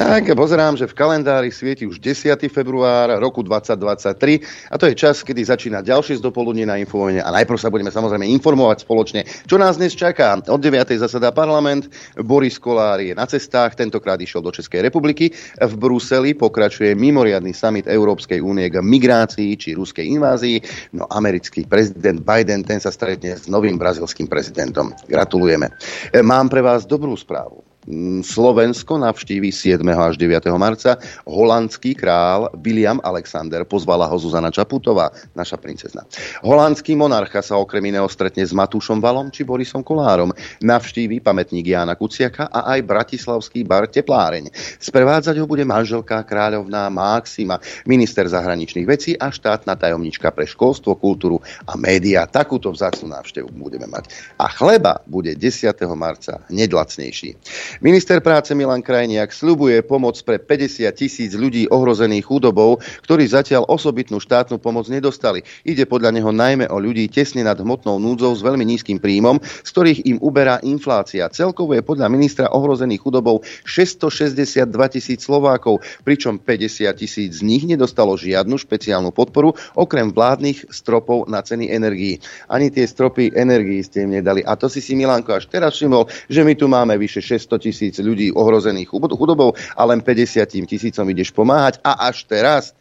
Tak, pozerám, že v kalendári svieti už 10. február roku 2023 a to je čas, kedy začína ďalšie zdopoludne na Infovojne a najprv sa budeme samozrejme informovať spoločne, čo nás dnes čaká. Od 9. zasada parlament, Boris Kolár je na cestách, tentokrát išiel do Českej republiky. V Bruseli pokračuje mimoriadný summit Európskej únie k migrácii či ruskej invázii. No americký prezident Biden, ten sa stretne s novým brazilským prezidentom. Gratulujeme. Mám pre vás dobrú správu. Mm, Slovensko navštíví 7. až 9. marca. Holandský král William Alexander pozvala ho Zuzana Čaputová, naša princezna. Holandský monarcha sa okrem iného stretne s Matúšom Valom či Borisom Kolárom. Navštíví pamätník Jána Kuciaka a aj bratislavský bar Tepláreň. Sprevádzať ho bude manželka kráľovná Máxima, minister zahraničných vecí a štátna tajomnička pre školstvo, kultúru a média. Takúto vzácnu návštevu budeme mať. A chleba bude 10. marca hneď lacnejší. Minister práce Milan Krajniak sľubuje pomoc pre 50 tisíc ľudí ohrozených chudobou, ktorí zatiaľ osobitnú štátnu pomoc nedostali. Ide podľa neho najmä o ľudí tesne nad hmotnou núdzou s veľmi nízkym príjmom, z ktorých im uberá inflácia. Celkovo je podľa ministra ohrozených chudobou 662 tisíc Slovákov, pričom 50 tisíc z nich nedostalo žiadnu špeciálnu podporu, okrem vládnych stropov na ceny energií. Ani tie stropy energií ste im nedali. A to si si Milanko až teraz všimol, že my tu máme vyše 600 tisíc ľudí ohrozených chudobou a len 50 tisícom ideš pomáhať. A až teraz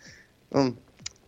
hm,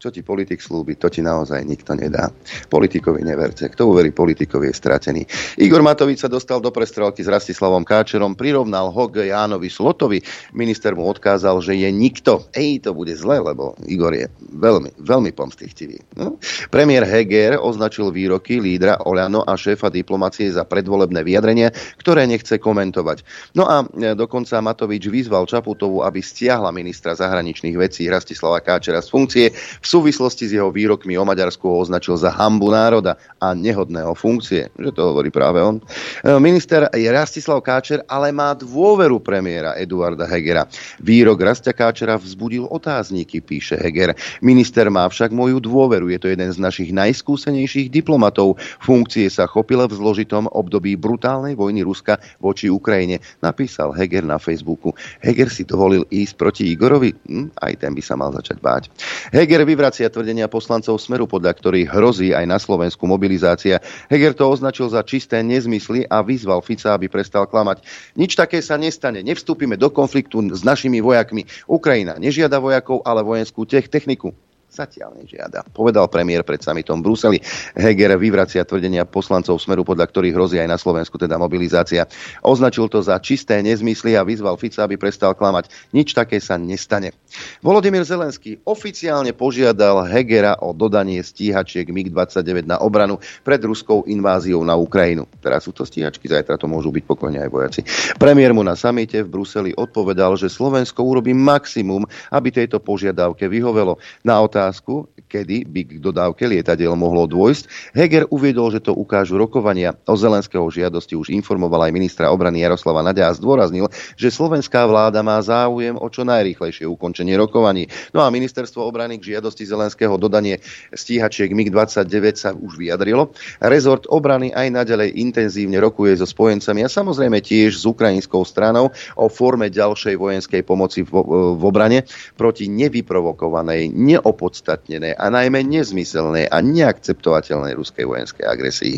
čo ti politik slúbi, to ti naozaj nikto nedá. Politikovi neverte. Kto uverí politikovi je stratený. Igor Matovič sa dostal do prestrelky s Rastislavom Káčerom, prirovnal ho k Jánovi Slotovi. Minister mu odkázal, že je nikto. Ej, to bude zle, lebo Igor je veľmi, veľmi pomstichtivý. No? Premiér Heger označil výroky lídra Oľano a šéfa diplomacie za predvolebné vyjadrenie, ktoré nechce komentovať. No a e, dokonca Matovič vyzval Čaputovu, aby stiahla ministra zahraničných vecí Rastislava Káčera z funkcie v súvislosti s jeho výrokmi o Maďarsku ho označil za hambu národa a nehodného funkcie, že to hovorí práve on. E, minister je Rastislav Káčer, ale má dôveru premiéra Eduarda Hegera. Výrok Rastia Káčera vzbudil otázniky, píše Heger. Minister má však moju dôveru, je to jeden z našich najskúsenejších diplomatov. Funkcie sa chopil v zložitom období brutálnej vojny Ruska voči Ukrajine, napísal Heger na Facebooku. Heger si dovolil ísť proti Igorovi? Hm, aj ten by sa mal začať báť. Heger vyvracia tvrdenia poslancov Smeru, podľa ktorých hrozí aj na Slovensku mobilizácia. Heger to označil za čisté nezmysly a vyzval Fica, aby prestal klamať. Nič také sa nestane. Nevstúpime do konfliktu s našimi vojakmi. Ukrajina nežiada vojakov, ale vojenskú techniku zatiaľ nežiada. Povedal premiér pred samitom v Bruseli. Heger vyvracia tvrdenia poslancov Smeru, podľa ktorých hrozí aj na Slovensku teda mobilizácia. Označil to za čisté nezmysly a vyzval Fica, aby prestal klamať. Nič také sa nestane. Volodymyr Zelenský oficiálne požiadal Hegera o dodanie stíhačiek MiG-29 na obranu pred ruskou inváziou na Ukrajinu. Teraz sú to stíhačky, zajtra to môžu byť pokojne aj vojaci. Premiér mu na samite v Bruseli odpovedal, že Slovensko urobí maximum, aby tejto požiadavke vyhovelo. Na otázku otázku, kedy by k dodávke lietadiel mohlo dôjsť, Heger uviedol, že to ukážu rokovania. O Zelenského žiadosti už informoval aj ministra obrany Jaroslava Nadia a zdôraznil, že slovenská vláda má záujem o čo najrýchlejšie ukončenie rokovaní. No a ministerstvo obrany k žiadosti Zelenského dodanie stíhačiek MiG-29 sa už vyjadrilo. Rezort obrany aj naďalej intenzívne rokuje so spojencami a samozrejme tiež s ukrajinskou stranou o forme ďalšej vojenskej pomoci v, v obrane proti nevyprovokovanej, neopodstatnenej neopodstatnené a najmä nezmyselné a neakceptovateľnej ruskej vojenskej agresii.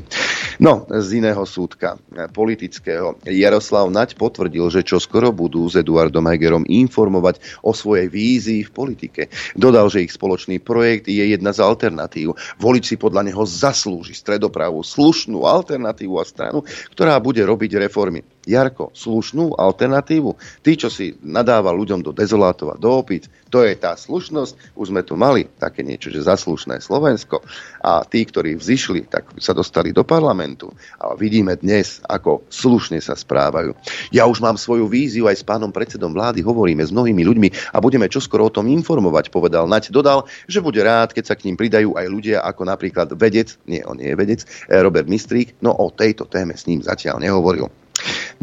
No, z iného súdka politického Jaroslav Naď potvrdil, že čo skoro budú s Eduardom Hegerom informovať o svojej vízii v politike. Dodal, že ich spoločný projekt je jedna z alternatív. Volič si podľa neho zaslúži stredopravú slušnú alternatívu a stranu, ktorá bude robiť reformy. Jarko, slušnú alternatívu. Tí, čo si nadáva ľuďom do dezolátov a do opíc, to je tá slušnosť. Už sme tu mali také niečo, že zaslušné Slovensko. A tí, ktorí vzýšli, tak sa dostali do parlamentu. A vidíme dnes, ako slušne sa správajú. Ja už mám svoju víziu aj s pánom predsedom vlády, hovoríme s mnohými ľuďmi a budeme čoskoro o tom informovať, povedal Nať. Dodal, že bude rád, keď sa k ním pridajú aj ľudia ako napríklad vedec, nie, on nie je vedec, Robert Mistrík, no o tejto téme s ním zatiaľ nehovoril.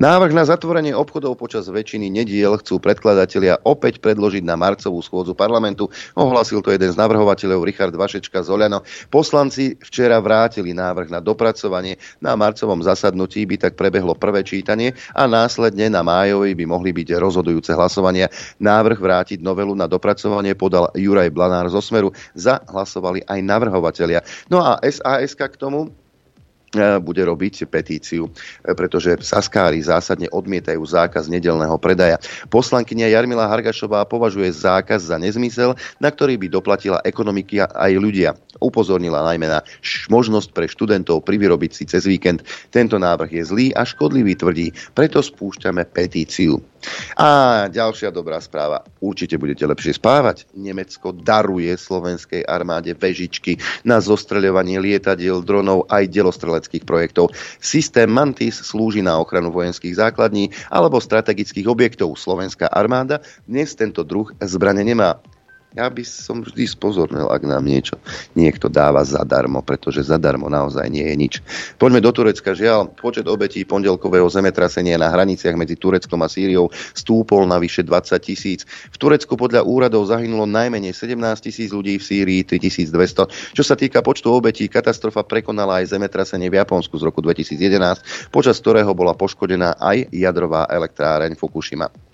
Návrh na zatvorenie obchodov počas väčšiny nediel chcú predkladatelia opäť predložiť na marcovú schôdzu parlamentu. Ohlasil to jeden z navrhovateľov Richard Vašečka z Oľano. Poslanci včera vrátili návrh na dopracovanie. Na marcovom zasadnutí by tak prebehlo prvé čítanie a následne na májovi by mohli byť rozhodujúce hlasovania. Návrh vrátiť novelu na dopracovanie podal Juraj Blanár zo Smeru. Zahlasovali aj navrhovatelia. No a SAS k tomu bude robiť petíciu, e, pretože Saskári zásadne odmietajú zákaz nedelného predaja. Poslankynia Jarmila Hargašová považuje zákaz za nezmysel, na ktorý by doplatila ekonomika aj ľudia. Upozornila najmä na možnosť pre študentov privyrobiť si cez víkend. Tento návrh je zlý a škodlivý, tvrdí, preto spúšťame petíciu. A ďalšia dobrá správa. Určite budete lepšie spávať. Nemecko daruje slovenskej armáde vežičky na zostreľovanie lietadiel, dronov aj delostreleckých projektov. Systém Mantis slúži na ochranu vojenských základní alebo strategických objektov. Slovenská armáda dnes tento druh zbrane nemá. Ja by som vždy spozornil, ak nám niečo niekto dáva zadarmo, pretože zadarmo naozaj nie je nič. Poďme do Turecka. Žiaľ, počet obetí pondelkového zemetrasenia na hraniciach medzi Tureckom a Sýriou stúpol na vyše 20 tisíc. V Turecku podľa úradov zahynulo najmenej 17 tisíc ľudí, v Sýrii 3200. Čo sa týka počtu obetí, katastrofa prekonala aj zemetrasenie v Japonsku z roku 2011, počas ktorého bola poškodená aj jadrová elektráreň Fukushima.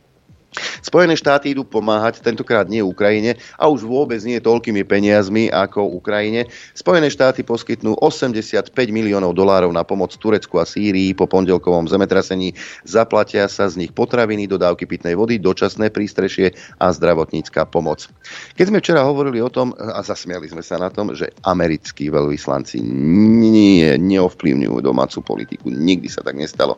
Spojené štáty idú pomáhať, tentokrát nie Ukrajine a už vôbec nie toľkými peniazmi ako Ukrajine. Spojené štáty poskytnú 85 miliónov dolárov na pomoc Turecku a Sýrii po pondelkovom zemetrasení. Zaplatia sa z nich potraviny, dodávky pitnej vody, dočasné prístrešie a zdravotnícká pomoc. Keď sme včera hovorili o tom, a zasmiali sme sa na tom, že americkí veľvyslanci nie, neovplyvňujú domácu politiku. Nikdy sa tak nestalo.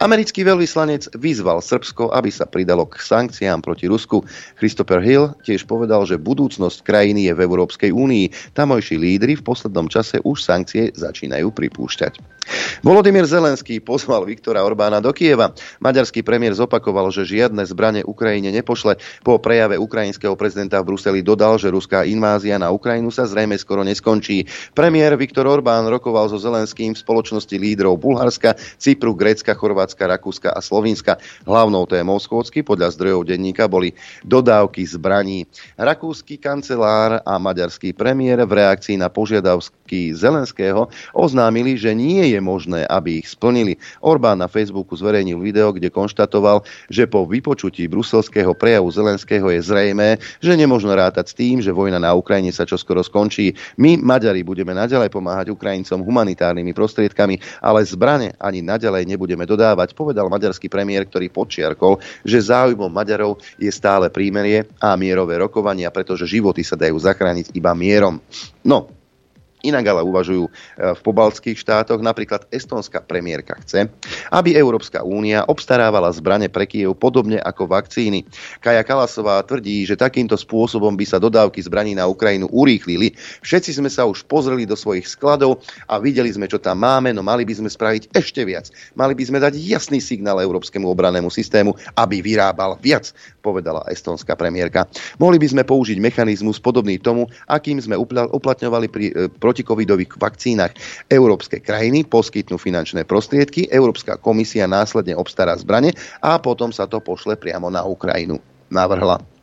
Americký veľvyslanec vyzval Srbsko, aby sa pridalo k sankciám proti Rusku. Christopher Hill tiež povedal, že budúcnosť krajiny je v Európskej únii. Tamojší lídry v poslednom čase už sankcie začínajú pripúšťať. Volodymyr Zelenský pozval Viktora Orbána do Kieva. Maďarský premiér zopakoval, že žiadne zbranie Ukrajine nepošle. Po prejave ukrajinského prezidenta v Bruseli dodal, že ruská invázia na Ukrajinu sa zrejme skoro neskončí. Premiér Viktor Orbán rokoval so Zelenským v spoločnosti lídrov Bulharska, Cypru, Grécka, Chorvátska, Rakúska a Slovinska. Hlavnou témou schôdzky podľa zdrojov denníka boli dodávky zbraní. Rakúsky kancelár a maďarský premiér v reakcii na požiadavky Zelenského oznámili, že nie je možné, aby ich splnili. Orbán na Facebooku zverejnil video, kde konštatoval, že po vypočutí bruselského prejavu Zelenského je zrejmé, že nemožno rátať s tým, že vojna na Ukrajine sa čoskoro skončí. My, Maďari, budeme naďalej pomáhať Ukrajincom humanitárnymi prostriedkami, ale zbrane ani naďalej nebudeme dodávať, povedal maďarský premiér, ktorý podčiarkol, že záujmom Maďarov je stále prímerie a mierové rokovania, pretože životy sa dajú zachrániť iba mierom. No, Inak ale uvažujú e, v pobaltských štátoch, napríklad estonská premiérka chce, aby Európska únia obstarávala zbrane pre Kiev podobne ako vakcíny. Kaja Kalasová tvrdí, že takýmto spôsobom by sa dodávky zbraní na Ukrajinu urýchlili. Všetci sme sa už pozreli do svojich skladov a videli sme, čo tam máme, no mali by sme spraviť ešte viac. Mali by sme dať jasný signál Európskemu obranému systému, aby vyrábal viac, povedala estonská premiérka. Mohli by sme použiť mechanizmus podobný tomu, akým sme uplatňovali pri e, protikovidových vakcínach. Európske krajiny poskytnú finančné prostriedky, Európska komisia následne obstará zbrane a potom sa to pošle priamo na Ukrajinu. Navrhla.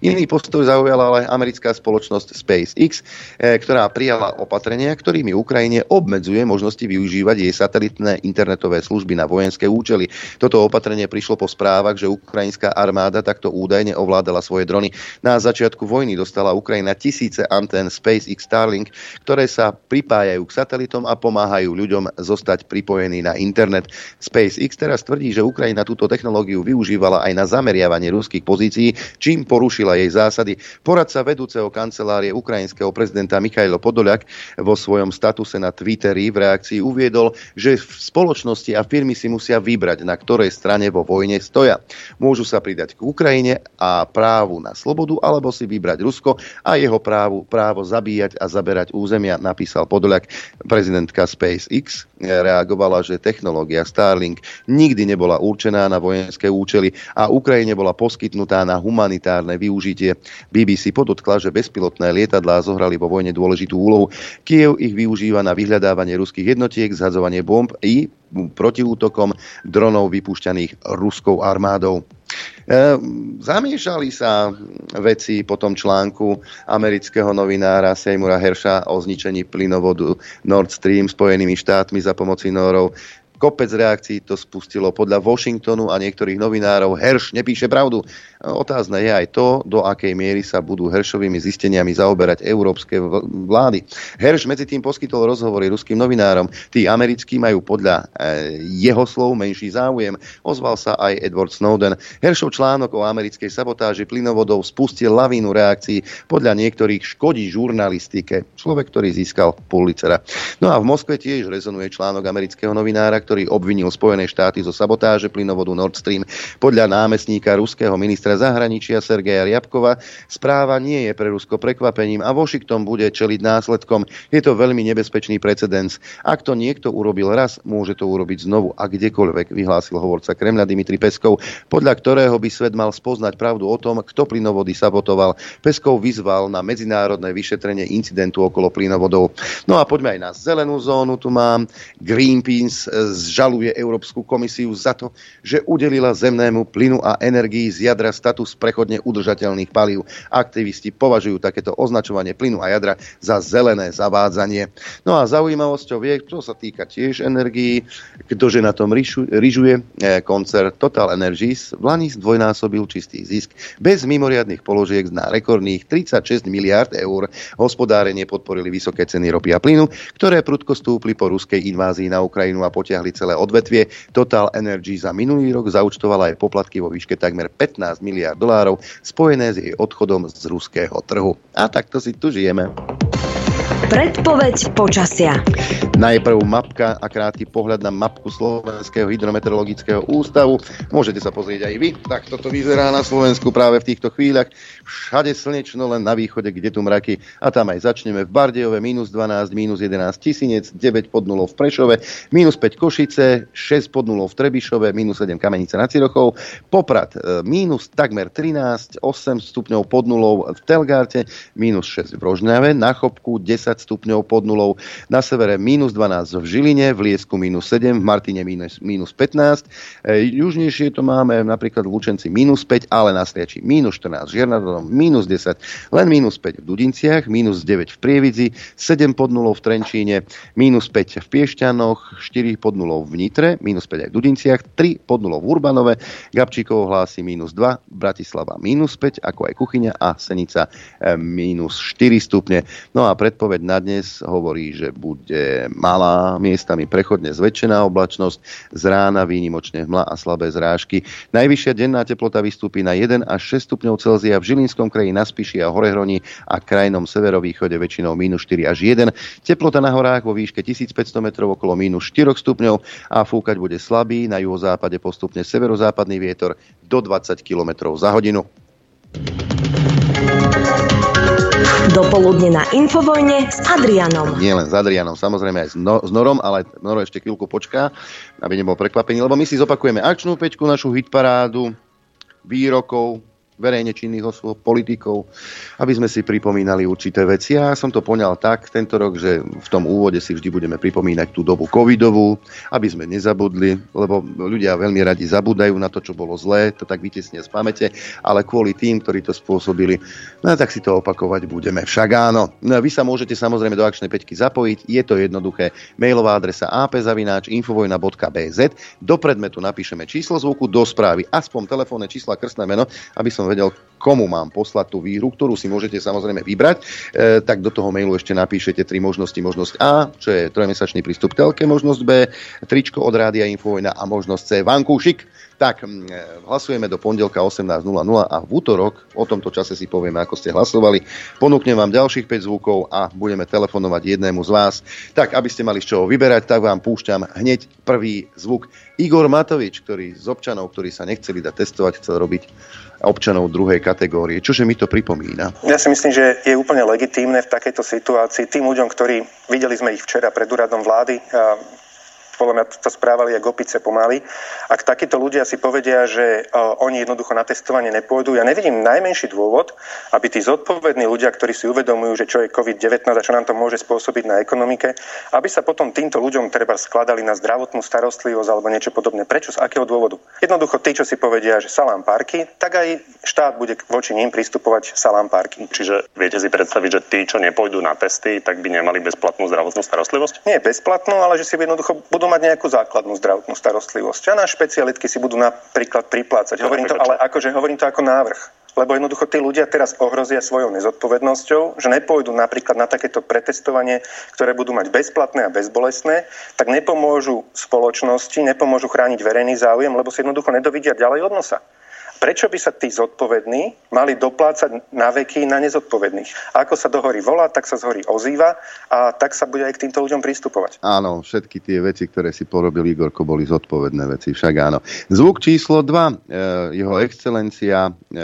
Iný postoj zaujala ale americká spoločnosť SpaceX, eh, ktorá prijala opatrenia, ktorými Ukrajine obmedzuje možnosti využívať jej satelitné internetové služby na vojenské účely. Toto opatrenie prišlo po správach, že ukrajinská armáda takto údajne ovládala svoje drony. Na začiatku vojny dostala Ukrajina tisíce antén SpaceX Starlink, ktoré sa pripájajú k satelitom a pomáhajú ľuďom zostať pripojení na internet. SpaceX teraz tvrdí, že Ukrajina túto technológiu využívala aj na zameriavanie ruských pozícií, čím po porušila jej zásady. Poradca vedúceho kancelárie ukrajinského prezidenta Michailo Podoliak vo svojom statuse na Twitteri v reakcii uviedol, že spoločnosti a firmy si musia vybrať, na ktorej strane vo vojne stoja. Môžu sa pridať k Ukrajine a právu na slobodu, alebo si vybrať Rusko a jeho právu, právo zabíjať a zaberať územia, napísal Podoliak. Prezidentka SpaceX reagovala, že technológia Starlink nikdy nebola určená na vojenské účely a Ukrajine bola poskytnutá na humanitárne militárne využitie. BBC podotkla, že bezpilotné lietadlá zohrali vo vojne dôležitú úlohu. Kiev ich využíva na vyhľadávanie ruských jednotiek, zhadzovanie bomb i protiútokom dronov vypúšťaných ruskou armádou. E, zamiešali sa veci po tom článku amerického novinára Seymoura Hersha o zničení plynovodu Nord Stream Spojenými štátmi za pomoci Norov. Kopec reakcií to spustilo podľa Washingtonu a niektorých novinárov. Herš nepíše pravdu. Otázne je aj to, do akej miery sa budú Heršovými zisteniami zaoberať európske vlády. Herš medzi tým poskytol rozhovory ruským novinárom. Tí americkí majú podľa e, jeho slov menší záujem. Ozval sa aj Edward Snowden. Heršov článok o americkej sabotáži plynovodov spustil lavínu reakcií. Podľa niektorých škodí žurnalistike. Človek, ktorý získal Pulitzera. No a v Moskve tiež rezonuje článok amerického novinára, ktorý obvinil Spojené štáty zo sabotáže plynovodu Nord Stream. Podľa námestníka ruského ministra ministra zahraničia Sergeja Riabkova. Správa nie je pre Rusko prekvapením a Washington bude čeliť následkom. Je to veľmi nebezpečný precedens. Ak to niekto urobil raz, môže to urobiť znovu a kdekoľvek, vyhlásil hovorca Kremľa Dimitri Peskov, podľa ktorého by svet mal spoznať pravdu o tom, kto plynovody sabotoval. Peskov vyzval na medzinárodné vyšetrenie incidentu okolo plynovodov. No a poďme aj na zelenú zónu. Tu mám Greenpeace zžaluje Európsku komisiu za to, že udelila zemnému plynu a energii z jadra status prechodne udržateľných palív. Aktivisti považujú takéto označovanie plynu a jadra za zelené zavádzanie. No a zaujímavosťou je, čo sa týka tiež energií, ktože na tom ryžuje eh, koncert Total Energies v Lani zdvojnásobil čistý zisk bez mimoriadných položiek na rekordných 36 miliard eur. Hospodárenie podporili vysoké ceny ropy a plynu, ktoré prudko stúpli po ruskej invázii na Ukrajinu a potiahli celé odvetvie. Total Energy za minulý rok zaučtovala aj poplatky vo výške takmer 15 miliard dolárov spojené s jej odchodom z ruského trhu. A takto si tu žijeme. Predpoveď počasia. Najprv mapka a krátky pohľad na mapku Slovenského hydrometeorologického ústavu. Môžete sa pozrieť aj vy. Tak toto vyzerá na Slovensku práve v týchto chvíľach. Všade slnečno, len na východe, kde tu mraky. A tam aj začneme v Bardejove, minus 12, minus 11 Tisinec, 9 pod nulou v Prešove, minus 5 Košice, 6 pod nulou v Trebišove, minus 7 Kamenice na Cirochov, Poprad e, minus takmer 13, 8 stupňov pod nulou v Telgárte, minus 6 v Rožňave, na Chopku 10 10 stupňov pod nulou, na severe minus 12 v Žiline, v Liesku minus 7, v Martine minus, minus 15, e, južnejšie to máme napríklad v Lučenci minus 5, ale na Sliači minus 14, Žiernadom minus 10, len minus 5 v Dudinciach, minus 9 v Prievidzi, 7 pod nulou v Trenčíne, minus 5 v Piešťanoch, 4 pod nulou v Nitre, minus 5 aj v Dudinciach, 3 pod nulou v Urbanove, Gabčíkovo hlási minus 2, Bratislava minus 5, ako aj Kuchyňa a Senica e, minus 4 stupne. No a Predpoveď na dnes hovorí, že bude malá, miestami prechodne zväčšená oblačnosť, z rána výnimočne hmla a slabé zrážky. Najvyššia denná teplota vystúpi na 1 až 6 stupňov Celzia v Žilinskom kraji, na Spiši a Horehroni a krajnom severovýchode väčšinou minus 4 až 1. Teplota na horách vo výške 1500 metrov okolo minus 4 stupňov a fúkať bude slabý, na juhozápade postupne severozápadný vietor do 20 km za hodinu. Dopoludne na Infovojne s Adrianom. Nie len s Adrianom, samozrejme aj s, no, s Norom, ale Noro ešte chvíľku počká, aby nebol prekvapený, lebo my si zopakujeme akčnú pečku, našu hitparádu výrokov, verejne činných osôb, politikov, aby sme si pripomínali určité veci. Ja som to poňal tak tento rok, že v tom úvode si vždy budeme pripomínať tú dobu covidovú, aby sme nezabudli, lebo ľudia veľmi radi zabúdajú na to, čo bolo zlé, to tak vytesne z pamäte, ale kvôli tým, ktorí to spôsobili, no tak si to opakovať budeme. Však áno. No, vy sa môžete samozrejme do akčnej peťky zapojiť, je to jednoduché. Mailová adresa apzavináč infovojna.bz do predmetu napíšeme číslo zvuku, do správy aspoň telefónne číslo a krstné meno, aby som vedel, komu mám poslať tú výhru, ktorú si môžete samozrejme vybrať, e, tak do toho mailu ešte napíšete tri možnosti. Možnosť A, čo je trojmesačný prístup telke, možnosť B, tričko od Rádia Infovojna a možnosť C, vankúšik. Tak, e, hlasujeme do pondelka 18.00 a v útorok, o tomto čase si povieme, ako ste hlasovali. Ponúknem vám ďalších 5 zvukov a budeme telefonovať jednému z vás. Tak, aby ste mali z čoho vyberať, tak vám púšťam hneď prvý zvuk. Igor Matovič, ktorý z občanov, ktorí sa nechceli dať testovať, chcel robiť občanov druhej kategórie. Čože mi to pripomína? Ja si myslím, že je úplne legitímne v takejto situácii tým ľuďom, ktorí videli sme ich včera pred úradom vlády, podľa mňa to správali ako opice pomaly. Ak takíto ľudia si povedia, že uh, oni jednoducho na testovanie nepôjdu, ja nevidím najmenší dôvod, aby tí zodpovední ľudia, ktorí si uvedomujú, že čo je COVID-19 a čo nám to môže spôsobiť na ekonomike, aby sa potom týmto ľuďom treba skladali na zdravotnú starostlivosť alebo niečo podobné. Prečo? Z akého dôvodu? Jednoducho tí, čo si povedia, že salám parky, tak aj štát bude voči ním pristupovať salám parky. Čiže viete si predstaviť, že tí, čo nepôjdu na testy, tak by nemali bezplatnú zdravotnú starostlivosť? Nie bezplatnú, ale že si jednoducho budú mať nejakú základnú zdravotnú starostlivosť. A na špecialitky si budú napríklad priplácať. Hovorím to, ale akože hovorím to ako návrh lebo jednoducho tí ľudia teraz ohrozia svojou nezodpovednosťou, že nepôjdu napríklad na takéto pretestovanie, ktoré budú mať bezplatné a bezbolestné, tak nepomôžu spoločnosti, nepomôžu chrániť verejný záujem, lebo si jednoducho nedovidia ďalej od nosa. Prečo by sa tí zodpovední mali doplácať na veky na nezodpovedných? Ako sa dohorí volá, tak sa zhorí ozýva a tak sa bude aj k týmto ľuďom pristupovať. Áno, všetky tie veci, ktoré si porobil Igorko, boli zodpovedné veci, však áno. Zvuk číslo 2, e, jeho excelencia, e,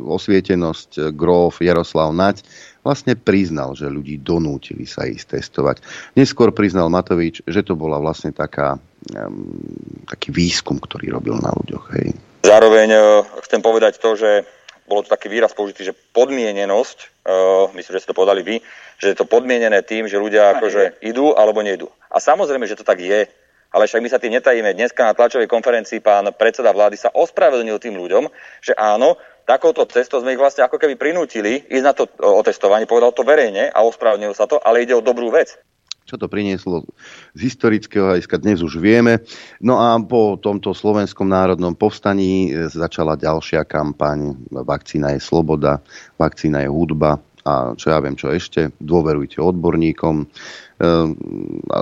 osvietenosť, e, gróf Jaroslav Nať, vlastne priznal, že ľudí donútili sa ísť testovať. Neskôr priznal Matovič, že to bola vlastne taká, um, taký výskum, ktorý robil na ľuďoch. Hej. Zároveň uh, chcem povedať to, že bolo to taký výraz použitý, že podmienenosť, uh, myslím, že ste to povedali vy, že je to podmienené tým, že ľudia akože idú alebo nejdú. A samozrejme, že to tak je, ale však my sa tým netajíme. Dneska na tlačovej konferencii pán predseda vlády sa ospravedlnil tým ľuďom, že áno, takouto cestou sme ich vlastne ako keby prinútili ísť na to otestovanie, povedal to verejne a ospravedlnil sa to, ale ide o dobrú vec. Čo to prinieslo z historického hľadiska dnes už vieme. No a po tomto slovenskom národnom povstaní e, začala ďalšia kampaň Vakcína je sloboda, vakcína je hudba a čo ja viem, čo ešte. Dôverujte odborníkom,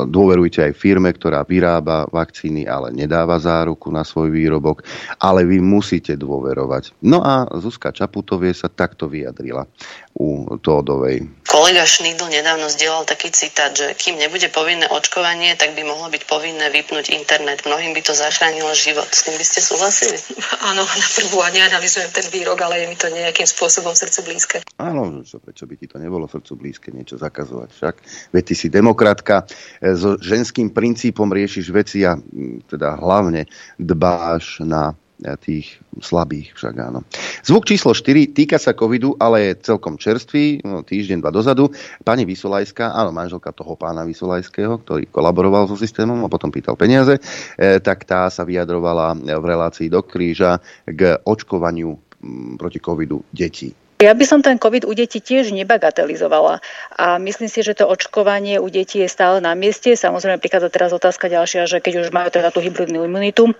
dôverujte aj firme, ktorá vyrába vakcíny, ale nedáva záruku na svoj výrobok, ale vy musíte dôverovať. No a Zuzka Čaputovie sa takto vyjadrila u Tódovej. Kolega Šnigl nedávno zdieľal taký citát, že kým nebude povinné očkovanie, tak by mohlo byť povinné vypnúť internet. Mnohým by to zachránilo život. S tým by ste súhlasili? Áno, na prvú a neanalizujem ten výrok, ale je mi to nejakým spôsobom srdcu blízke. Áno, čo, prečo by ti to nebolo srdcu blízke niečo zakazovať však? Veď ty si demokratka, e, so ženským princípom riešiš veci a teda hlavne dbáš na e, tých slabých však áno. Zvuk číslo 4 týka sa covidu, ale je celkom čerstvý, no, týždeň, dva dozadu. Pani Vysolajská, áno, manželka toho pána Vysolajského, ktorý kolaboroval so systémom a potom pýtal peniaze, e, tak tá sa vyjadrovala v relácii do kríža k očkovaniu proti covidu detí. Ja by som ten COVID u detí tiež nebagatelizovala. A myslím si, že to očkovanie u detí je stále na mieste. Samozrejme, prichádza teraz otázka ďalšia, že keď už majú teda tú hybridnú imunitu,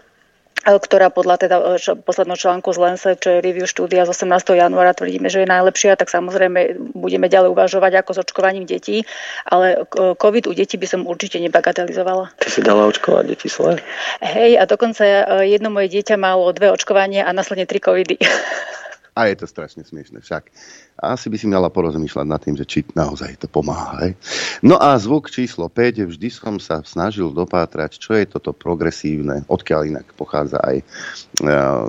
ktorá podľa teda čo, posledného článku z Lancet, čo je review štúdia z 18. januára, tvrdíme, že je najlepšia, tak samozrejme budeme ďalej uvažovať ako s očkovaním detí, ale COVID u detí by som určite nebagatelizovala. Ty si dala očkovať deti svoje? Hej, a dokonca jedno moje dieťa malo dve očkovania a následne tri covidy. A je to strašne smiešne však. Asi by si mala porozmýšľať nad tým, že či naozaj to pomáha. Hej? No a zvuk číslo 5. Vždy som sa snažil dopátrať, čo je toto progresívne, odkiaľ inak pochádza aj e,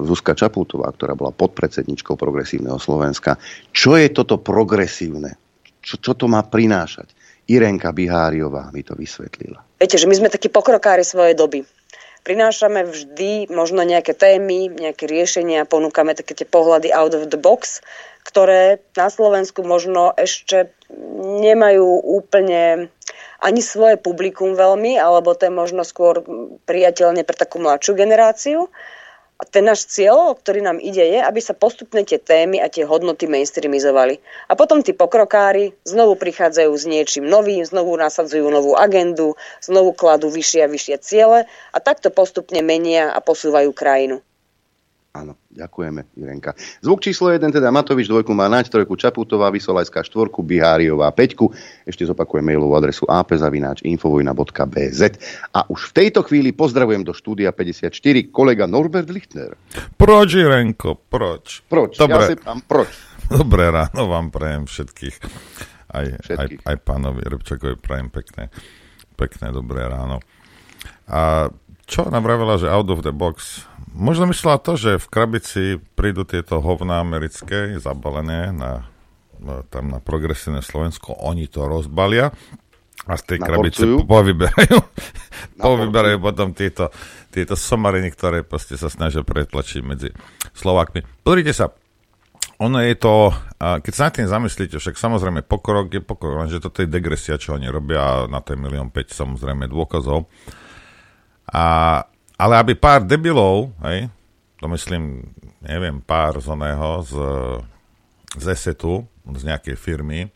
Zuzka Čaputová, ktorá bola podpredsedničkou Progresívneho Slovenska. Čo je toto progresívne? Čo, čo to má prinášať? Irenka Biháriová mi to vysvetlila. Viete, že my sme takí pokrokári svojej doby prinášame vždy možno nejaké témy, nejaké riešenia, ponúkame také tie pohľady out of the box, ktoré na Slovensku možno ešte nemajú úplne ani svoje publikum veľmi, alebo to je možno skôr priateľne pre takú mladšiu generáciu. A ten náš cieľ, ktorý nám ide, je, aby sa postupne tie témy a tie hodnoty mainstreamizovali. A potom tí pokrokári znovu prichádzajú s niečím novým, znovu nasadzujú novú agendu, znovu kladú vyššie a vyššie ciele a takto postupne menia a posúvajú krajinu. Áno, ďakujeme, Irenka. Zvuk číslo 1, teda Matovič, dvojku má nať, trojku Čaputová, Vysolajská štvorku, Biháriová peťku. Ešte zopakujem mailovú adresu apzavináč.infovojna.bz. A už v tejto chvíli pozdravujem do štúdia 54 kolega Norbert Lichtner. Proč, Irenko, proč? Proč? Dobre. Ja pán, proč? Dobré ráno vám prajem všetkých. Aj, všetkých. aj, aj pánovi Rybčakovi prajem pekné, pekné dobré ráno. A čo navravila, že out of the box? Možno myslela to, že v krabici prídu tieto hovná americké zabalené na, tam na progresívne Slovensko, oni to rozbalia a z tej krabice povyberajú povyberajú potom tieto, tieto somariny, ktoré proste sa snažia pretlačiť medzi Slovákmi. Pozrite sa, ono je to, keď sa na tým zamyslíte, však samozrejme pokrok je pokrok, lenže toto je degresia, čo oni robia, na je milión 5 samozrejme dôkazov. A, ale aby pár debilov, hej, to myslím, neviem, pár z oného, z, z ESETu, z nejakej firmy,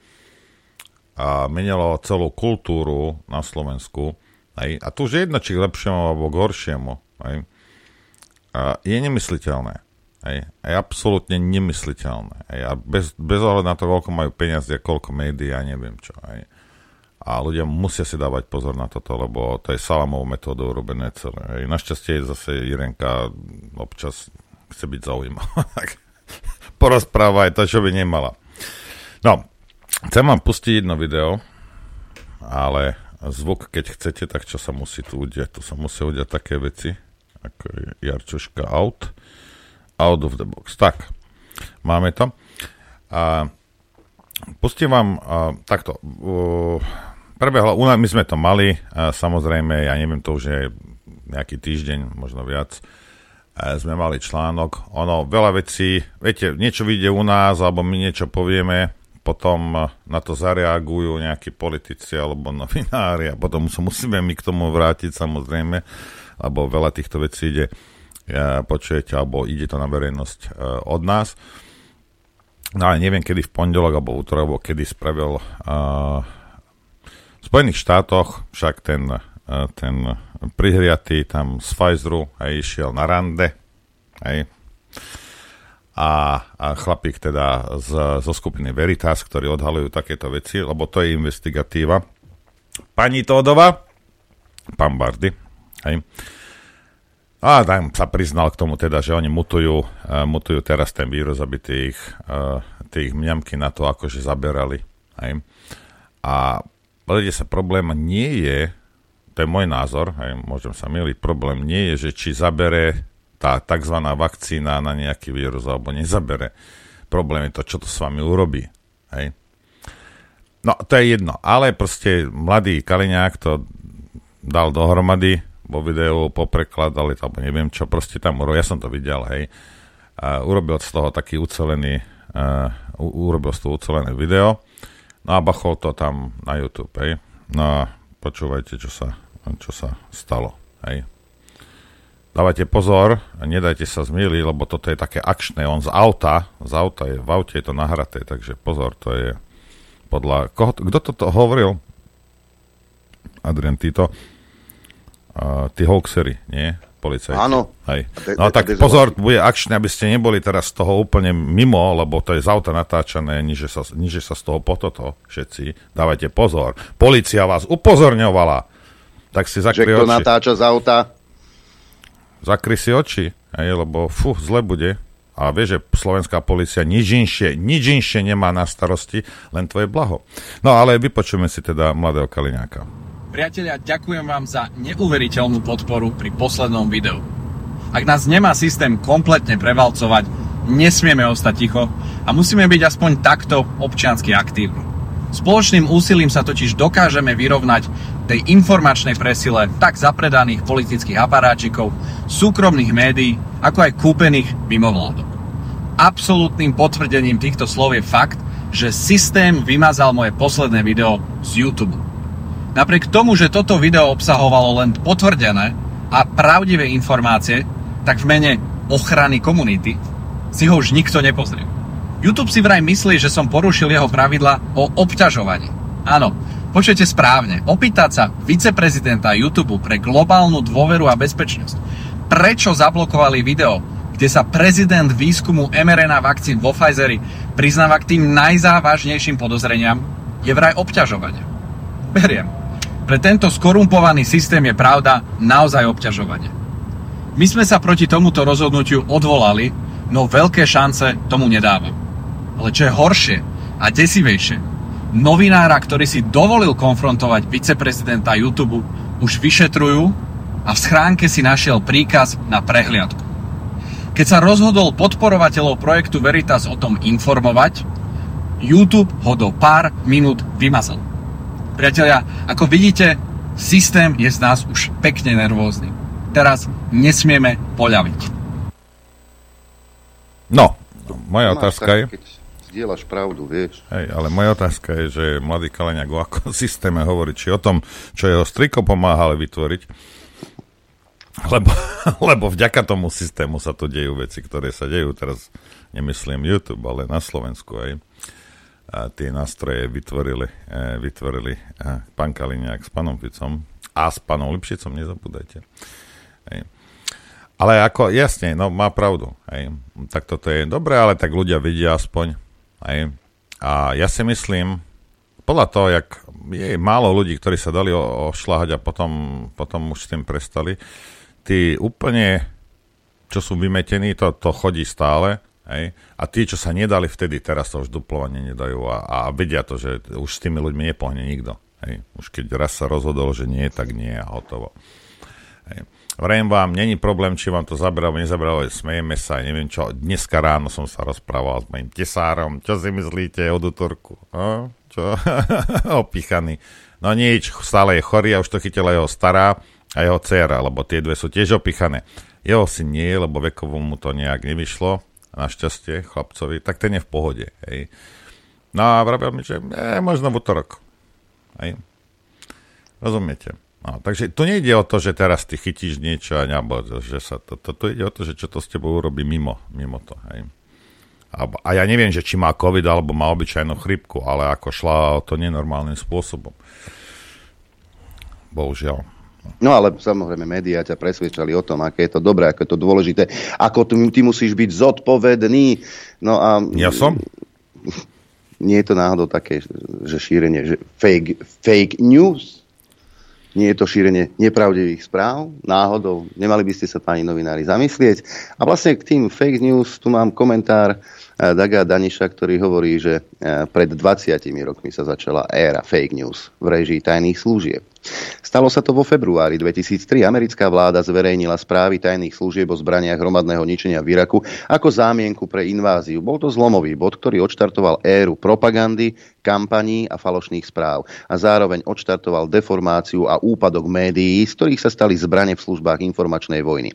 a menilo celú kultúru na Slovensku, hej, a tu už je jedno, či k lepšiemu alebo k horšiemu, hej, a je nemysliteľné. Hej, je absolútne nemysliteľné. Hej, a bez, bez ohľadu na to, koľko majú peniazy a koľko médií, ja neviem čo. Hej. A ľudia musia si dávať pozor na toto, lebo to je salamovou metódou urobené celé. Hej. Našťastie zase Irenka občas chce byť zaujímavá. porozpráva aj to, čo by nemala. No, chcem vám pustiť jedno video, ale zvuk, keď chcete, tak čo sa musí tu udiať? Tu sa musí udiať také veci, ako Jarčuška out out of the box. Tak, máme to. A pustím vám a, takto. Uh, prebehla, my sme to mali, samozrejme, ja neviem, to už je nejaký týždeň, možno viac, sme mali článok. Ono, veľa vecí, viete, niečo vyjde u nás, alebo my niečo povieme, potom na to zareagujú nejakí politici alebo novinári a potom sa musíme my k tomu vrátiť samozrejme, lebo veľa týchto vecí ide počujete, alebo ide to na verejnosť e, od nás. No ale neviem, kedy v pondelok alebo útorok, alebo kedy spravil uh, Spojených štátoch však ten, uh, ten prihriatý tam z Pfizeru aj išiel na rande. Hej. A, a chlapík teda z, zo skupiny Veritas, ktorí odhalujú takéto veci, lebo to je investigatíva. Pani Tódova, pán Bardy, hej, a tam sa priznal k tomu teda, že oni mutujú, uh, mutujú teraz ten vírus, aby tých, uh, tých mňamky na to akože zaberali. Hej. A pozrite sa, problém nie je, to je môj názor, hej, môžem sa miliť, problém nie je, že či zabere tá tzv. vakcína na nejaký vírus alebo nezabere. Problém je to, čo to s vami urobí. Hej. No, to je jedno, ale proste mladý Kaliňák to dal dohromady, vo videu poprekladali, alebo neviem čo, proste tam urobil, ja som to videl, hej, a urobil z toho taký ucelený, uh, urobil z toho ucelené video, no a bachol to tam na YouTube, hej, no a počúvajte, čo sa, čo sa stalo, hej. Dávajte pozor, nedajte sa zmieliť, lebo toto je také akčné, on z auta, z auta je, v aute je to nahraté, takže pozor, to je podľa, koho, kto toto hovoril? Adrian Tito uh, tí hoaxery, nie? Policajti. Áno. Hej. No tak pozor, bude akčné, aby ste neboli teraz z toho úplne mimo, lebo to je z auta natáčané, niže sa, niže sa z toho pototo všetci. Dávajte pozor. Polícia vás upozorňovala. Tak si zakry Že kto oči. natáča z auta? Zakry si oči, hej, lebo fú, zle bude. A vieš, že slovenská policia nič inšie, nič inšie nemá na starosti, len tvoje blaho. No ale vypočujeme si teda mladého Kaliňáka. Priatelia, ďakujem vám za neuveriteľnú podporu pri poslednom videu. Ak nás nemá systém kompletne prevalcovať, nesmieme ostať ticho a musíme byť aspoň takto občiansky aktívni. Spoločným úsilím sa totiž dokážeme vyrovnať tej informačnej presile tak zapredaných politických aparáčikov, súkromných médií, ako aj kúpených mimovládok. Absolutným potvrdením týchto slov je fakt, že systém vymazal moje posledné video z YouTube. Napriek tomu, že toto video obsahovalo len potvrdené a pravdivé informácie, tak v mene ochrany komunity si ho už nikto nepozrie. YouTube si vraj myslí, že som porušil jeho pravidla o obťažovaní. Áno, počujete správne. Opýtať sa viceprezidenta YouTube pre globálnu dôveru a bezpečnosť, prečo zablokovali video, kde sa prezident výskumu mRNA vakcín vo Pfizeri priznáva k tým najzávažnejším podozreniam, je vraj obťažovanie. Beriem. Pre tento skorumpovaný systém je pravda naozaj obťažovanie. My sme sa proti tomuto rozhodnutiu odvolali, no veľké šance tomu nedávam. Ale čo je horšie a desivejšie, novinára, ktorý si dovolil konfrontovať viceprezidenta YouTube, už vyšetrujú a v schránke si našiel príkaz na prehliadku. Keď sa rozhodol podporovateľov projektu Veritas o tom informovať, YouTube ho do pár minút vymazal. Priatelia, ako vidíte, Systém je z nás už pekne nervózny. Teraz nesmieme poľaviť. No, moja otázka je... Keď zdieľaš pravdu, vieš. Hej, ale moja otázka je, že mladý Kaleňák o akom systéme hovorí, či o tom, čo jeho striko pomáhali vytvoriť, lebo, lebo vďaka tomu systému sa tu dejú veci, ktoré sa dejú. Teraz nemyslím YouTube, ale na Slovensku aj tie nástroje vytvorili, e, vytvorili e, pán Kaliňák s panom Ficom a s panom Lipšicom, nezabúdajte. Hej. Ale ako, jasne, no má pravdu. Hej. Tak toto je dobré, ale tak ľudia vidia aspoň. Hej. A ja si myslím, podľa toho, jak je málo ľudí, ktorí sa dali ošľahať a potom, potom už s tým prestali, tí úplne, čo sú vymetení, to, to chodí stále Hej? A tí, čo sa nedali vtedy, teraz sa už duplovanie nedajú a, a vedia to, že už s tými ľuďmi nepohne nikto. Hej? Už keď raz sa rozhodol, že nie, tak nie a hotovo. Hej. Vrajím vám, není problém, či vám to zabralo, nezabralo, smejeme sa, neviem čo. Dneska ráno som sa rozprával s mojim tesárom, čo si myslíte o Dutorku? No, čo? Opichaný. No nič, stále je chorý a už to chytila jeho stará a jeho dcera, lebo tie dve sú tiež opichané. Jeho si nie, lebo vekovo mu to nejak nevyšlo, našťastie chlapcovi, tak ten je v pohode. Hej. No a vravel mi, že e, možno v útorok. Hej. Rozumiete? No, takže to nejde o to, že teraz ty chytíš niečo a nebo, že sa to, to, to ide o to, že čo to s tebou urobí mimo, mimo to. Hej. A, a ja neviem, že či má COVID alebo má obyčajnú chrypku, ale ako šla to nenormálnym spôsobom. Bohužiaľ. No ale samozrejme, médiá ťa presvedčali o tom, aké je to dobré, aké je to dôležité, ako tu, ty musíš byť zodpovedný. No a... Ja som? Nie je to náhodou také, že šírenie že fake, fake news? Nie je to šírenie nepravdivých správ? Náhodou? Nemali by ste sa, páni novinári, zamyslieť? A vlastne k tým fake news tu mám komentár eh, Daga Daniša, ktorý hovorí, že eh, pred 20 rokmi sa začala éra fake news v režii tajných služieb. Stalo sa to vo februári 2003. Americká vláda zverejnila správy tajných služieb o zbraniach hromadného ničenia v Iraku ako zámienku pre inváziu. Bol to zlomový bod, ktorý odštartoval éru propagandy, kampaní a falošných správ a zároveň odštartoval deformáciu a úpadok médií, z ktorých sa stali zbranie v službách informačnej vojny.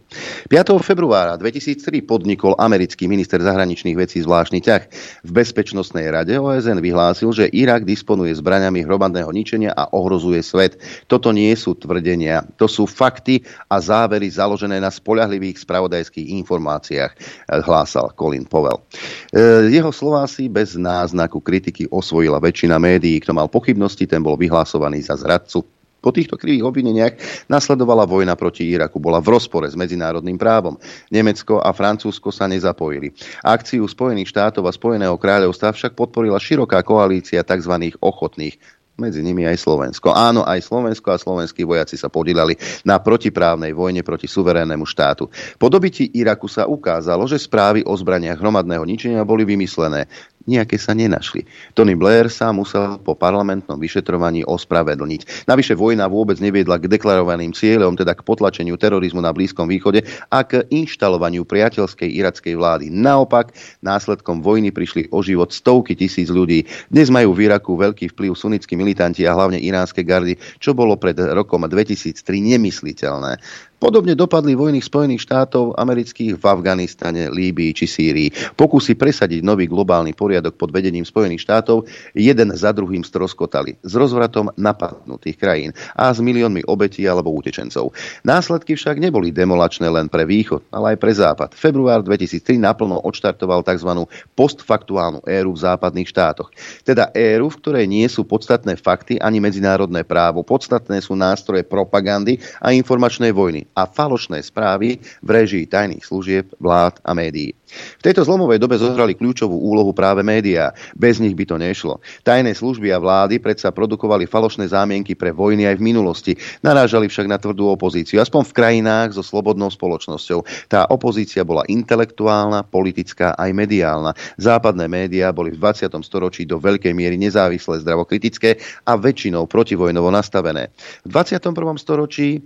5. februára 2003 podnikol americký minister zahraničných vecí zvláštny ťah. V Bezpečnostnej rade OSN vyhlásil, že Irak disponuje zbraniami hromadného ničenia a ohrozuje svet. Toto nie sú tvrdenia, to sú fakty a závery založené na spoľahlivých spravodajských informáciách, hlásal Colin Powell. E, jeho slová si bez náznaku kritiky osvojila väčšina médií. Kto mal pochybnosti, ten bol vyhlasovaný za zradcu. Po týchto krivých obvineniach nasledovala vojna proti Iraku. Bola v rozpore s medzinárodným právom. Nemecko a Francúzsko sa nezapojili. Akciu Spojených štátov a Spojeného kráľovstva však podporila široká koalícia tzv. ochotných medzi nimi aj Slovensko. Áno, aj Slovensko a slovenskí vojaci sa podílali na protiprávnej vojne proti suverénnemu štátu. Po dobití Iraku sa ukázalo, že správy o zbraniach hromadného ničenia boli vymyslené nejaké sa nenašli. Tony Blair sa musel po parlamentnom vyšetrovaní ospravedlniť. Navyše vojna vôbec neviedla k deklarovaným cieľom, teda k potlačeniu terorizmu na Blízkom východe a k inštalovaniu priateľskej irackej vlády. Naopak, následkom vojny prišli o život stovky tisíc ľudí. Dnes majú v Iraku veľký vplyv sunnickí militanti a hlavne iránske gardy, čo bolo pred rokom 2003 nemysliteľné. Podobne dopadli vojny Spojených štátov amerických v Afganistane, Líbii či Sýrii. Pokusy presadiť nový globálny poriadok pod vedením Spojených štátov jeden za druhým stroskotali s rozvratom napadnutých krajín a s miliónmi obetí alebo utečencov. Následky však neboli demolačné len pre východ, ale aj pre západ. Február 2003 naplno odštartoval tzv. postfaktuálnu éru v západných štátoch. Teda éru, v ktorej nie sú podstatné fakty ani medzinárodné právo. Podstatné sú nástroje propagandy a informačnej vojny a falošné správy v režii tajných služieb, vlád a médií. V tejto zlomovej dobe zohrali kľúčovú úlohu práve médiá. Bez nich by to nešlo. Tajné služby a vlády predsa produkovali falošné zámienky pre vojny aj v minulosti. Narážali však na tvrdú opozíciu, aspoň v krajinách so slobodnou spoločnosťou. Tá opozícia bola intelektuálna, politická aj mediálna. Západné médiá boli v 20. storočí do veľkej miery nezávislé, zdravokritické a väčšinou protivojnovo nastavené. V 21. storočí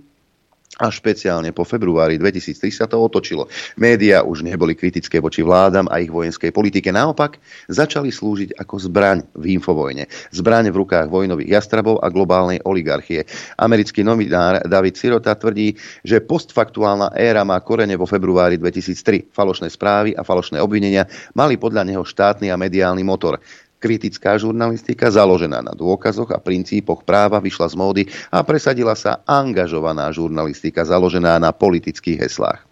a špeciálne po februári 2003 sa to otočilo. Média už neboli kritické voči vládam a ich vojenskej politike. Naopak, začali slúžiť ako zbraň v infovojne. Zbraň v rukách vojnových jastrabov a globálnej oligarchie. Americký novinár David Sirota tvrdí, že postfaktuálna éra má korene vo februári 2003. Falošné správy a falošné obvinenia mali podľa neho štátny a mediálny motor. Kritická žurnalistika, založená na dôkazoch a princípoch práva, vyšla z módy a presadila sa angažovaná žurnalistika, založená na politických heslách.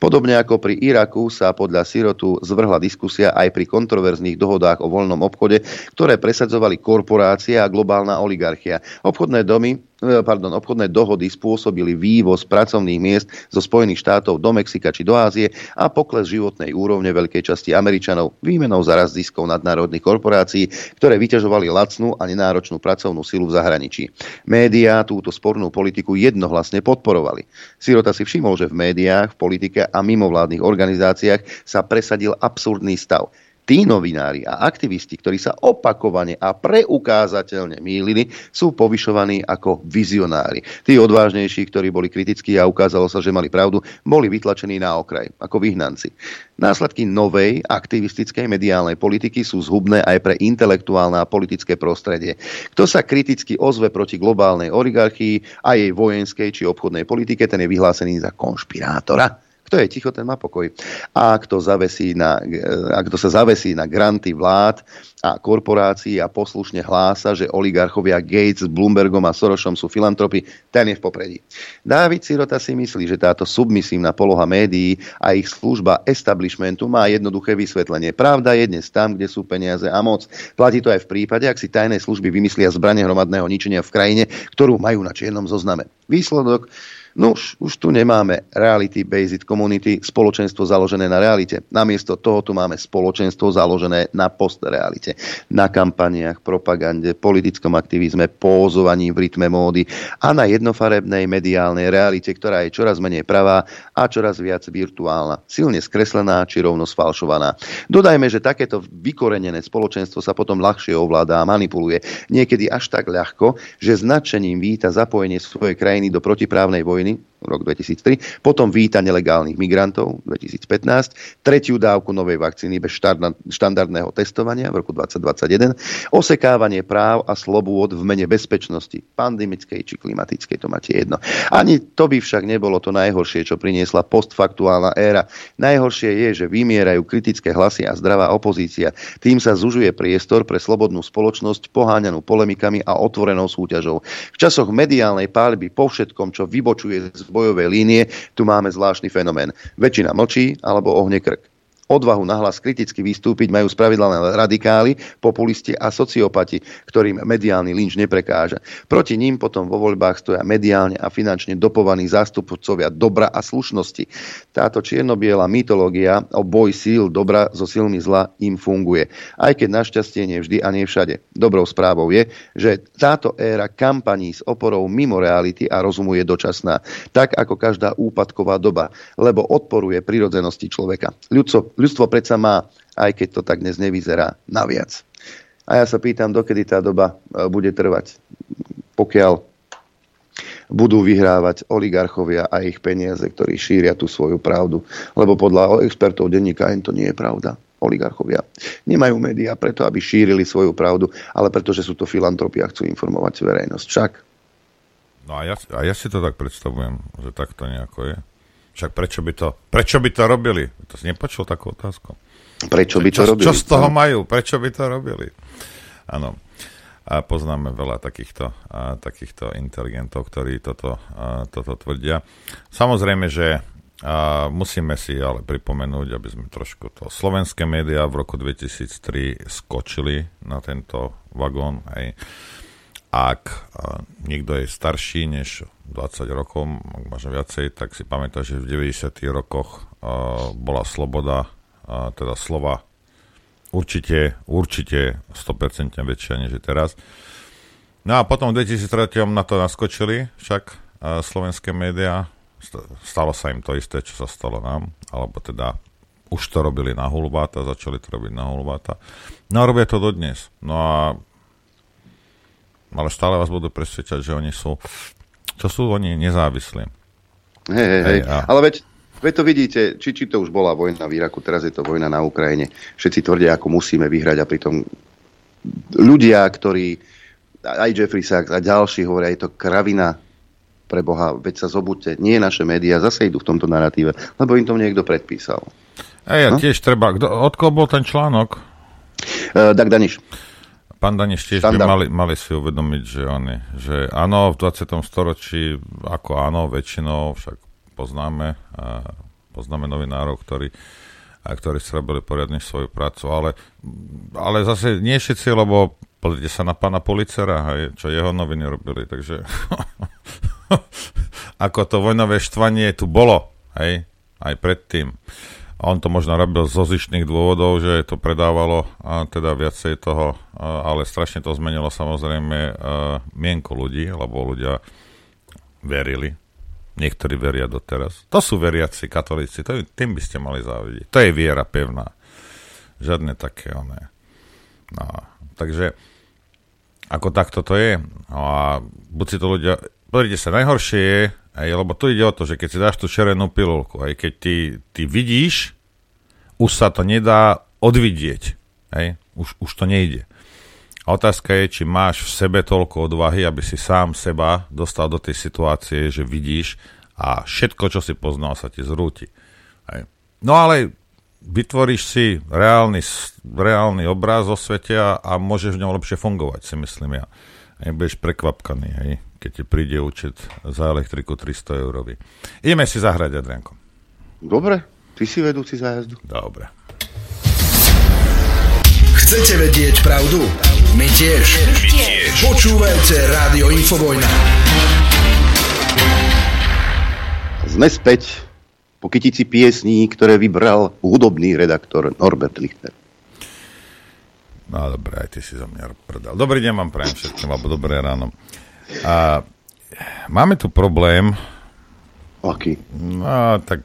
Podobne ako pri Iraku sa podľa Sirotu zvrhla diskusia aj pri kontroverzných dohodách o voľnom obchode, ktoré presadzovali korporácie a globálna oligarchia. Obchodné domy pardon, obchodné dohody spôsobili vývoz pracovných miest zo Spojených štátov do Mexika či do Ázie a pokles životnej úrovne veľkej časti Američanov výmenou za rast ziskov nadnárodných korporácií, ktoré vyťažovali lacnú a nenáročnú pracovnú silu v zahraničí. Média túto spornú politiku jednohlasne podporovali. Sirota si všimol, že v médiách, v politike a mimovládnych organizáciách sa presadil absurdný stav tí novinári a aktivisti, ktorí sa opakovane a preukázateľne mýlili, sú povyšovaní ako vizionári. Tí odvážnejší, ktorí boli kritickí a ukázalo sa, že mali pravdu, boli vytlačení na okraj, ako vyhnanci. Následky novej aktivistickej mediálnej politiky sú zhubné aj pre intelektuálne a politické prostredie. Kto sa kriticky ozve proti globálnej oligarchii a jej vojenskej či obchodnej politike, ten je vyhlásený za konšpirátora kto je ticho, ten má pokoj. A kto, zavesí na, a kto sa zavesí na granty vlád a korporácií a poslušne hlása, že oligarchovia Gates, Bloombergom a Sorosom sú filantropy, ten je v popredí. Dávid Sirota si myslí, že táto submisívna poloha médií a ich služba establishmentu má jednoduché vysvetlenie. Pravda je dnes tam, kde sú peniaze a moc. Platí to aj v prípade, ak si tajné služby vymyslia zbranie hromadného ničenia v krajine, ktorú majú na čiernom zozname. Výsledok No už, tu nemáme reality-based community, spoločenstvo založené na realite. Namiesto toho tu máme spoločenstvo založené na postrealite. Na kampaniách, propagande, politickom aktivizme, pózovaní v rytme módy a na jednofarebnej mediálnej realite, ktorá je čoraz menej pravá a čoraz viac virtuálna, silne skreslená či rovno sfalšovaná. Dodajme, že takéto vykorenené spoločenstvo sa potom ľahšie ovláda a manipuluje. Niekedy až tak ľahko, že značením víta zapojenie svojej krajiny do protiprávnej vojny vojny, rok 2003, potom víta nelegálnych migrantov 2015, tretiu dávku novej vakcíny bez štandardného testovania v roku 2021, osekávanie práv a slobôd v mene bezpečnosti, pandemickej či klimatickej, to máte jedno. Ani to by však nebolo to najhoršie, čo priniesla postfaktuálna éra. Najhoršie je, že vymierajú kritické hlasy a zdravá opozícia. Tým sa zužuje priestor pre slobodnú spoločnosť poháňanú polemikami a otvorenou súťažou. V časoch mediálnej pálby po všetkom, čo vybočuje z bojovej línie, tu máme zvláštny fenomén. Väčšina mlčí alebo ohne krk. Odvahu nahlas kriticky vystúpiť majú spravidla radikáli, populisti a sociopati, ktorým mediálny lynč neprekáža. Proti ním potom vo voľbách stoja mediálne a finančne dopovaní zástupcovia dobra a slušnosti. Táto čiernobiela mytológia o boj síl dobra so silmi zla im funguje. Aj keď našťastie nie vždy a nie všade. Dobrou správou je, že táto éra kampaní s oporou mimo reality a rozumu je dočasná. Tak ako každá úpadková doba, lebo odporuje prirodzenosti človeka. Ľudco, ľudstvo predsa má, aj keď to tak dnes nevyzerá, naviac. A ja sa pýtam, dokedy tá doba e, bude trvať. Pokiaľ budú vyhrávať oligarchovia a ich peniaze, ktorí šíria tú svoju pravdu. Lebo podľa expertov denníka to nie je pravda. Oligarchovia nemajú médiá preto, aby šírili svoju pravdu, ale preto, že sú to filantropi a chcú informovať verejnosť. Však. No a ja, a ja si to tak predstavujem, že takto nejako je. Však prečo by to, prečo by to robili? To si nepočul takú otázku. Prečo by to čo, robili? Čo z toho majú? Prečo by to robili? Áno. A poznáme veľa takýchto, a, takýchto inteligentov, ktorí toto, a, toto tvrdia. Samozrejme, že a musíme si ale pripomenúť, aby sme trošku to slovenské médiá v roku 2003 skočili na tento vagón. Hej ak niekto je starší než 20 rokov, možno viacej, tak si pamätá, že v 90. rokoch bola sloboda, teda slova určite, určite 100% väčšia než je teraz. No a potom v 2003 na to naskočili však slovenské médiá. Stalo sa im to isté, čo sa stalo nám, alebo teda už to robili na hulváta, začali to robiť na hulváta. No a robia to dodnes. No a ale stále vás budú presvedčať, že oni sú, čo sú oni nezávislí. Hej, hej, hej. Ale veď, veď to vidíte, či, či to už bola vojna v Iraku, teraz je to vojna na Ukrajine. Všetci tvrdia, ako musíme vyhrať a pritom ľudia, ktorí, aj Jeffrey Sachs a ďalší hovoria, je to kravina pre Boha, veď sa zobudte. Nie naše médiá zase idú v tomto narratíve, lebo im to niekto predpísal. Ej, ja no? tiež treba. Kdo, od koho bol ten článok? Uh, Dag Daniš. Pán Daniš tiež by mali, mali si uvedomiť, že, oni, že áno, v 20. storočí, ako áno, väčšinou však poznáme, a poznáme novinárov, ktorí, a ktorí si robili poriadne svoju prácu, ale, ale zase nie všetci, lebo pozrite sa na pána Policera, hej, čo jeho noviny robili, takže ako to vojnové štvanie tu bolo, hej, aj predtým. On to možno robil zo zišných dôvodov, že to predávalo a teda viacej toho, ale strašne to zmenilo samozrejme mienko ľudí, lebo ľudia verili. Niektorí veria doteraz. To sú veriaci katolíci, to, tým by ste mali závidieť. To je viera pevná. Žiadne také oné. No, takže ako takto to je. No a buď si to ľudia... Pozrite sa, najhoršie je, aj, lebo tu ide o to, že keď si dáš tú červenú pilulku, aj keď ty, ty vidíš, už sa to nedá odvidieť. Aj, už, už to nejde. A otázka je, či máš v sebe toľko odvahy, aby si sám seba dostal do tej situácie, že vidíš a všetko, čo si poznal, sa ti zrúti. Aj. No ale vytvoríš si reálny, reálny obraz o svete a, a môžeš v ňom lepšie fungovať, si myslím ja. Aj budeš prekvapkaný, hej keď ti príde účet za elektriku 300 eurový. Ideme si zahrať, Adrianko. Dobre, ty si vedúci zájazdu. Dobre. Chcete vedieť pravdu? My tiež. My tiež. Počúvajte Rádio Infovojna. Sme späť po kytici piesní, ktoré vybral hudobný redaktor Norbert Lichter. No dobré, aj ty si za mňa prdal. Dobrý deň vám prajem všetkým, alebo dobré ráno. A máme tu problém. Aký? No, tak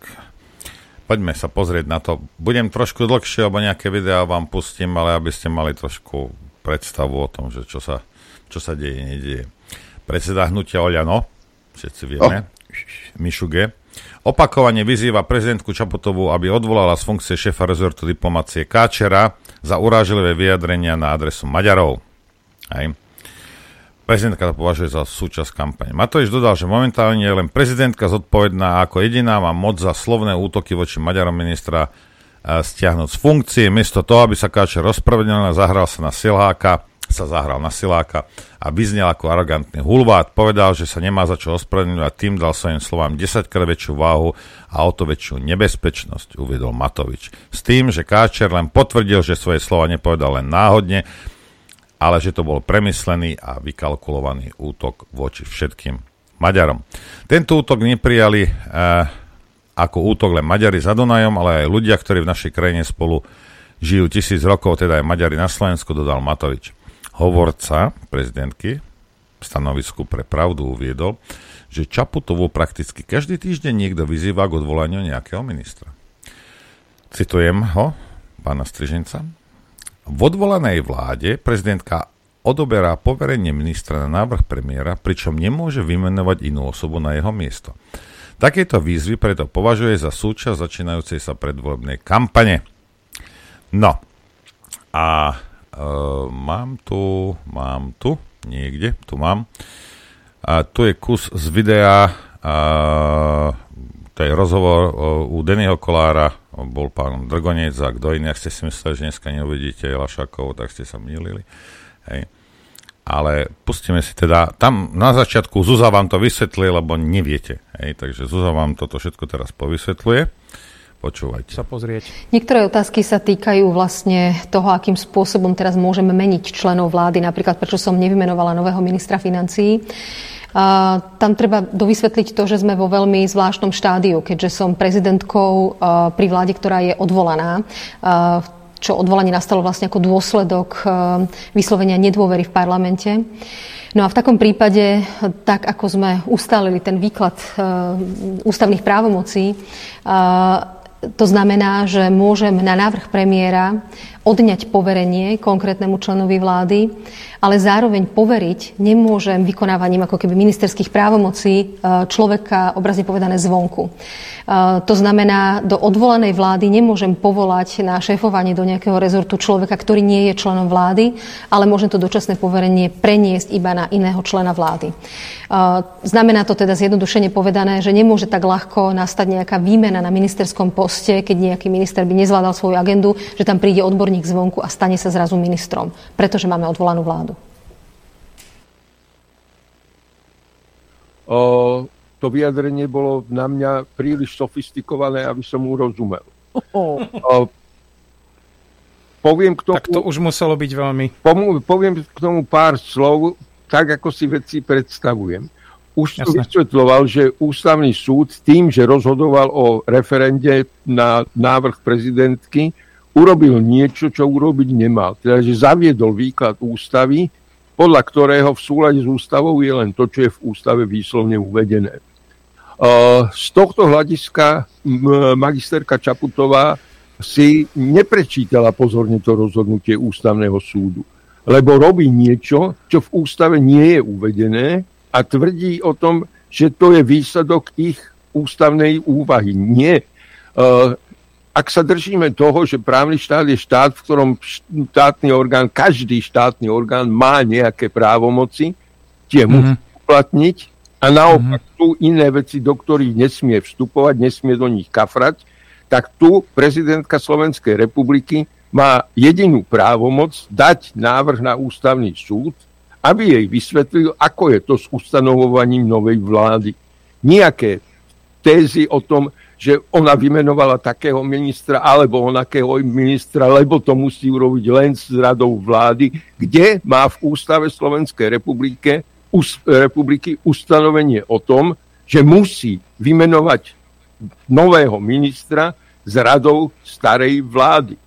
poďme sa pozrieť na to. Budem trošku dlhšie, lebo nejaké videá vám pustím, ale aby ste mali trošku predstavu o tom, že čo sa, čo sa deje, nedieje. Predseda hnutia Oľano, všetci vieme, oh. Mišuge, opakovane vyzýva prezidentku Čapotovú, aby odvolala z funkcie šéfa rezortu diplomácie Káčera za urážlivé vyjadrenia na adresu Maďarov. Aj. Prezidentka to považuje za súčasť kampane. Matovič dodal, že momentálne je len prezidentka zodpovedná ako jediná má moc za slovné útoky voči Maďarom ministra e, stiahnuť z funkcie. Miesto toho, aby sa Káčer a zahral sa na siláka, sa zahral na siláka a vyznel ako arogantný hulvát. Povedal, že sa nemá za čo ospravedlniť a tým dal svojim slovám 10 krát väčšiu váhu a o to väčšiu nebezpečnosť, uvedol Matovič. S tým, že Káčer len potvrdil, že svoje slova nepovedal len náhodne, ale že to bol premyslený a vykalkulovaný útok voči všetkým Maďarom. Tento útok neprijali e, ako útok len Maďari za Dunajom, ale aj ľudia, ktorí v našej krajine spolu žijú tisíc rokov, teda aj Maďari na Slovensku, dodal Matovič. Hovorca prezidentky v stanovisku pre pravdu uviedol, že Čaputovú prakticky každý týždeň niekto vyzýva k odvolaniu nejakého ministra. Citujem ho, pána Striženca. V odvolanej vláde prezidentka odoberá poverenie ministra na návrh premiéra, pričom nemôže vymenovať inú osobu na jeho miesto. Takéto výzvy preto považuje za súčasť začínajúcej sa predvolebnej kampane. No, a e, mám tu, mám tu, niekde, tu mám. A tu je kus z videa, a, to je rozhovor u Dennyho Kolára bol pán Drgonec a kto iný, ak ste si mysleli, že dneska neuvidíte Lašakov, tak ste sa mýlili. Hej. Ale pustíme si teda, tam na začiatku Zuza vám to vysvetlí, lebo neviete. Hej. Takže Zuza vám toto všetko teraz povysvetľuje. Počúvajte. Sa pozrieť. Niektoré otázky sa týkajú vlastne toho, akým spôsobom teraz môžeme meniť členov vlády. Napríklad, prečo som nevymenovala nového ministra financií tam treba dovysvetliť to, že sme vo veľmi zvláštnom štádiu, keďže som prezidentkou pri vláde, ktorá je odvolaná čo odvolanie nastalo vlastne ako dôsledok vyslovenia nedôvery v parlamente. No a v takom prípade, tak ako sme ustalili ten výklad ústavných právomocí, to znamená, že môžem na návrh premiéra odňať poverenie konkrétnemu členovi vlády, ale zároveň poveriť nemôžem vykonávaním ako keby ministerských právomocí e, človeka obrazne povedané zvonku. E, to znamená, do odvolanej vlády nemôžem povolať na šéfovanie do nejakého rezortu človeka, ktorý nie je členom vlády, ale môžem to dočasné poverenie preniesť iba na iného člena vlády. E, znamená to teda zjednodušene povedané, že nemôže tak ľahko nastať nejaká výmena na ministerskom poste, keď nejaký minister by nezvládal svoju agendu, že tam príde odborník zvonku a stane sa zrazu ministrom, pretože máme odvolanú vládu. o, to vyjadrenie bolo na mňa príliš sofistikované, aby som mu rozumel. O, poviem k tomu, tak to už muselo byť veľmi... Poviem k tomu pár slov, tak ako si veci predstavujem. Už som vysvetloval, že ústavný súd tým, že rozhodoval o referende na návrh prezidentky, urobil niečo, čo urobiť nemal. Teda, že zaviedol výklad ústavy, podľa ktorého v súlade s ústavou je len to, čo je v ústave výslovne uvedené. Z tohto hľadiska magisterka Čaputová si neprečítala pozorne to rozhodnutie ústavného súdu, lebo robí niečo, čo v ústave nie je uvedené a tvrdí o tom, že to je výsledok ich ústavnej úvahy. Nie ak sa držíme toho, že právny štát je štát, v ktorom štátny orgán, každý štátny orgán má nejaké právomoci, tie musí mm-hmm. uplatniť a naopak mm-hmm. tu iné veci, do ktorých nesmie vstupovať, nesmie do nich kafrať, tak tu prezidentka Slovenskej republiky má jedinú právomoc dať návrh na ústavný súd, aby jej vysvetlil, ako je to s ustanovovaním novej vlády. Nijaké tézy o tom, že ona vymenovala takého ministra alebo onakého ministra, lebo to musí urobiť len s radou vlády, kde má v ústave Slovenskej republike, us, republiky ustanovenie o tom, že musí vymenovať nového ministra s radou starej vlády.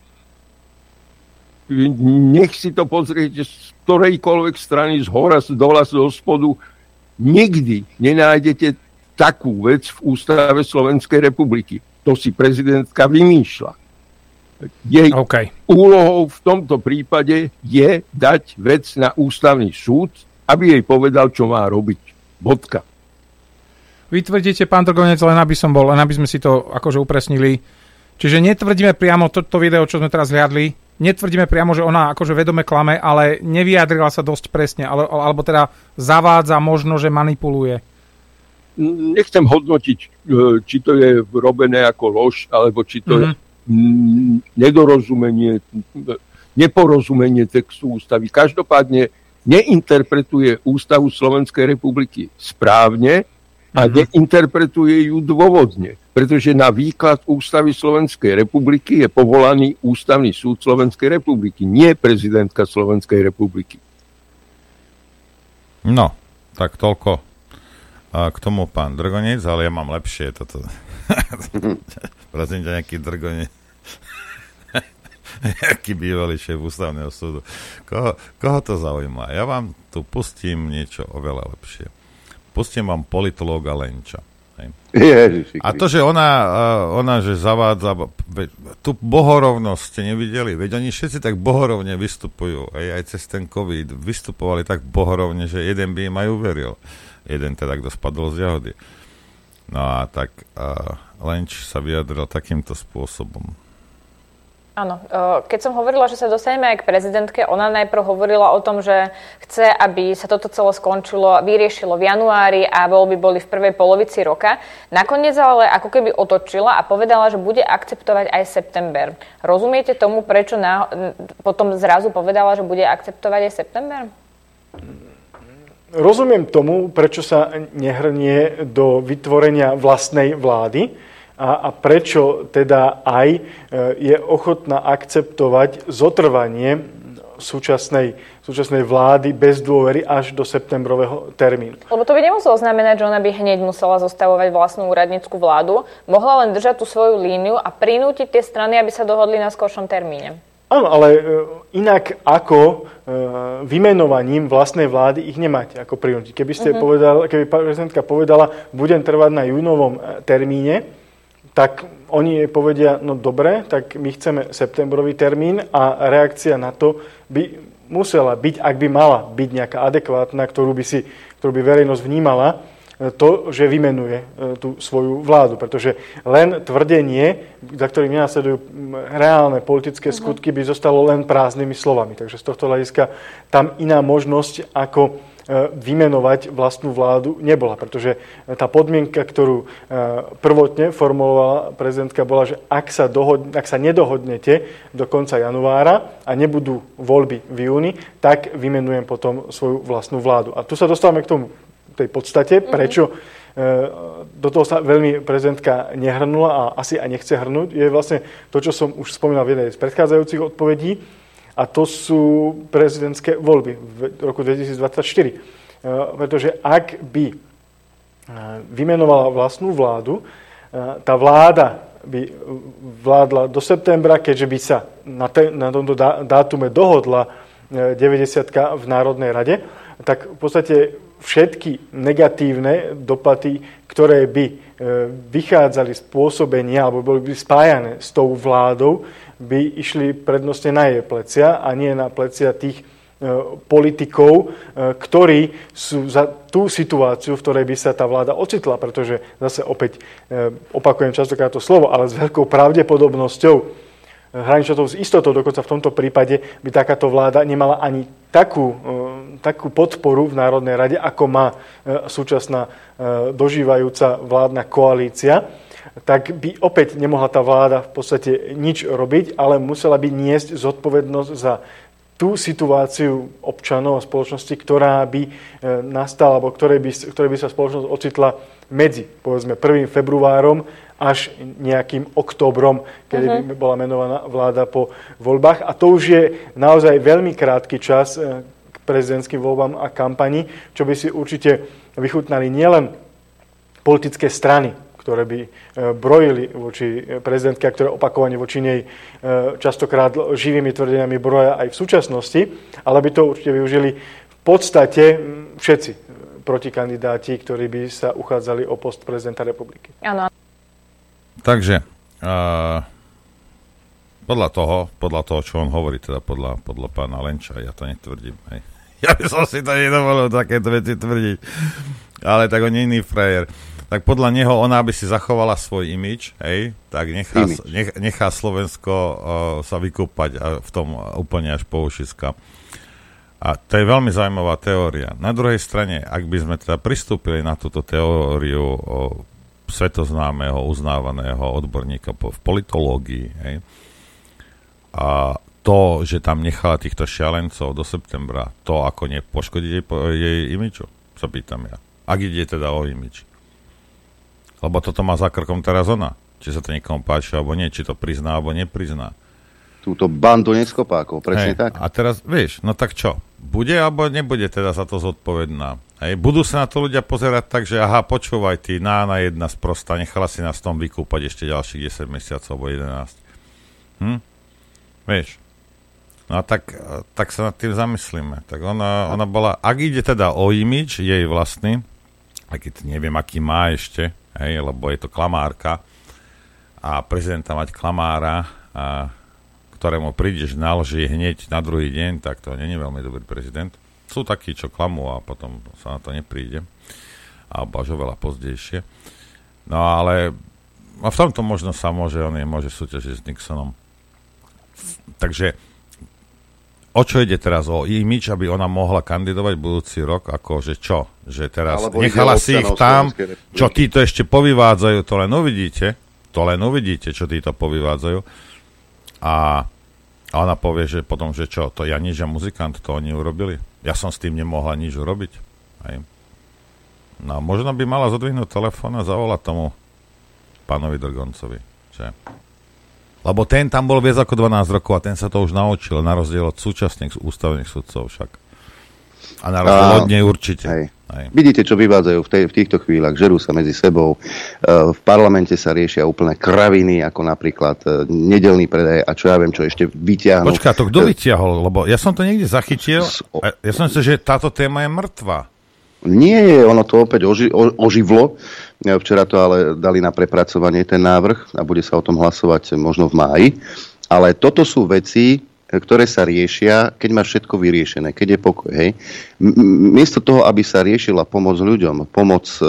Nech si to pozriete z ktorejkoľvek strany, z hora, z dola, z spodu. Nikdy nenájdete takú vec v ústave Slovenskej republiky. To si prezidentka vymýšľa. Jej okay. úlohou v tomto prípade je dať vec na ústavný súd, aby jej povedal, čo má robiť. Bodka. Vy tvrdíte, pán Drgonec, len aby som bol, len aby sme si to akože upresnili. Čiže netvrdíme priamo toto video, čo sme teraz hľadli, netvrdíme priamo, že ona akože vedome klame, ale nevyjadrila sa dosť presne, ale, alebo teda zavádza možno, že manipuluje nechcem hodnotiť, e, či to je robené ako lož, alebo či to mm-hmm. je mhm. nedorozumenie, neporozumenie textu ústavy. Každopádne neinterpretuje ústavu Slovenskej republiky správne a mm-hmm. neinterpretuje ju dôvodne, pretože na výklad ústavy Slovenskej republiky je povolaný ústavný súd Slovenskej republiky, nie prezidentka Slovenskej republiky. No, tak toľko a k tomu pán Drgonec, ale ja mám lepšie toto. Prosím ťa, nejaký Drgonec. Jaký bývalý šéf ústavného súdu. Koho, koho to zaujíma? Ja vám tu pustím niečo oveľa lepšie. Pustím vám politológa Lenča. Ježiši, a to, že ona, ona že zavádza, tú bohorovnosť ste nevideli, veď oni všetci tak bohorovne vystupujú, aj, aj cez ten COVID, vystupovali tak bohorovne, že jeden by im aj uveril jeden teda, kto spadol z jahody. No a tak uh, Lenč sa vyjadril takýmto spôsobom. Áno, keď som hovorila, že sa dostaneme aj k prezidentke, ona najprv hovorila o tom, že chce, aby sa toto celé skončilo, vyriešilo v januári a voľby boli v prvej polovici roka. Nakoniec ale ako keby otočila a povedala, že bude akceptovať aj september. Rozumiete tomu, prečo na, potom zrazu povedala, že bude akceptovať aj september? Rozumiem tomu, prečo sa nehrnie do vytvorenia vlastnej vlády a, a prečo teda aj e, je ochotná akceptovať zotrvanie súčasnej, súčasnej vlády bez dôvery až do septembrového termínu. Lebo to by nemuselo znamenať, že ona by hneď musela zostavovať vlastnú úradnickú vládu, mohla len držať tú svoju líniu a prinútiť tie strany, aby sa dohodli na skoršom termíne. Áno, ale e, inak ako e, vymenovaním vlastnej vlády ich nemáte ako prinútiť. Keby, ste uh-huh. povedal, keby prezidentka povedala, budem trvať na júnovom e, termíne, tak oni jej povedia, no dobre, tak my chceme septembrový termín a reakcia na to by musela byť, ak by mala byť nejaká adekvátna, ktorú by, si, ktorú by verejnosť vnímala, to, že vymenuje e, tú svoju vládu. Pretože len tvrdenie, za ktorým nenásledujú reálne politické mhm. skutky, by zostalo len prázdnymi slovami. Takže z tohto hľadiska tam iná možnosť, ako e, vymenovať vlastnú vládu nebola, pretože tá podmienka, ktorú e, prvotne formulovala prezidentka, bola, že ak sa, dohod, ak sa nedohodnete do konca januára a nebudú voľby v júni, tak vymenujem potom svoju vlastnú vládu. A tu sa dostávame k tomu tej podstate, mhm. prečo mm-hmm. do toho sa veľmi prezidentka nehrnula a asi aj nechce hrnúť, je vlastne to, čo som už spomínal v jednej z predchádzajúcich odpovedí, a to sú prezidentské voľby v roku 2024. E, pretože ak by e, vymenovala vlastnú vládu, tá vláda by vládla do septembra, keďže by sa na, te, na tomto dátume dohodla 90 v Národnej rade, tak v podstate všetky negatívne dopady, ktoré by e, vychádzali z pôsobenia alebo boli by spájane s tou vládou, by išli prednostne na jej plecia a nie na plecia tých e, politikov, e, ktorí sú za tú situáciu, v ktorej by sa tá vláda ocitla, pretože zase opäť opakujem častokrát to slovo, ale s veľkou pravdepodobnosťou hraničia to s istotou, dokonca v tomto prípade by takáto vláda nemala ani takú, e, takú podporu v Národnej rade, ako má e, súčasná e, dožívajúca vládna koalícia, tak by opäť nemohla tá vláda v podstate nič robiť, ale musela by niesť zodpovednosť za tú situáciu občanov a spoločnosti, ktorá by nastala, alebo ktorej by, ktorej by sa spoločnosť ocitla medzi, povedzme, 1. februárom až nejakým oktobrom, kedy uh-huh. by bola menovaná vláda po voľbách. A to už je naozaj veľmi krátky čas eh, k prezidentským voľbám a kampani, čo by si určite vychutnali nielen politické strany, ktoré by eh, brojili voči prezidentke a ktoré opakovane voči nej eh, častokrát živými tvrdeniami broja aj v súčasnosti, ale by to určite využili v podstate hm, všetci protikandidáti, ktorí by sa uchádzali o post prezidenta republiky. Áno. Takže, uh, podľa toho, podľa toho, čo on hovorí, teda podľa, podľa pána Lenča, ja to netvrdím, hej. Ja by som si to nedovolil takéto veci tvrdiť. Ale tak on iný frajer. Tak podľa neho ona by si zachovala svoj imič, hej, tak nechá, nech, nechá Slovensko uh, sa vykúpať uh, v tom úplne až po ušiska. A to je veľmi zaujímavá teória. Na druhej strane, ak by sme teda pristúpili na túto teóriu o svetoznámeho, uznávaného odborníka v politológii. Hej. A to, že tam nechala týchto šialencov do septembra, to ako nepoškodí jej, jej imiču, sa pýtam ja. Ak ide teda o imič. Lebo toto má za krkom teraz ona. Či sa to niekomu páči, alebo nie, či to prizná, alebo neprizná túto bandu neskopákov, presne hey, tak. A teraz, vieš, no tak čo? Bude alebo nebude teda za to zodpovedná? Hej, budú sa na to ľudia pozerať tak, že aha, počúvaj ty, nána jedna sprosta, nechala si nás tom vykúpať ešte ďalších 10 mesiacov alebo 11. Hm? Vieš? No a tak, tak sa nad tým zamyslíme. Tak ona, ona bola, ak ide teda o imič jej vlastný, aj keď neviem, aký má ešte, hej, lebo je to klamárka a prezidenta mať klamára a ktorému prídeš na lži hneď na druhý deň, tak to není veľmi dobrý prezident. Sú takí, čo klamú a potom sa na to nepríde. Alebo až oveľa pozdejšie. No ale a v tomto možno sa môže, on je, môže súťažiť s Nixonom. Takže o čo ide teraz? O imič, aby ona mohla kandidovať budúci rok? Ako, že čo? Že teraz Alebo nechala si ich tam, čo títo ešte povyvádzajú, to len uvidíte. To len uvidíte, čo títo povyvádzajú a, a ona povie, že potom, že čo, to ja nič a muzikant, to oni urobili. Ja som s tým nemohla nič urobiť. Hej. No možno by mala zodvihnúť telefón a zavolať tomu pánovi Drgoncovi. Že? Lebo ten tam bol viac ako 12 rokov a ten sa to už naučil, na rozdiel od súčasných ústavných sudcov však. A na rozdiel od nej určite. Hej. Hej. Vidíte, čo vyvádzajú v, tej, v týchto chvíľach. Žerú sa medzi sebou. E, v parlamente sa riešia úplné kraviny, ako napríklad e, nedelný predaj a čo ja viem, čo ešte vyťahnu. Počká, to kto vyťahol? Lebo ja som to niekde zachytil. Ja som myslel, že táto téma je mŕtva. Nie, ono to opäť oži, o, oživlo. Včera to ale dali na prepracovanie ten návrh a bude sa o tom hlasovať možno v máji. Ale toto sú veci, ktoré sa riešia, keď máš všetko vyriešené, keď je pokoj. Hej. Miesto toho, aby sa riešila pomoc ľuďom, pomoc e,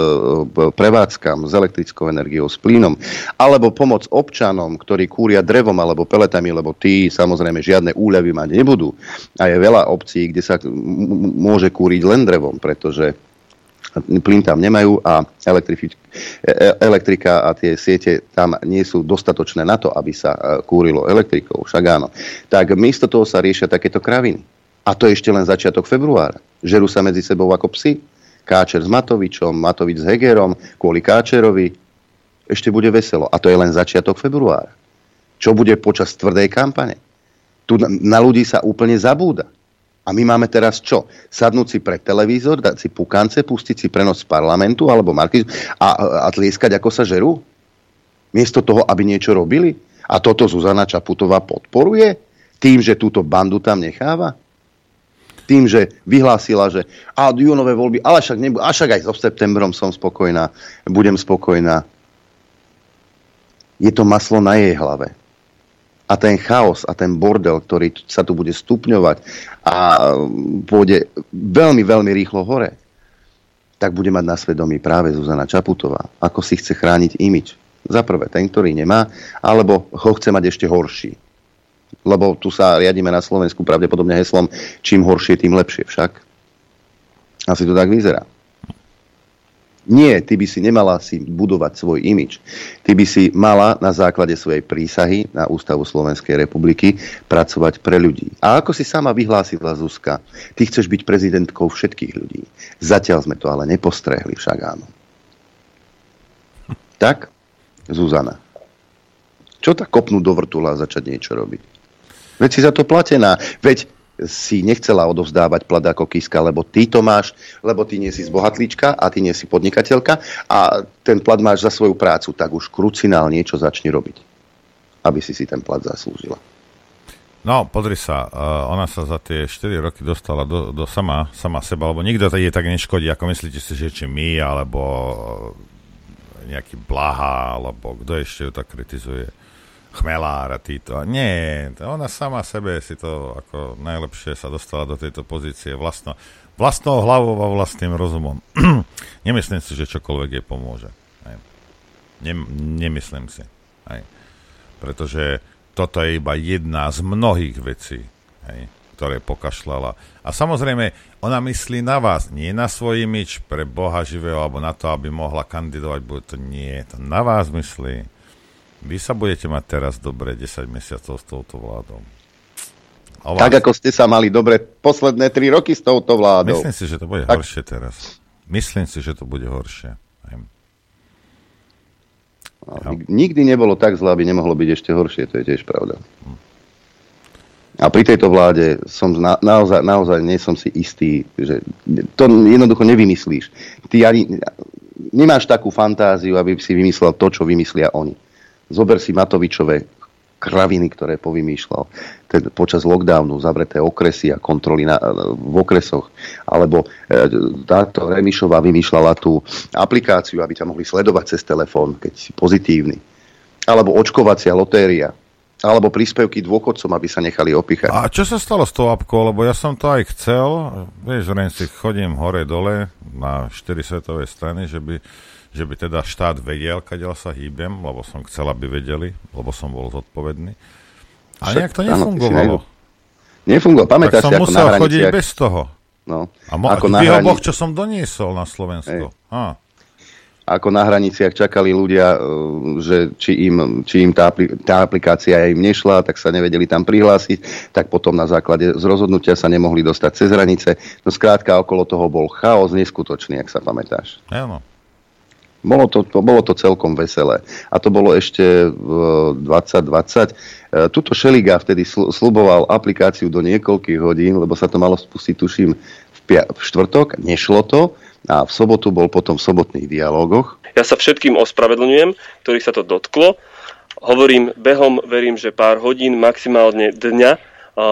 prevádzkam s elektrickou energiou, s plynom, alebo pomoc občanom, ktorí kúria drevom alebo peletami, lebo tí samozrejme žiadne úľavy mať nebudú. A je veľa obcí, kde sa môže kúriť len drevom, pretože plyn tam nemajú a e, e, elektrika a tie siete tam nie sú dostatočné na to, aby sa e, kúrilo elektrikou, však áno. Tak miesto toho sa riešia takéto kraviny. A to je ešte len začiatok februára. Žerú sa medzi sebou ako psi. Káčer s Matovičom, Matovič s Hegerom, kvôli Káčerovi. Ešte bude veselo. A to je len začiatok februára. Čo bude počas tvrdej kampane? Tu na ľudí sa úplne zabúda. A my máme teraz čo? Sadnúť si pre televízor, dať si pukance, pustiť si prenos z parlamentu alebo markiz a, a tlieskať, ako sa žerú? Miesto toho, aby niečo robili? A toto Zuzana Čaputová podporuje? Tým, že túto bandu tam necháva? Tým, že vyhlásila, že a júnové voľby, ale však, nebu- a však aj so septembrom som spokojná, budem spokojná. Je to maslo na jej hlave a ten chaos a ten bordel, ktorý sa tu bude stupňovať a pôjde veľmi, veľmi rýchlo hore, tak bude mať na svedomí práve Zuzana Čaputová, ako si chce chrániť imič. Za prvé, ten, ktorý nemá, alebo ho chce mať ešte horší. Lebo tu sa riadíme na Slovensku pravdepodobne heslom čím horšie, tým lepšie však. Asi to tak vyzerá. Nie, ty by si nemala si budovať svoj imič. Ty by si mala na základe svojej prísahy na Ústavu Slovenskej republiky pracovať pre ľudí. A ako si sama vyhlásila Zuzka, ty chceš byť prezidentkou všetkých ľudí. Zatiaľ sme to ale nepostrehli, však áno. Tak, Zuzana. Čo tak kopnúť do vrtula a začať niečo robiť? Veď si za to platená. Veď si nechcela odovzdávať plat ako Kiska, lebo ty to máš, lebo ty nie si zbohatlíčka a ty nie si podnikateľka a ten plat máš za svoju prácu, tak už krucinál niečo začni robiť, aby si si ten plat zaslúžila. No, podri sa, uh, ona sa za tie 4 roky dostala do, do sama, sama seba, lebo nikto jej tak neškodí, ako myslíte si, že či my, alebo nejaký Blaha, alebo kto ešte ju tak kritizuje chmelár a títo. Nie, ona sama sebe si to ako najlepšie sa dostala do tejto pozície vlastno, vlastnou hlavou a vlastným rozumom. Nemyslím si, že čokoľvek jej pomôže. Aj. Nem, nemyslím si. Aj. Pretože toto je iba jedna z mnohých vecí, aj, ktoré pokašľala. A samozrejme, ona myslí na vás, nie na svoj imič pre Boha živého, alebo na to, aby mohla kandidovať, bude to nie, to na vás myslí vy sa budete mať teraz dobre 10 mesiacov s touto vládou. vás... Tak ako ste sa mali dobre posledné 3 roky s touto vládou. Myslím si, že to bude tak... horšie teraz. Myslím si, že to bude horšie. Ja. Nikdy nebolo tak zle, aby nemohlo byť ešte horšie, to je tiež pravda. Hm. A pri tejto vláde som na, naozaj, naozaj nie som si istý, že to jednoducho nevymyslíš. Ty ani nemáš takú fantáziu, aby si vymyslel to, čo vymyslia oni. Zober si Matovičové kraviny, ktoré povymýšľal ten, počas lockdownu, zavreté okresy a kontroly na, v okresoch. Alebo e, táto Remišová vymýšľala tú aplikáciu, aby ťa mohli sledovať cez telefón, keď si pozitívny. Alebo očkovacia lotéria. Alebo príspevky dôchodcom, aby sa nechali opichať. A čo sa stalo s tou apkou? Lebo ja som to aj chcel. Vieš, len si chodím hore-dole na 4 svetové strany, že by že by teda štát vedel, kadiaľ sa hýbem, lebo som chcel, aby vedeli, lebo som bol zodpovedný. A nejak to nefungovalo. Nefungovalo, pamätáš tak som musel chodiť bez toho. No. A mo- ako na hranici... čo som doniesol na Slovensko. Ha. Ako na hraniciach čakali ľudia, e, že či im, či im tá, tá aplikácia im nešla, tak sa nevedeli tam prihlásiť, tak potom na základe z rozhodnutia sa nemohli dostať cez hranice. No skrátka, okolo toho bol chaos neskutočný, ak sa pamätáš. Áno. Bolo to, bolo to celkom veselé. A to bolo ešte v 2020. E, tuto Šeliga vtedy sluboval aplikáciu do niekoľkých hodín, lebo sa to malo spustiť, tuším, v, pia- v štvrtok. Nešlo to. A v sobotu bol potom v sobotných dialógoch. Ja sa všetkým ospravedlňujem, ktorých sa to dotklo. Hovorím, behom verím, že pár hodín, maximálne dňa,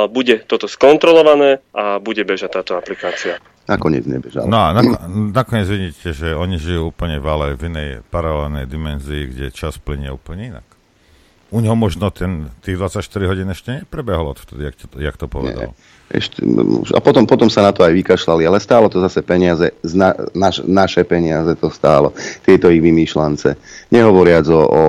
bude toto skontrolované a bude bežať táto aplikácia. Nakoniec nebežal. No a nakoniec vidíte, že oni žijú úplne v, ale v inej paralelnej dimenzii, kde čas plinie úplne inak. U neho možno ten, tých 24 hodín ešte neprebehlo odvtedy, jak to, jak to povedal. Nie. Ešte, a potom, potom sa na to aj vykašľali, ale stálo to zase peniaze, zna, naš, naše peniaze to stálo, tieto ich vymýšľance. Nehovoriac o, o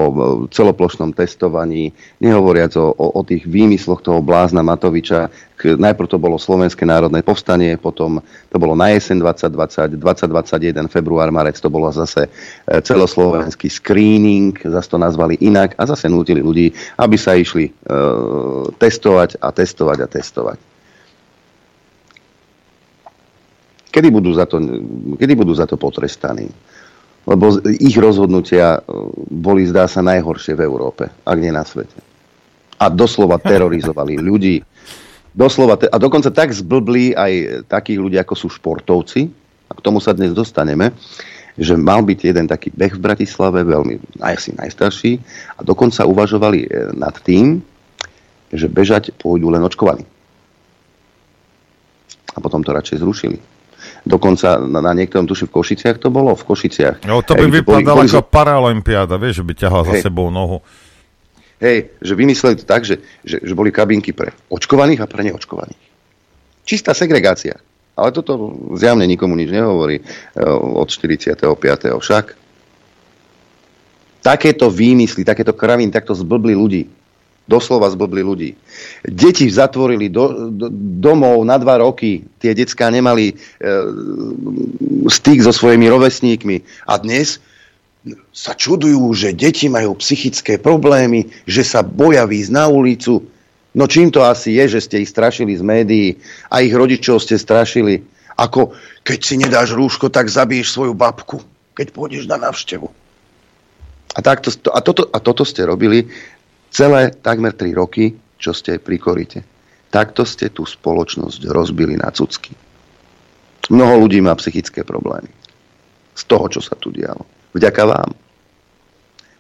celoplošnom testovaní, nehovoriac o, o, o tých výmysloch toho blázna Matoviča. K, najprv to bolo Slovenské národné povstanie, potom to bolo na jeseň 2020, 2021, február, marec, to bolo zase e, celoslovenský screening, zase to nazvali inak a zase nutili ľudí, aby sa išli e, testovať a testovať a testovať. Kedy budú za to, kedy budú za to potrestaní? Lebo ich rozhodnutia e, boli, zdá sa, najhoršie v Európe, ak nie na svete. A doslova terorizovali ľudí. Doslova te- a dokonca tak zblblí aj takých ľudí, ako sú športovci, a k tomu sa dnes dostaneme, že mal byť jeden taký beh v Bratislave, veľmi asi najstarší, a dokonca uvažovali e, nad tým, že bežať pôjdu len očkovaní. A potom to radšej zrušili. Dokonca na, na niektorom, tuši v Košiciach to bolo, v Košiciach. No to by Hej, vypadalo ako paralympiáda, vieš, že by ťahal Hej. za sebou nohu. Hej, že vymysleli to tak, že, že, že boli kabinky pre očkovaných a pre neočkovaných. Čistá segregácia. Ale toto zjavne nikomu nič nehovorí e, od 45. však. Takéto výmysly, takéto kravín, takto zblbli ľudí doslova zblbli ľudí. Deti zatvorili do, do, domov na dva roky, tie detská nemali e, styk so svojimi rovesníkmi. A dnes sa čudujú, že deti majú psychické problémy, že sa boja výjsť na ulicu. No čím to asi je, že ste ich strašili z médií a ich rodičov ste strašili. Ako keď si nedáš rúško, tak zabiješ svoju babku, keď pôjdeš na návštevu. A, takto, a, toto, a toto ste robili celé takmer 3 roky, čo ste pri korite. Takto ste tú spoločnosť rozbili na cucky. Mnoho ľudí má psychické problémy. Z toho, čo sa tu dialo. Vďaka vám.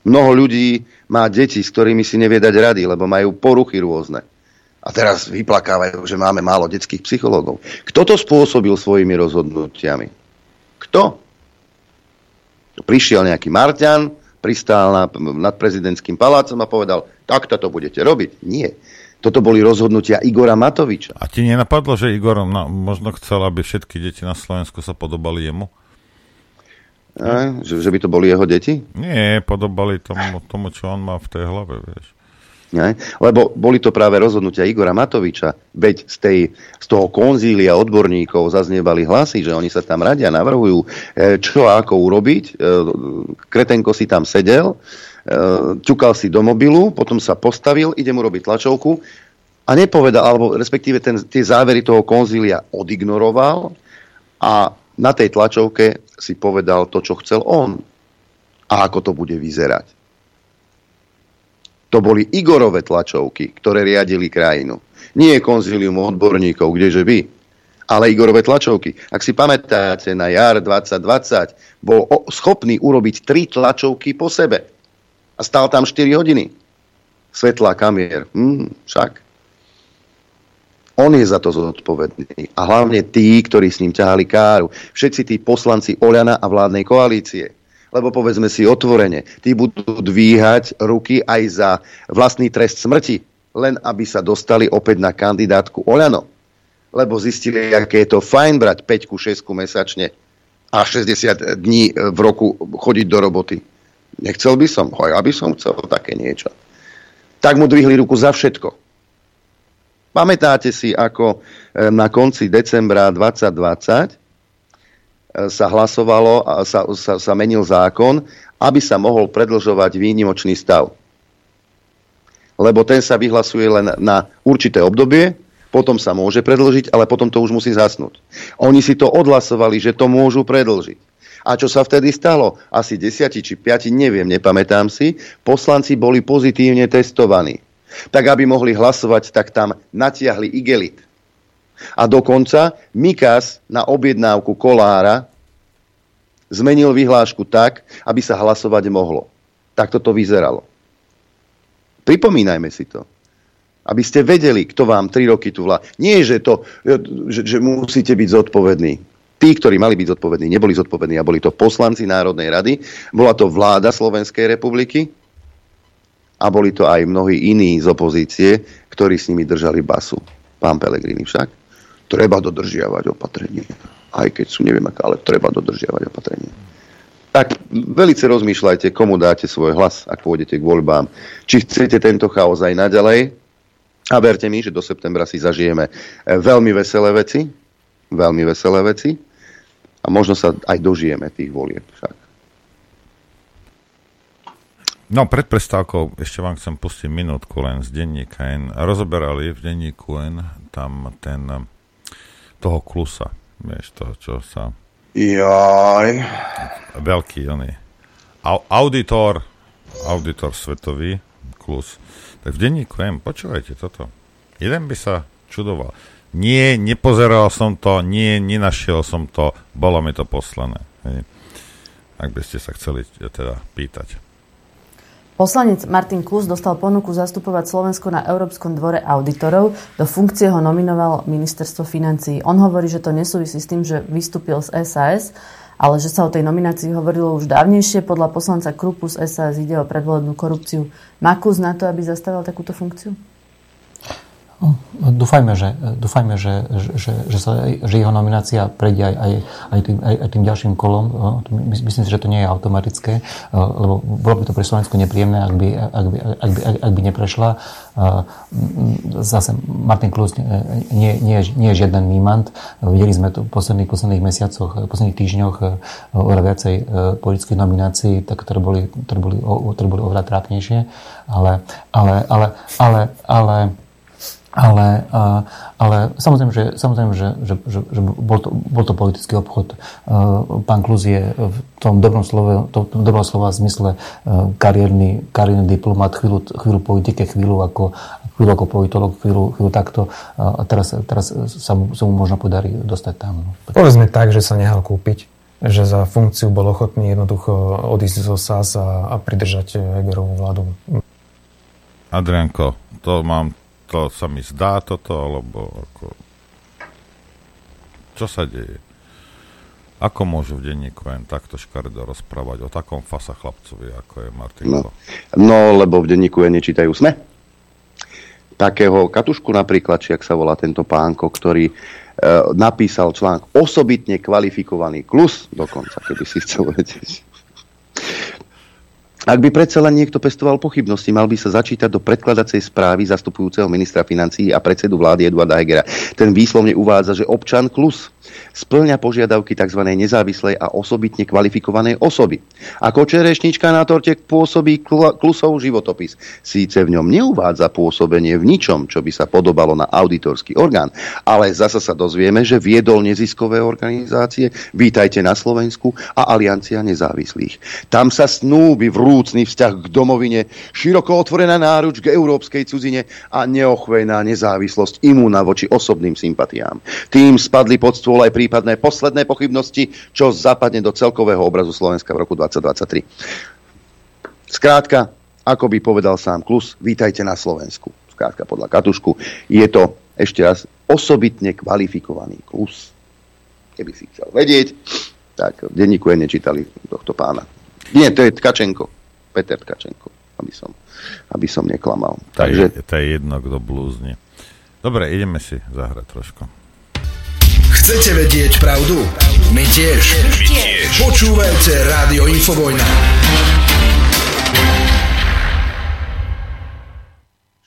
Mnoho ľudí má deti, s ktorými si nevie dať rady, lebo majú poruchy rôzne. A teraz vyplakávajú, že máme málo detských psychológov. Kto to spôsobil svojimi rozhodnutiami? Kto? Prišiel nejaký Marťan, pristál na, nad prezidentským palácom a povedal, takto to budete robiť. Nie. Toto boli rozhodnutia Igora Matoviča. A ti nenapadlo, že Igor no, možno chcel, aby všetky deti na Slovensku sa podobali jemu? A, že, že by to boli jeho deti? Nie, podobali tomu, tomu, čo on má v tej hlave, vieš. Ne? Lebo boli to práve rozhodnutia Igora Matoviča, veď z, tej, z toho konzília odborníkov zaznievali hlasy, že oni sa tam radia, navrhujú, e, čo a ako urobiť. E, Kretenko si tam sedel, e, ťukal si do mobilu, potom sa postavil, idem urobiť tlačovku a nepovedal, alebo respektíve ten, tie závery toho konzília odignoroval a na tej tlačovke si povedal to, čo chcel on a ako to bude vyzerať. To boli Igorové tlačovky, ktoré riadili krajinu. Nie konzilium odborníkov, kdeže vy, ale Igorové tlačovky. Ak si pamätáte, na jar 2020 bol schopný urobiť tri tlačovky po sebe. A stál tam 4 hodiny. Svetlá kamier. Hmm, však. On je za to zodpovedný. A hlavne tí, ktorí s ním ťahali káru. Všetci tí poslanci Oľana a vládnej koalície lebo povedzme si otvorene, tí budú dvíhať ruky aj za vlastný trest smrti, len aby sa dostali opäť na kandidátku Oľano. Lebo zistili, aké je to fajn brať 5 6 mesačne a 60 dní v roku chodiť do roboty. Nechcel by som, hoj, aby som chcel také niečo. Tak mu dvihli ruku za všetko. Pamätáte si, ako eh, na konci decembra 2020 sa hlasovalo a sa, sa, sa menil zákon, aby sa mohol predlžovať výnimočný stav. Lebo ten sa vyhlasuje len na určité obdobie, potom sa môže predlžiť, ale potom to už musí zasnúť. Oni si to odhlasovali, že to môžu predlžiť. A čo sa vtedy stalo? Asi 10 či 5, neviem, nepamätám si, poslanci boli pozitívne testovaní. Tak aby mohli hlasovať, tak tam natiahli igelit. A dokonca Mikas na objednávku Kolára zmenil vyhlášku tak, aby sa hlasovať mohlo. Tak to vyzeralo. Pripomínajme si to. Aby ste vedeli, kto vám tri roky tu vlá. Nie, že, to, že, že musíte byť zodpovední. Tí, ktorí mali byť zodpovední, neboli zodpovední a boli to poslanci Národnej rady, bola to vláda Slovenskej republiky a boli to aj mnohí iní z opozície, ktorí s nimi držali basu. Pán Pelegrini však. Treba dodržiavať opatrenie. Aj keď sú neviem aká, ale treba dodržiavať opatrenie. Tak velice rozmýšľajte, komu dáte svoj hlas, ak pôjdete k voľbám. Či chcete tento chaos aj naďalej. A verte mi, že do septembra si zažijeme veľmi veselé veci. Veľmi veselé veci a možno sa aj dožijeme tých volieb však. No, pred prestávkou ešte vám chcem pustiť minútku len z denníka N. Rozoberali v denníku N tam ten toho klusa, vieš, toho, čo sa... Jaj. Veľký, on je. Auditor, auditor svetový, klus. Tak v denníku N, počúvajte toto. Jeden by sa čudoval nie, nepozeral som to, nie, nenašiel som to, bolo mi to poslané. Hej. Ak by ste sa chceli teda pýtať. Poslanec Martin Klus dostal ponuku zastupovať Slovensko na Európskom dvore auditorov. Do funkcie ho nominoval ministerstvo financí. On hovorí, že to nesúvisí s tým, že vystúpil z SAS, ale že sa o tej nominácii hovorilo už dávnejšie. Podľa poslanca Krupu z SAS ide o predvolebnú korupciu. Má Klus na to, aby zastavil takúto funkciu? Dúfajme, že, dúfajme, že, že, že, sa, že jeho nominácia prejde aj, aj, aj, tým, aj, aj tým ďalším kolom. Myslím si, že to nie je automatické, lebo bolo by to pre Slovensku nepríjemné, ak by, ak by, ak by, ak by neprešla. Zase Martin Klus nie, nie, nie je žiaden mímant. Videli sme to v posledných, posledných mesiacoch, v posledných týždňoch oveľa viacej politických nominácií, tak, ktoré, boli, ktoré, boli, ktoré boli oveľa trápnejšie. Ale, ale, ale, ale, ale ale, ale samozrejme, že, samozrejme, že, že, že, že bol, to, bol to politický obchod. Pán Kluz je v tom dobrom slove, to, tom dobrom slova zmysle kariérny, kariérny diplomat, chvíľu, chvíľu politike, chvíľu ako, chvíľu ako politolog, chvíľu, chvíľu takto. A teraz, teraz sa, mu, sa mu možno podarí dostať tam. No. Povedzme tak, že sa nehal kúpiť že za funkciu bol ochotný jednoducho odísť zo SAS a, a pridržať Hegerovú vládu. Adrianko, to mám to sa mi zdá toto, alebo ako... Čo sa deje? Ako môžu v denníku len takto škaredo rozprávať o takom fasa chlapcovi, ako je Martinko? No, no lebo v denníku je nečítajú sme. Takého Katušku napríklad, či ak sa volá tento pánko, ktorý e, napísal článok osobitne kvalifikovaný klus, dokonca, keby si chcel vedieť. Ak by predsa len niekto pestoval pochybnosti, mal by sa začítať do predkladacej správy zastupujúceho ministra financií a predsedu vlády Eduarda Hegera. Ten výslovne uvádza, že občan Klus splňa požiadavky tzv. nezávislej a osobitne kvalifikovanej osoby. Ako čerešnička na torte pôsobí klusov životopis. Síce v ňom neuvádza pôsobenie v ničom, čo by sa podobalo na auditorský orgán, ale zasa sa dozvieme, že viedol neziskové organizácie Vítajte na Slovensku a Aliancia nezávislých. Tam sa snúbi vrúcný vzťah k domovine, široko otvorená náruč k európskej cudzine a neochvejná nezávislosť imúna voči osobným sympatiám. Tým spadli pod stôl aj prípadné posledné pochybnosti, čo zapadne do celkového obrazu Slovenska v roku 2023. Skrátka, ako by povedal sám Klus, vítajte na Slovensku. Skrátka podľa Katušku, je to ešte raz osobitne kvalifikovaný Klus. Keby si chcel vedieť, tak v denníku nečítali tohto pána. Nie, to je Tkačenko. Peter Tkačenko, aby som, aby som neklamal. To Takže... je, to je jedno, kto blúzne. Dobre, ideme si zahrať trošku. Chcete vedieť pravdu? My tiež. My tiež. Počúvajte Rádio Infovojna.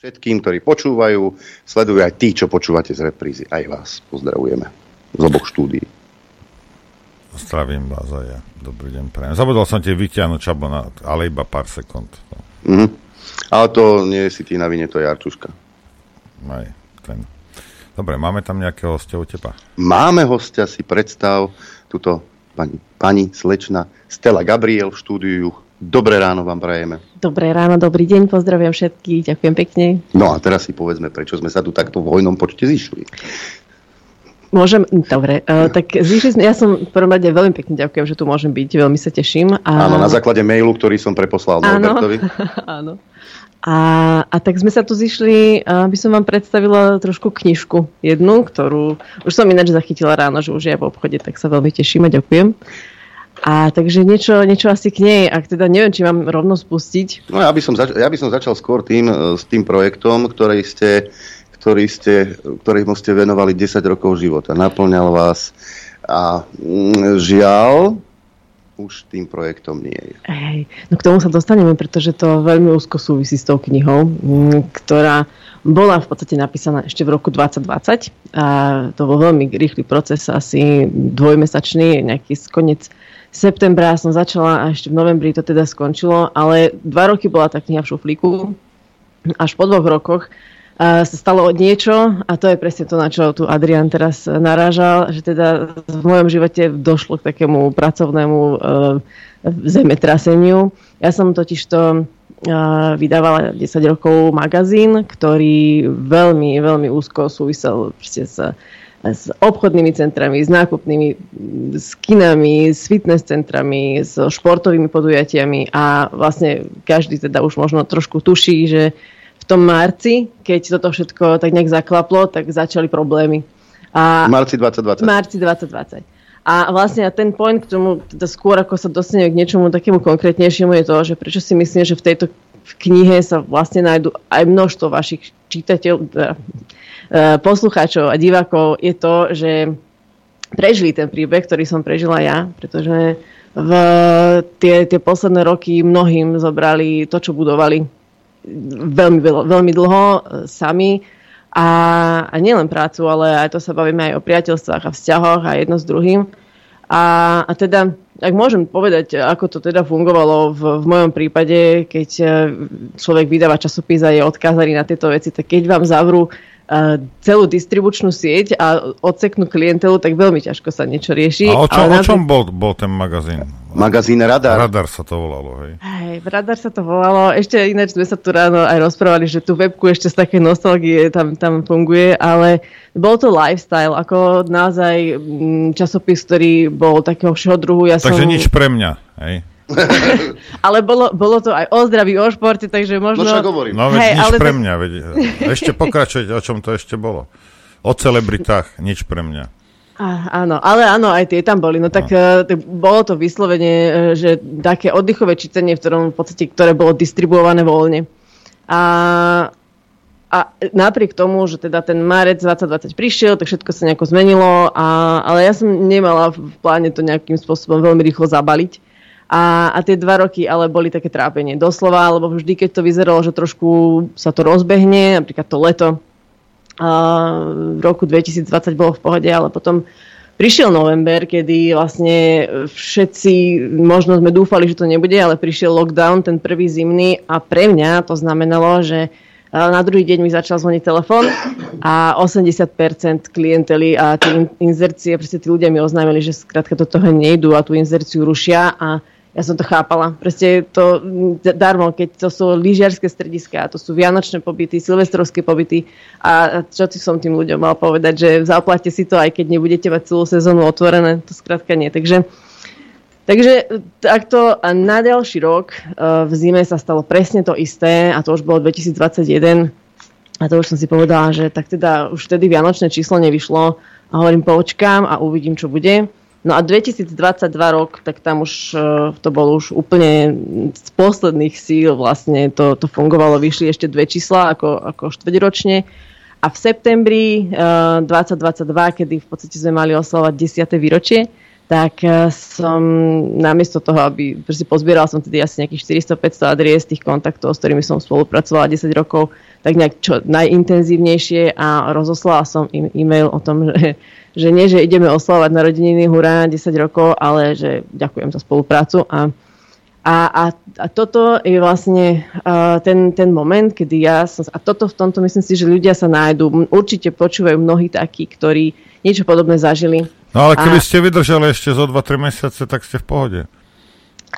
Všetkým, ktorí počúvajú, sledujú aj tí, čo počúvate z reprízy. Aj vás pozdravujeme z oboch štúdií. Zdravím vás aj ja. Dobrý deň, prajem. Zabudol som tie vyťahnuť čabo, na, ale iba pár sekúnd. Mm-hmm. Ale to nie si ty na vine, to je Artuška. Aj, ten Dobre, máme tam nejakého hostia u teba? Máme hostia, si predstav, tuto pani, pani slečna Stella Gabriel v štúdiu. Dobré ráno vám prajeme. Dobré ráno, dobrý deň, pozdravujem všetkých, ďakujem pekne. No a teraz si povedzme, prečo sme sa tu takto v hojnom počte zišli. Môžem, dobre, uh, tak sme, ja som v prvom rade veľmi pekne ďakujem, že tu môžem byť, veľmi sa teším. A... Áno, na základe mailu, ktorý som preposlal Norbertovi. Áno, A, a tak sme sa tu zišli, aby som vám predstavila trošku knižku jednu, ktorú už som ináč zachytila ráno, že už je v obchode, tak sa veľmi teším a ďakujem. A takže niečo, niečo asi k nej, ak teda neviem, či mám rovno spustiť. No ja by som, zač- ja by som začal skôr tým, e, s tým projektom, ktorý ste, ktorý ste, ktorý ste venovali 10 rokov života. Naplňal vás a mm, žiaľ, už tým projektom nie je. Hej, no k tomu sa dostaneme, pretože to veľmi úzko súvisí s tou knihou, ktorá bola v podstate napísaná ešte v roku 2020 a to bol veľmi rýchly proces, asi dvojmesačný, nejaký koniec septembra som začala a ešte v novembri to teda skončilo, ale dva roky bola tá kniha v šuflíku. Až po dvoch rokoch sa stalo niečo a to je presne to, na čo tu Adrian teraz narážal, že teda v mojom živote došlo k takému pracovnému uh, zemetraseniu. Ja som totiž to uh, vydávala 10 rokov magazín, ktorý veľmi, veľmi úzko súvisel s, s obchodnými centrami, s nákupnými, s kinami, s fitness centrami, s športovými podujatiami a vlastne každý teda už možno trošku tuší, že v tom marci, keď toto všetko tak nejak zaklaplo, tak začali problémy. A marci 2020. Marci 2020. A vlastne ten point k tomu, teda skôr ako sa dostane k niečomu takému konkrétnejšiemu je to, že prečo si myslím, že v tejto v knihe sa vlastne nájdu aj množstvo vašich čitateľov, teda, e, poslucháčov a divákov, je to, že prežili ten príbeh, ktorý som prežila ja, pretože v tie, tie posledné roky mnohým zobrali to, čo budovali veľmi, veľmi dlho e, sami a, a nielen prácu, ale aj to sa bavíme aj o priateľstvách a vzťahoch a jedno s druhým. A, a teda, ak môžem povedať, ako to teda fungovalo v, v mojom prípade, keď e, človek vydáva časopis a je odkázaný na tieto veci, tak keď vám zavrú celú distribučnú sieť a odseknú klientelu, tak veľmi ťažko sa niečo rieši. A o čom, o čom bol, bol ten magazín? Magazín Radar. Radar sa to volalo, hej. Hej, Radar sa to volalo. Ešte ináč sme sa tu ráno aj rozprávali, že tú webku ešte z také nostalgie tam, tam funguje, ale bol to lifestyle, ako naozaj mm, časopis, ktorý bol takého všeho druhu. Ja Takže som... nič pre mňa, hej. ale bolo, bolo to aj o zdraví, o športe, takže možno... No čo hovorím. No veď hey, nič ale pre mňa. Veď, ešte pokračujete, o čom to ešte bolo. O celebritách, nič pre mňa. Áno, ale áno, aj tie tam boli. No tak, no. tak bolo to vyslovene, eh, že také oddychové čítanie, v ktorom v podstate, ktoré bolo distribuované voľne. A, a napriek tomu, že teda ten marec 2020 prišiel, tak všetko sa nejako zmenilo, a, ale ja som nemala v pláne to nejakým spôsobom veľmi rýchlo zabaliť. A, a tie dva roky ale boli také trápenie. Doslova, lebo vždy, keď to vyzeralo, že trošku sa to rozbehne, napríklad to leto v roku 2020 bolo v pohode, ale potom prišiel november, kedy vlastne všetci, možno sme dúfali, že to nebude, ale prišiel lockdown, ten prvý zimný a pre mňa to znamenalo, že na druhý deň mi začal zvoniť telefón a 80% klientely a tie inzercie, proste tí ľudia mi oznámili, že skrátka do toho nejdú a tú inzerciu rušia a ja som to chápala. Proste to darmo, keď to sú lyžiarske strediská, to sú vianočné pobyty, silvestrovské pobyty a čo si som tým ľuďom mal povedať, že zaplatte si to, aj keď nebudete mať celú sezónu otvorené, to skrátka nie. Takže, takže takto a na ďalší rok v zime sa stalo presne to isté a to už bolo 2021 a to už som si povedala, že tak teda už vtedy vianočné číslo nevyšlo a hovorím, počkám a uvidím, čo bude. No a 2022 rok, tak tam už e, to bolo už úplne z posledných síl vlastne to, to fungovalo, vyšli ešte dve čísla ako, ako štvrťročne. A v septembri uh, 2022, kedy v podstate sme mali oslovať 10. výročie, tak uh, som namiesto toho, aby si pozbieral som tedy asi nejakých 400-500 adries tých kontaktov, s ktorými som spolupracovala 10 rokov, tak nejak čo najintenzívnejšie a rozoslala som im e-mail o tom, že že nie, že ideme oslavovať narodeniny hurá 10 rokov, ale že ďakujem za spoluprácu a a, a, a toto je vlastne uh, ten, ten moment, kedy ja som... A toto v tomto myslím si, že ľudia sa nájdú. Určite počúvajú mnohí takí, ktorí niečo podobné zažili. No ale keby a, ste vydržali ešte zo 2-3 mesiace, tak ste v pohode.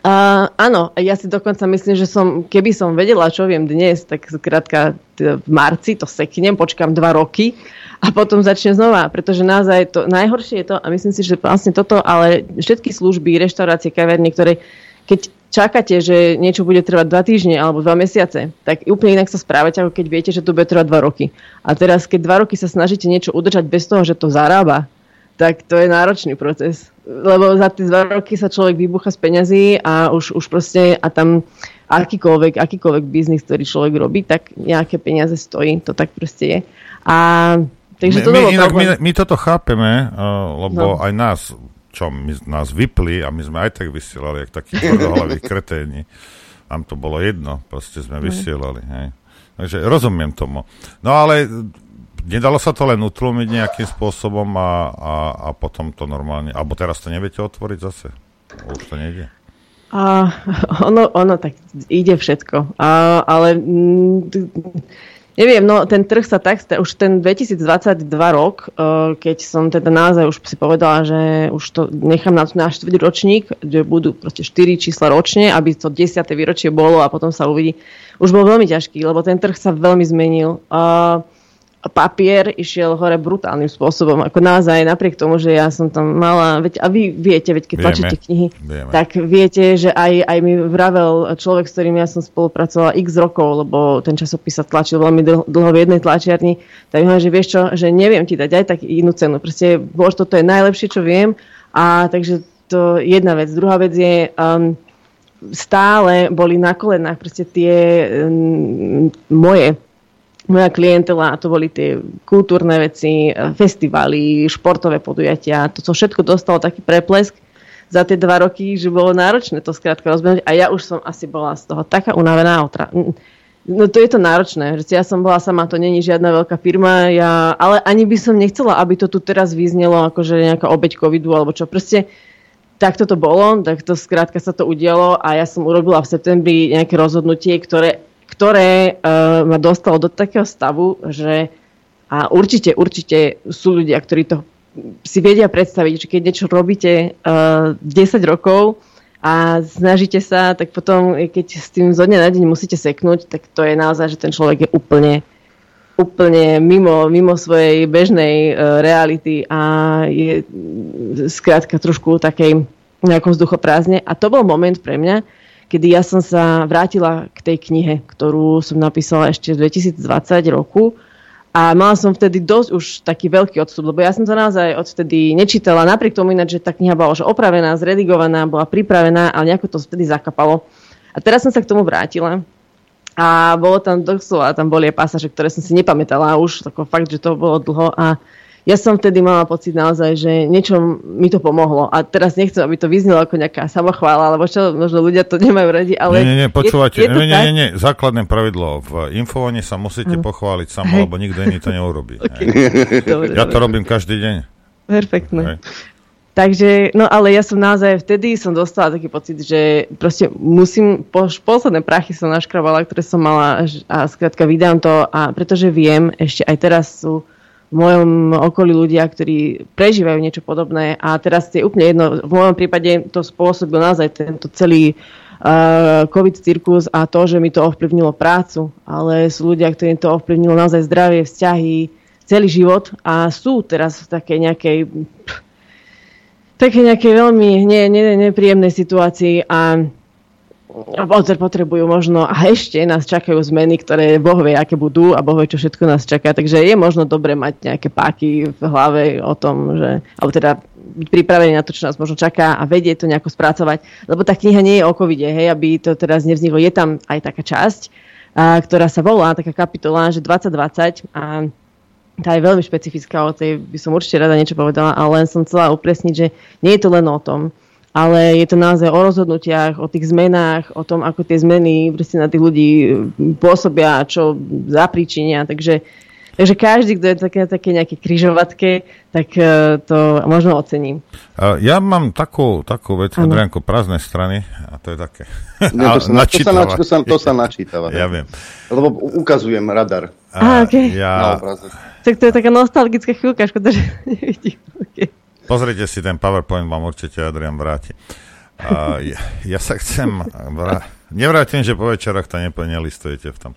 Uh, áno, ja si dokonca myslím, že som, keby som vedela, čo viem dnes, tak skrátka v marci to seknem, počkám dva roky a potom začne znova, pretože naozaj to najhoršie je to, a myslím si, že vlastne toto, ale všetky služby, reštaurácie, kaviarne, ktoré keď čakáte, že niečo bude trvať dva týždne alebo dva mesiace, tak úplne inak sa správate, ako keď viete, že to bude trvať dva roky. A teraz, keď dva roky sa snažíte niečo udržať bez toho, že to zarába, tak to je náročný proces. Lebo za tie dva roky sa človek vybucha z peňazí a už, už proste a tam akýkoľvek, akýkoľvek biznis, ktorý človek robí, tak nejaké peniaze stojí. To tak proste je. A takže my, my, inak, my, my toto chápeme, uh, lebo no. aj nás čo, my, nás vypli a my sme aj tak vysielali, jak takí tvrdohlaví kreténi. Nám to bolo jedno, proste sme vysielali. Hej. Takže rozumiem tomu. No ale nedalo sa to len utlumiť nejakým spôsobom a, a, a potom to normálne, alebo teraz to neviete otvoriť zase? Už to nejde? A, ono, ono tak ide všetko. A, ale m, Neviem, no ten trh sa tak, už ten 2022 rok, uh, keď som teda naozaj už si povedala, že už to nechám na, na štvrť ročník, že budú proste 4 čísla ročne, aby to 10. výročie bolo a potom sa uvidí, už bol veľmi ťažký, lebo ten trh sa veľmi zmenil. Uh, papier išiel hore brutálnym spôsobom. Ako naozaj, napriek tomu, že ja som tam mala, veď, a vy viete, veď keď tlačíte knihy, Vieme. tak viete, že aj, aj mi vravel človek, s ktorým ja som spolupracovala x rokov, lebo ten časopis sa tlačil veľmi dlho v jednej tlačiarni, tak mi že vieš čo, že neviem ti dať aj tak inú cenu. Proste, bož, toto je najlepšie, čo viem. A takže to jedna vec. Druhá vec je, um, stále boli na kolenách proste tie um, moje moja klientela, to boli tie kultúrne veci, festivály, športové podujatia, to, co všetko dostalo taký preplesk za tie dva roky, že bolo náročné to skrátka rozbehnúť a ja už som asi bola z toho taká unavená otra. No to je to náročné, že ja som bola sama, to není žiadna veľká firma, ja, ale ani by som nechcela, aby to tu teraz vyznelo akože nejaká obeď covidu alebo čo. Proste takto to bolo, tak to skrátka sa to udialo a ja som urobila v septembri nejaké rozhodnutie, ktoré ktoré uh, ma dostalo do takého stavu, že a určite, určite sú ľudia, ktorí to si vedia predstaviť, že keď niečo robíte uh, eh, 10 rokov a snažíte sa, tak potom, keď s tým zo dňa na deň musíte seknúť, tak to je naozaj, že ten človek je úplne úplne mimo, mimo svojej bežnej uh, reality a je skrátka trošku takej nejakom vzduchoprázdne. A to bol moment pre mňa, kedy ja som sa vrátila k tej knihe, ktorú som napísala ešte v 2020 roku. A mala som vtedy dosť už taký veľký odstup, lebo ja som to naozaj odtedy nečítala, napriek tomu ináč, že tá kniha bola už opravená, zredigovaná, bola pripravená, ale nejako to vtedy zakapalo. A teraz som sa k tomu vrátila. A bolo tam doslova, tam boli aj pasáže, ktoré som si nepamätala už, tako fakt, že to bolo dlho. A ja som vtedy mala pocit naozaj, že niečo mi to pomohlo. A teraz nechcem, aby to vyznelo ako nejaká samochvála, alebo čo, možno ľudia to nemajú radi, ale... Nie, nie, nie, počúvate, je, je nie, nie, nie, nie, základné pravidlo. V infovane sa musíte ano. pochváliť samo, lebo nikto iný to neurobí. okay. dobre, ja to robím každý deň. Perfektné. Hej. Takže, no ale ja som naozaj vtedy som dostala taký pocit, že proste musím, po, posledné prachy som naškrabala, ktoré som mala a skrátka vydám to a pretože viem, ešte aj teraz sú v mojom okolí ľudia, ktorí prežívajú niečo podobné a teraz je úplne jedno, v mojom prípade to spôsobil naozaj tento celý uh, COVID cirkus a to, že mi to ovplyvnilo prácu, ale sú ľudia, ktorým to ovplyvnilo naozaj zdravie, vzťahy, celý život a sú teraz v takej nejakej také nejakej veľmi ne, ne, situácii a Ozer potrebujú možno a ešte nás čakajú zmeny, ktoré Boh vie, aké budú a Boh vie, čo všetko nás čaká. Takže je možno dobre mať nejaké páky v hlave o tom, že, alebo teda byť pripravený na to, čo nás možno čaká a vedieť to nejako spracovať. Lebo tá kniha nie je o covide, hej, aby to teraz nevzniklo. Je tam aj taká časť, a, ktorá sa volá, taká kapitola, že 2020 a tá je veľmi špecifická, o tej by som určite rada niečo povedala, ale len som chcela upresniť, že nie je to len o tom, ale je to naozaj o rozhodnutiach, o tých zmenách, o tom, ako tie zmeny na tých ľudí pôsobia, čo zapríčinia. Takže, takže každý, kto je také, také nejaké kryžovatke, tak uh, to možno ocením. Ja mám takú, takú vec, Adrianko, prázdne strany a to je také. No, to, sa, to, sa, to, sa, to sa načítava. Ja viem. Lebo ukazujem radar. A, okay. ja... Tak to je taká nostalgická chvíľka, škoda, že nevidím. Okay. Pozrite si ten PowerPoint, vám určite Adrian vráti. A ja, ja sa chcem... Vrá... Nevrátim, že po večerách to neplne listujete v tom.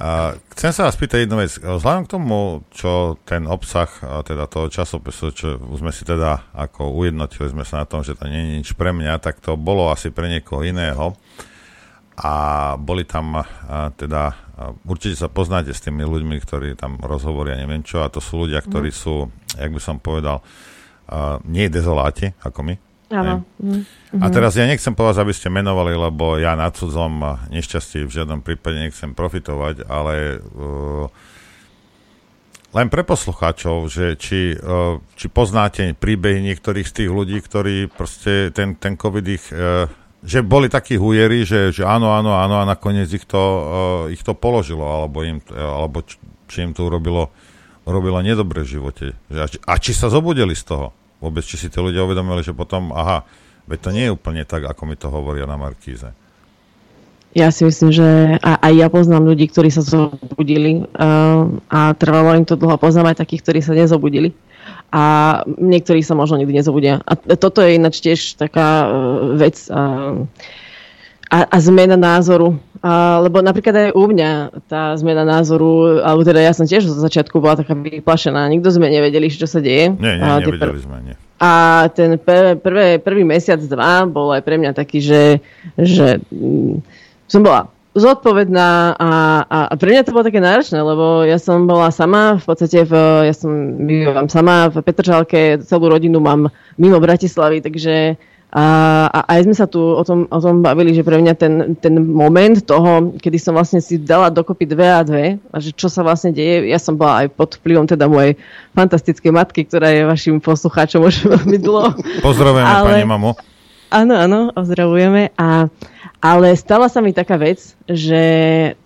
A chcem sa vás spýtať jednu vec. Vzhľadom k tomu, čo ten obsah teda toho časopisu, čo sme si teda ako ujednotili sme sa na tom, že to nie je nič pre mňa, tak to bolo asi pre niekoho iného. A boli tam a, teda, a určite sa poznáte s tými ľuďmi, ktorí tam rozhovoria, neviem čo, a to sú ľudia, ktorí mhm. sú, jak by som povedal, nie dezoláti, ako my, Áno. Mm-hmm. A teraz ja nechcem povedať, aby ste menovali, lebo ja na cudzom nešťastí v žiadnom prípade nechcem profitovať, ale uh, len pre poslucháčov, že či, uh, či poznáte príbehy niektorých z tých ľudí, ktorí proste ten, ten COVID ich, uh, že boli takí hujeri, že, že áno, áno, áno a nakoniec ich to, uh, ich to položilo, alebo, im, alebo či, či im to urobilo, urobilo nedobre v živote. A či, a či sa zobudili z toho vôbec, či si tí ľudia uvedomili, že potom, aha, veď to nie je úplne tak, ako mi to hovoria na Markíze. Ja si myslím, že aj ja poznám ľudí, ktorí sa zobudili uh, a trvalo im to dlho. Poznám aj takých, ktorí sa nezobudili a niektorí sa možno nikdy nezobudia. A toto je ináč tiež taká uh, vec uh, a, a zmena názoru a, lebo napríklad aj u mňa tá zmena názoru, alebo teda ja som tiež zo začiatku bola taká vyplašená, nikto sme nevedeli, čo sa deje. Nie, nie, a nevedeli pr- sme, nie. A ten pr- prvé, prvý mesiac, dva bol aj pre mňa taký, že, že mm, som bola zodpovedná a, a, a pre mňa to bolo také náročné, lebo ja som bola sama, v podstate v, ja som bývam sama v Petržalke, celú rodinu mám mimo Bratislavy, takže a, a aj sme sa tu o tom, o tom bavili, že pre mňa ten, ten moment toho, kedy som vlastne si dala dokopy dve a dve a že čo sa vlastne deje, ja som bola aj pod vplyvom teda mojej fantastickej matky, ktorá je vašim poslucháčom už veľmi dlho. Pozdravujeme Ale... pani mamu. Áno, áno, ozdravujeme. A, ale stala sa mi taká vec, že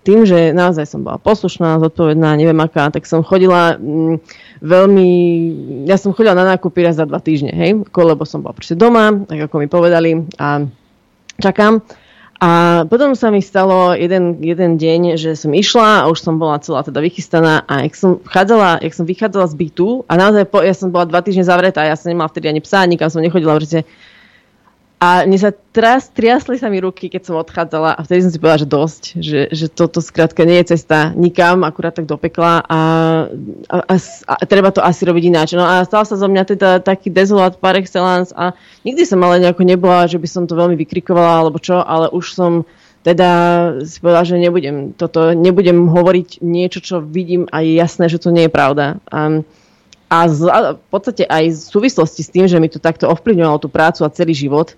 tým, že naozaj som bola poslušná, zodpovedná, neviem aká, tak som chodila... Mm, veľmi... Ja som chodila na nákupy raz za dva týždne, hej, lebo som bola proste doma, tak ako mi povedali a čakám. A potom sa mi stalo jeden, jeden deň, že som išla a už som bola celá teda vychystaná a jak som, vchádzala, jak som vychádzala z bytu a naozaj po, ja som bola dva týždne zavretá, ja som nemala vtedy ani psa, nikam som nechodila, pretože a mne sa tras, triasli sa mi ruky, keď som odchádzala a vtedy som si povedala, že dosť, že, že toto skrátka nie je cesta nikam, akurát tak do pekla a, a, a, a treba to asi robiť ináč. No a stal sa zo mňa teda taký dezolát par excellence a nikdy som ale nejako nebola, že by som to veľmi vykrikovala alebo čo, ale už som teda si povedala, že nebudem toto, nebudem hovoriť niečo, čo vidím a je jasné, že to nie je pravda. A, a, v podstate aj v súvislosti s tým, že mi to takto ovplyvňovalo tú prácu a celý život,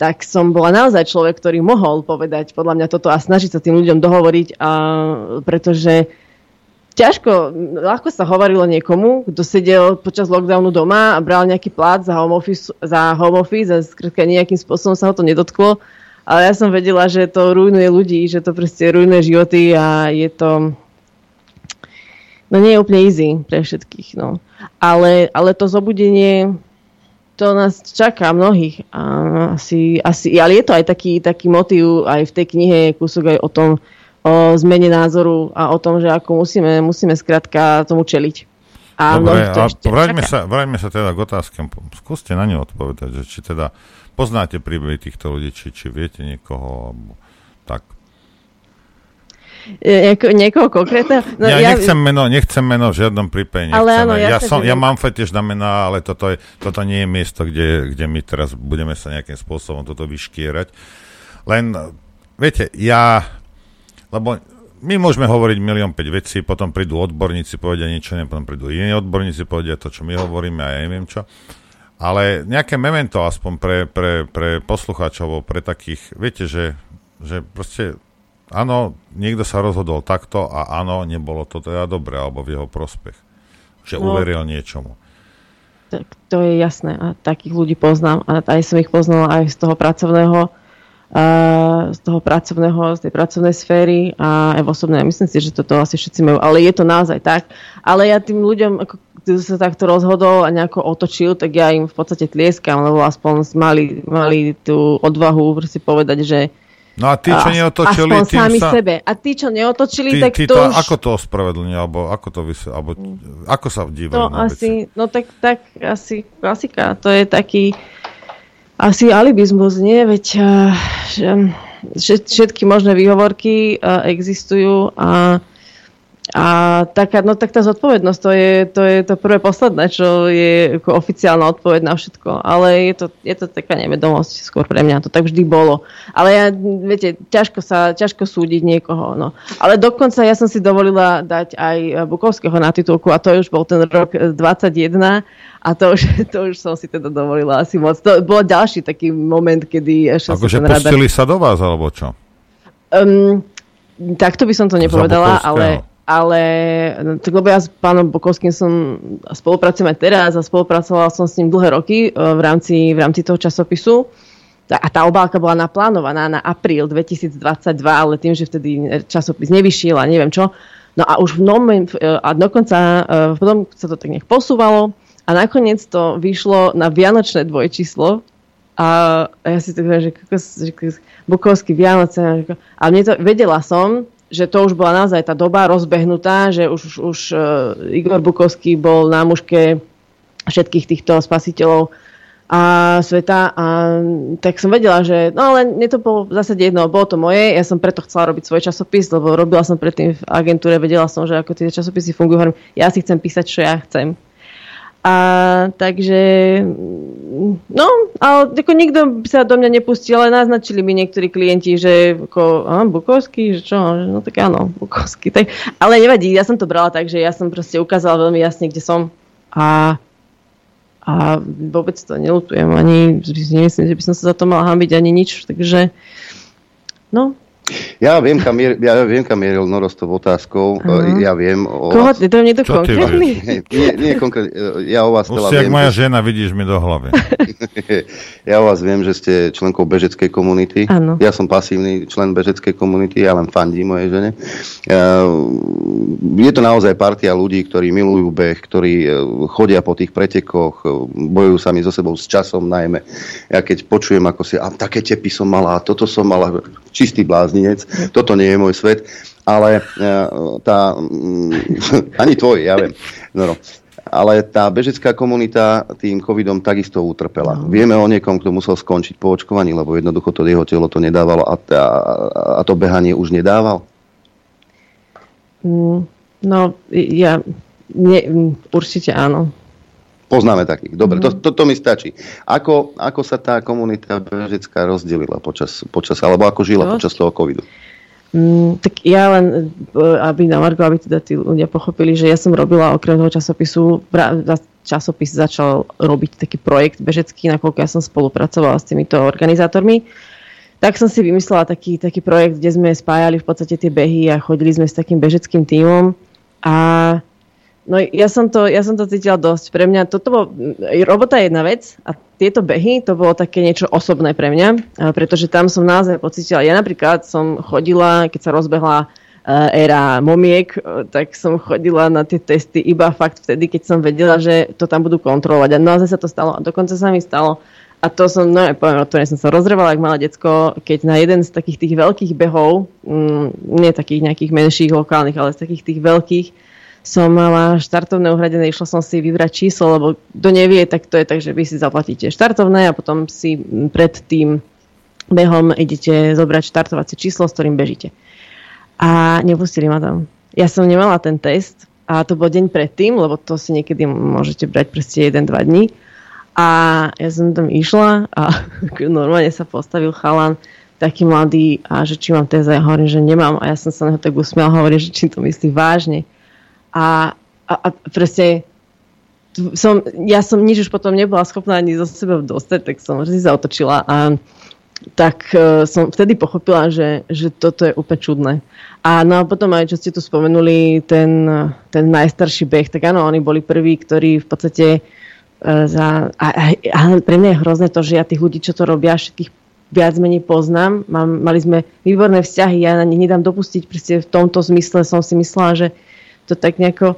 tak som bola naozaj človek, ktorý mohol povedať podľa mňa toto a snažiť sa tým ľuďom dohovoriť, a, pretože ťažko, ľahko sa hovorilo niekomu, kto sedel počas lockdownu doma a bral nejaký plát za home office, za home office a skrátka nejakým spôsobom sa ho to nedotklo. Ale ja som vedela, že to rujnuje ľudí, že to proste rujnuje životy a je to... No nie je úplne easy pre všetkých, no. Ale, ale to zobudenie to nás čaká mnohých. A asi, asi, ale je to aj taký, taký motív, aj v tej knihe je kúsok aj o tom, o zmene názoru a o tom, že ako musíme, musíme skrátka tomu čeliť. A Dobre, a vráťme sa, vráťme sa teda k otázkam. Skúste na ňu odpovedať, že či teda poznáte príbehy týchto ľudí, či, či viete niekoho, alebo. Nieko, niekoho konkrétne? No, ja, ja nechcem meno, nechcem meno v žiadnom prípade. Nechcem. Ale áno, ja, som, ja mám fetiš na mená, ale toto, je, toto nie je miesto, kde, kde my teraz budeme sa nejakým spôsobom toto vyškierať. Len, viete, ja, lebo my môžeme hovoriť milión 5 vecí, potom prídu odborníci, povedia niečo, ne, potom prídu iní odborníci, povedia to, čo my hovoríme a ja neviem čo. Ale nejaké memento aspoň pre, pre, pre poslucháčov, pre takých, viete, že, že proste áno, niekto sa rozhodol takto a áno, nebolo to teda dobre alebo v jeho prospech. Že no, uveril niečomu. Tak to je jasné a takých ľudí poznám a aj som ich poznala aj z toho pracovného z toho pracovného, z tej pracovnej sféry a aj v osobnej. Myslím si, že toto asi všetci majú, ale je to naozaj tak. Ale ja tým ľuďom, ako sa takto rozhodol a nejako otočil, tak ja im v podstate tlieskam, lebo aspoň mali, mali tú odvahu si povedať, že No a tí, čo neotočili, tým sami sa... sebe. A tí, čo neotočili, tí, tak tí to, to už... Ako to ospravedlňujú, alebo ako to vysve... alebo ako sa dívajú no, na asi, veci? No tak, tak asi klasika. To je taký asi alibizmus, nie? Veď uh, všetky možné výhovorky uh, existujú a a taká, no tak tá zodpovednosť, to je, to je to prvé posledné, čo je ako oficiálna odpoveď na všetko. Ale je to, je to taká nevedomosť skôr pre mňa, to tak vždy bolo. Ale ja, viete, ťažko sa, ťažko súdiť niekoho, no. Ale dokonca ja som si dovolila dať aj Bukovského na titulku a to už bol ten rok 21 a to už, to už som si teda dovolila asi moc. To bol ďalší taký moment, kedy... Akože pustili radar... sa do vás, alebo čo? Um, takto by som to nepovedala, ale ale tak lebo ja s pánom Bokovským som spolupracujem aj teraz a spolupracovala som s ním dlhé roky e, v rámci, v rámci toho časopisu. A tá obálka bola naplánovaná na apríl 2022, ale tým, že vtedy časopis nevyšiel a neviem čo. No a už v moment, e, a dokonca e, potom sa to tak nech posúvalo a nakoniec to vyšlo na vianočné dvojčíslo a ja si tak že, že Bukovský Vianoce. A mne to, vedela som, že to už bola naozaj tá doba rozbehnutá, že už, už, už uh, Igor Bukovský bol na mužke všetkých týchto spasiteľov a sveta a tak som vedela, že no ale mne to bolo v zásade jedno, bolo to moje, ja som preto chcela robiť svoj časopis, lebo robila som predtým v agentúre, vedela som, že ako tie časopisy fungujú, ja si chcem písať, čo ja chcem. A takže, no, ale ako nikto sa do mňa nepustil, ale naznačili mi niektorí klienti, že ako, a, Bukovský, že čo, no tak áno, Bukovský, tak, ale nevadí, ja som to brala tak, že ja som proste ukázala veľmi jasne, kde som. A, a vôbec to nelutujem, ani nemyslím, že by som sa za to mala hambiť, ani nič, takže, no, ja viem, kam, mier, ja viem, kam mieril Norostov otázkou. Uh-huh. Ja viem o Koho? To je to konkrétny? Nie, nie konkrétne. Ja o vás teda viem. moja že... žena, vidíš mi do hlavy. ja o vás viem, že ste členkou bežeckej komunity. Ano. Ja som pasívny člen bežeckej komunity, ja len fandím mojej žene. Je to naozaj partia ľudí, ktorí milujú beh, ktorí e, chodia po tých pretekoch, e, bojujú sami so sebou s časom najmä. Ja keď počujem, ako si, a také tepy som mala, a toto som mala, čistý blázninec, toto nie je môj svet, ale e, tá, mm, ani tvoj, ja viem, no, no. ale tá bežecká komunita tým covidom takisto utrpela. No. Vieme o niekom, kto musel skončiť po očkovaní, lebo jednoducho to jeho telo to nedávalo a, a, a to behanie už nedával? Mm, no, ja nie, určite áno. Poznáme takých. Dobre, mm. to, to, to mi stačí. Ako, ako sa tá komunita bežecká rozdelila počas, počas, alebo ako žila no. počas toho covidu? Mm, tak ja len, e, aby na Margo, aby teda tí ľudia pochopili, že ja som robila okrem toho časopisu, časopis začal robiť taký projekt bežecký, nakoľko ja som spolupracovala s týmito organizátormi. Tak som si vymyslela taký, taký projekt, kde sme spájali v podstate tie behy a chodili sme s takým bežeckým tímom a No ja som, to, ja som to cítila dosť. Pre mňa toto bolo, robota je jedna vec a tieto behy, to bolo také niečo osobné pre mňa, pretože tam som naozaj pocítila, ja napríklad som chodila, keď sa rozbehla eh, éra momiek, eh, tak som chodila na tie testy iba fakt vtedy, keď som vedela, že to tam budú kontrolovať. A naozaj sa to stalo. A dokonca sa mi stalo, a to som, no ja poviem, to som sa rozrevala, ak malé decko, keď na jeden z takých tých veľkých behov, mm, nie takých nejakých menších lokálnych, ale z takých tých veľkých, som mala štartovné uhradené, išla som si vybrať číslo, lebo kto nevie, tak to je tak, že vy si zaplatíte štartovné a potom si pred tým behom idete zobrať štartovacie číslo, s ktorým bežíte. A nepustili ma tam. Ja som nemala ten test a to bol deň predtým, lebo to si niekedy môžete brať proste 1-2 dní. A ja som tam išla a normálne sa postavil chalan taký mladý a že či mám test a ja hovorím, že nemám a ja som sa na ho tak usmiel a hovorím, že či to myslí vážne. A, a, a proste som, ja som nič už potom nebola schopná ani zo seba dostať, tak som vždy zaotočila a tak uh, som vtedy pochopila, že, že toto je úplne čudné. A no a potom aj, čo ste tu spomenuli, ten, ten najstarší beh, tak áno, oni boli prví, ktorí v podstate uh, za... A, a, a pre mňa je hrozné to, že ja tých ľudí, čo to robia, všetkých viac menej poznám. Mám, mali sme výborné vzťahy, ja na nich nedám dopustiť, proste v tomto zmysle som si myslela, že to tak nejako...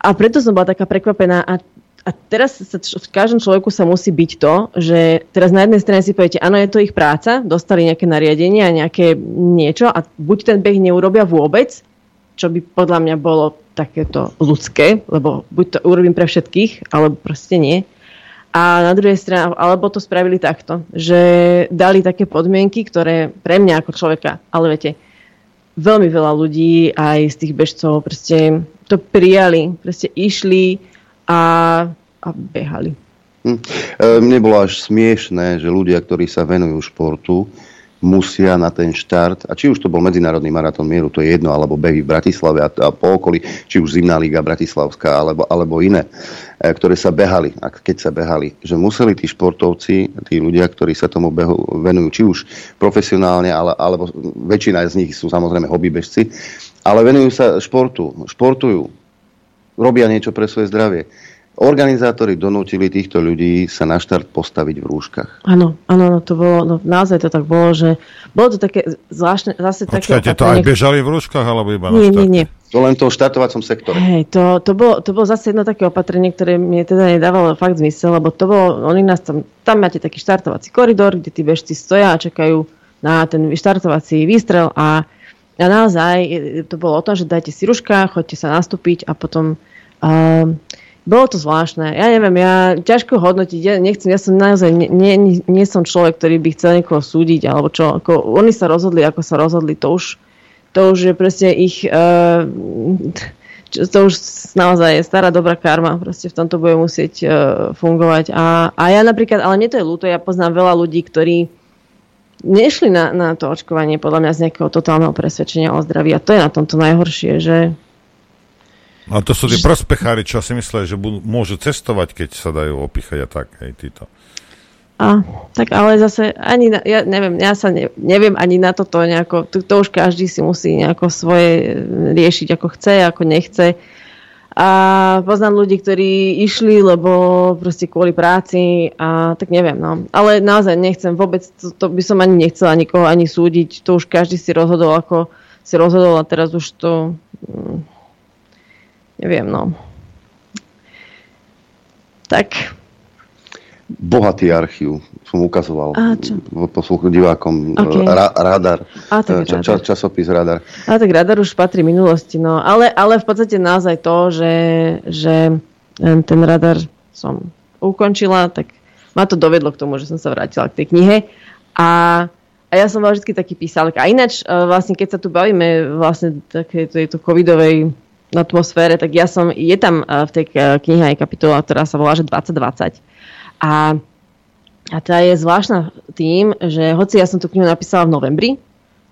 A preto som bola taká prekvapená a a teraz sa, v každom človeku sa musí byť to, že teraz na jednej strane si poviete, áno, je to ich práca, dostali nejaké nariadenie a nejaké niečo a buď ten beh neurobia vôbec, čo by podľa mňa bolo takéto ľudské, lebo buď to urobím pre všetkých, alebo proste nie. A na druhej strane, alebo to spravili takto, že dali také podmienky, ktoré pre mňa ako človeka, ale viete, veľmi veľa ľudí, aj z tých bežcov, proste to prijali, proste išli a, a behali. Hm. E, mne bolo až smiešné, že ľudia, ktorí sa venujú športu, musia na ten štart, a či už to bol Medzinárodný maratón mieru, to je jedno, alebo behy v Bratislave a, a po okolí, či už Zimná liga Bratislavská, alebo, alebo iné, e, ktoré sa behali, a keď sa behali, že museli tí športovci, tí ľudia, ktorí sa tomu behu venujú, či už profesionálne, ale, alebo väčšina z nich sú samozrejme hobbybežci, ale venujú sa športu, športujú, robia niečo pre svoje zdravie Organizátori donútili týchto ľudí sa na štart postaviť v rúškach. Áno, áno, no to bolo, no naozaj to tak bolo, že bolo to také zvláštne, zase Počkajte, také... to aj bežali v rúškach, alebo iba nie, na Nie, nie, To len to v štartovacom sektore. Hej, to, to, bolo, to bolo zase jedno také opatrenie, ktoré mi teda nedávalo fakt zmysel, lebo to bolo, oni nás tam, tam máte taký štartovací koridor, kde tí bežci stoja a čakajú na ten štartovací výstrel a, a naozaj to bolo o tom, že dajte si ruška, choďte sa nastúpiť a potom uh, bolo to zvláštne. Ja neviem, ja ťažko hodnotiť, ja nechcem, ja som naozaj, nie, nie, nie som človek, ktorý by chcel niekoho súdiť, alebo čo, ako, oni sa rozhodli, ako sa rozhodli, to už, to už je presne ich, uh, to už naozaj je stará dobrá karma, proste v tomto bude musieť uh, fungovať. A, a ja napríklad, ale nie to je ľúto, ja poznám veľa ľudí, ktorí nešli na, na to očkovanie podľa mňa z nejakého totálneho presvedčenia o zdraví a to je na tomto najhoršie, že No to sú tí prospechári, čo si myslia, že budú, môžu cestovať, keď sa dajú opichať a tak, hej, títo. A, tak ale zase ani, na, ja neviem, ja sa ne, neviem ani na toto nejako, to, to už každý si musí nejako svoje riešiť, ako chce, ako nechce. A poznám ľudí, ktorí išli, lebo proste kvôli práci a tak neviem, no. Ale naozaj nechcem vôbec, to, to by som ani nechcela nikoho ani súdiť, to už každý si rozhodol, ako si rozhodol a teraz už to... Mm, neviem, no. Tak. Bohatý archív som ukazoval A čo? posluchu divákom. Okay. Ra, radar. A tak ča, ča, časopis Radar. A tak Radar už patrí minulosti, no. Ale, ale v podstate naozaj to, že, že ten Radar som ukončila, tak ma to dovedlo k tomu, že som sa vrátila k tej knihe. A, a ja som bola vždy taký písalek. A ináč, e, vlastne, keď sa tu bavíme vlastne také tejto covidovej atmosfére, tak ja som, je tam eh, v tej knihe aj kapitola, ktorá sa volá, že 2020. A, a tá je zvláštna tým, že hoci ja som tú knihu napísala v novembri,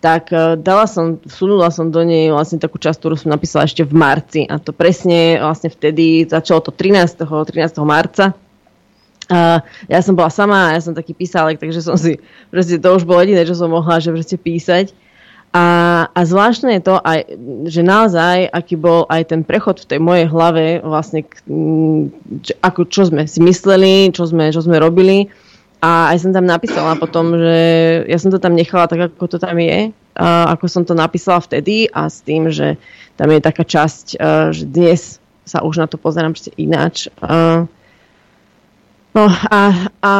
tak eh, dala som, vsunula som do nej vlastne takú časť, ktorú som napísala ešte v marci. A to presne vlastne vtedy, začalo to 13. 13. marca. A ja som bola sama, ja som taký písalek, takže som si, proste to už bolo jediné, čo som mohla, že proste písať. A, a zvláštne je to, aj, že naozaj, aký bol aj ten prechod v tej mojej hlave, vlastne, čo, ako, čo sme si mysleli, čo sme, čo sme robili. A aj som tam napísala potom, že ja som to tam nechala tak, ako to tam je, a ako som to napísala vtedy a s tým, že tam je taká časť, že dnes sa už na to pozerám ináč. A, No a, a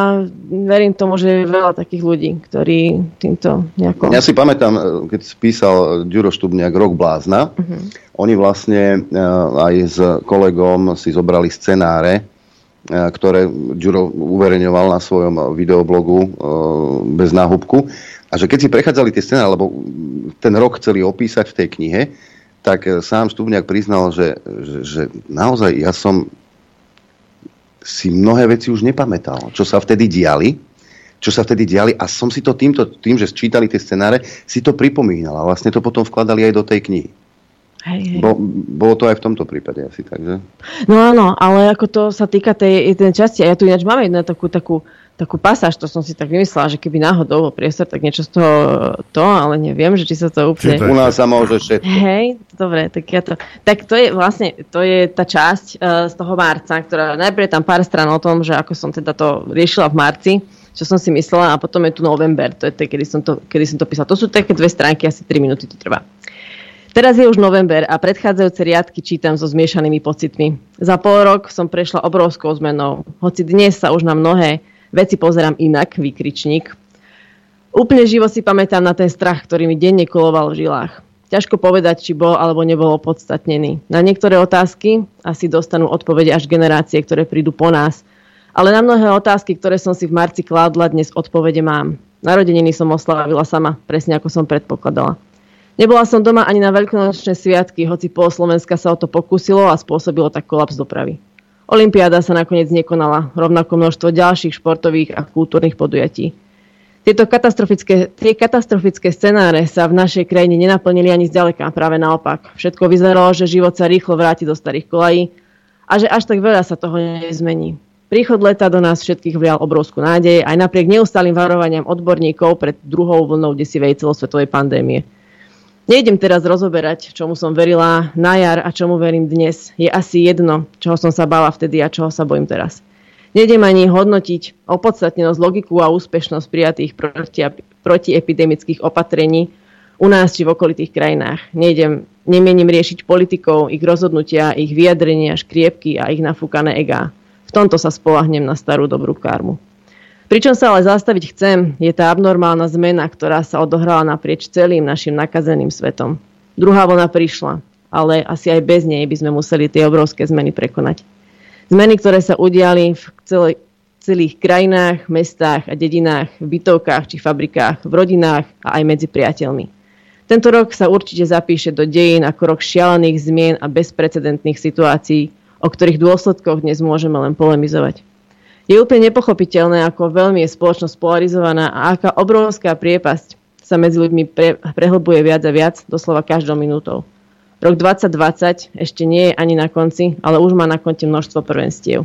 verím tomu, že je veľa takých ľudí, ktorí týmto nejako... Ja si pamätám, e, keď písal Ďuro Štubniak Rok blázna, uh-huh. oni vlastne uh, aj s kolegom si zobrali scenáre, uh, ktoré Ďuro uverejňoval na svojom videoblogu bez náhubku. A že keď si prechádzali tie scenáre, lebo ten rok chceli opísať v tej knihe, tak sám Štubniak priznal, že, že, že naozaj ja som si mnohé veci už nepamätal, čo sa vtedy diali, čo sa vtedy diali a som si to týmto, tým, že sčítali tie scenáre, si to pripomínal a vlastne to potom vkladali aj do tej knihy. Hej, hej. Bo, bolo to aj v tomto prípade asi tak, že? No áno, ale ako to sa týka tej, tej časti, a ja tu ináč mám jednu takú, takú takú pasáž, to som si tak vymyslela, že keby náhodou bol priestor, tak niečo z toho to, ale neviem, že či sa to úplne... U nás sa môže všetko. Hej, dobre, tak ja to... Tak to je vlastne, to je tá časť uh, z toho marca, ktorá najprv je tam pár stran o tom, že ako som teda to riešila v marci, čo som si myslela a potom je tu november, to je to, kedy som to, kedy som to písala. To sú také dve stránky, asi 3 minúty to trvá. Teraz je už november a predchádzajúce riadky čítam so zmiešanými pocitmi. Za pol rok som prešla obrovskou zmenou, hoci dnes sa už na mnohé veci pozerám inak, výkričník. Úplne živo si pamätám na ten strach, ktorý mi denne koloval v žilách. Ťažko povedať, či bol alebo nebol opodstatnený. Na niektoré otázky asi dostanú odpovede až generácie, ktoré prídu po nás. Ale na mnohé otázky, ktoré som si v marci kládla, dnes odpovede mám. Narodeniny som oslávila sama, presne ako som predpokladala. Nebola som doma ani na veľkonočné sviatky, hoci pol Slovenska sa o to pokúsilo a spôsobilo tak kolaps dopravy. Olympiáda sa nakoniec nekonala, rovnako množstvo ďalších športových a kultúrnych podujatí. Tieto katastrofické, tie katastrofické scenáre sa v našej krajine nenaplnili ani zďaleka, práve naopak. Všetko vyzeralo, že život sa rýchlo vráti do starých kolají a že až tak veľa sa toho nezmení. Príchod leta do nás všetkých vlial obrovskú nádej aj napriek neustálým varovaniam odborníkov pred druhou vlnou desivej celosvetovej pandémie. Nejdem teraz rozoberať, čomu som verila na jar a čomu verím dnes. Je asi jedno, čoho som sa bála vtedy a čoho sa bojím teraz. Nejdem ani hodnotiť opodstatnenosť, logiku a úspešnosť prijatých proti, protiepidemických opatrení u nás či v okolitých krajinách. Nejdem, nemienim riešiť politikov, ich rozhodnutia, ich vyjadrenia, škriepky a ich nafúkané egá. V tomto sa spolahnem na starú dobrú karmu. Pričom sa ale zastaviť chcem, je tá abnormálna zmena, ktorá sa odohrala naprieč celým našim nakazeným svetom. Druhá vlna prišla, ale asi aj bez nej by sme museli tie obrovské zmeny prekonať. Zmeny, ktoré sa udiali v celých krajinách, mestách a dedinách, v bytovkách či fabrikách, v rodinách a aj medzi priateľmi. Tento rok sa určite zapíše do dejín ako rok šialených zmien a bezprecedentných situácií, o ktorých dôsledkoch dnes môžeme len polemizovať. Je úplne nepochopiteľné, ako veľmi je spoločnosť polarizovaná a aká obrovská priepasť sa medzi ľuďmi pre, prehlbuje viac a viac, doslova každou minútou. Rok 2020 ešte nie je ani na konci, ale už má na konte množstvo prvenstiev.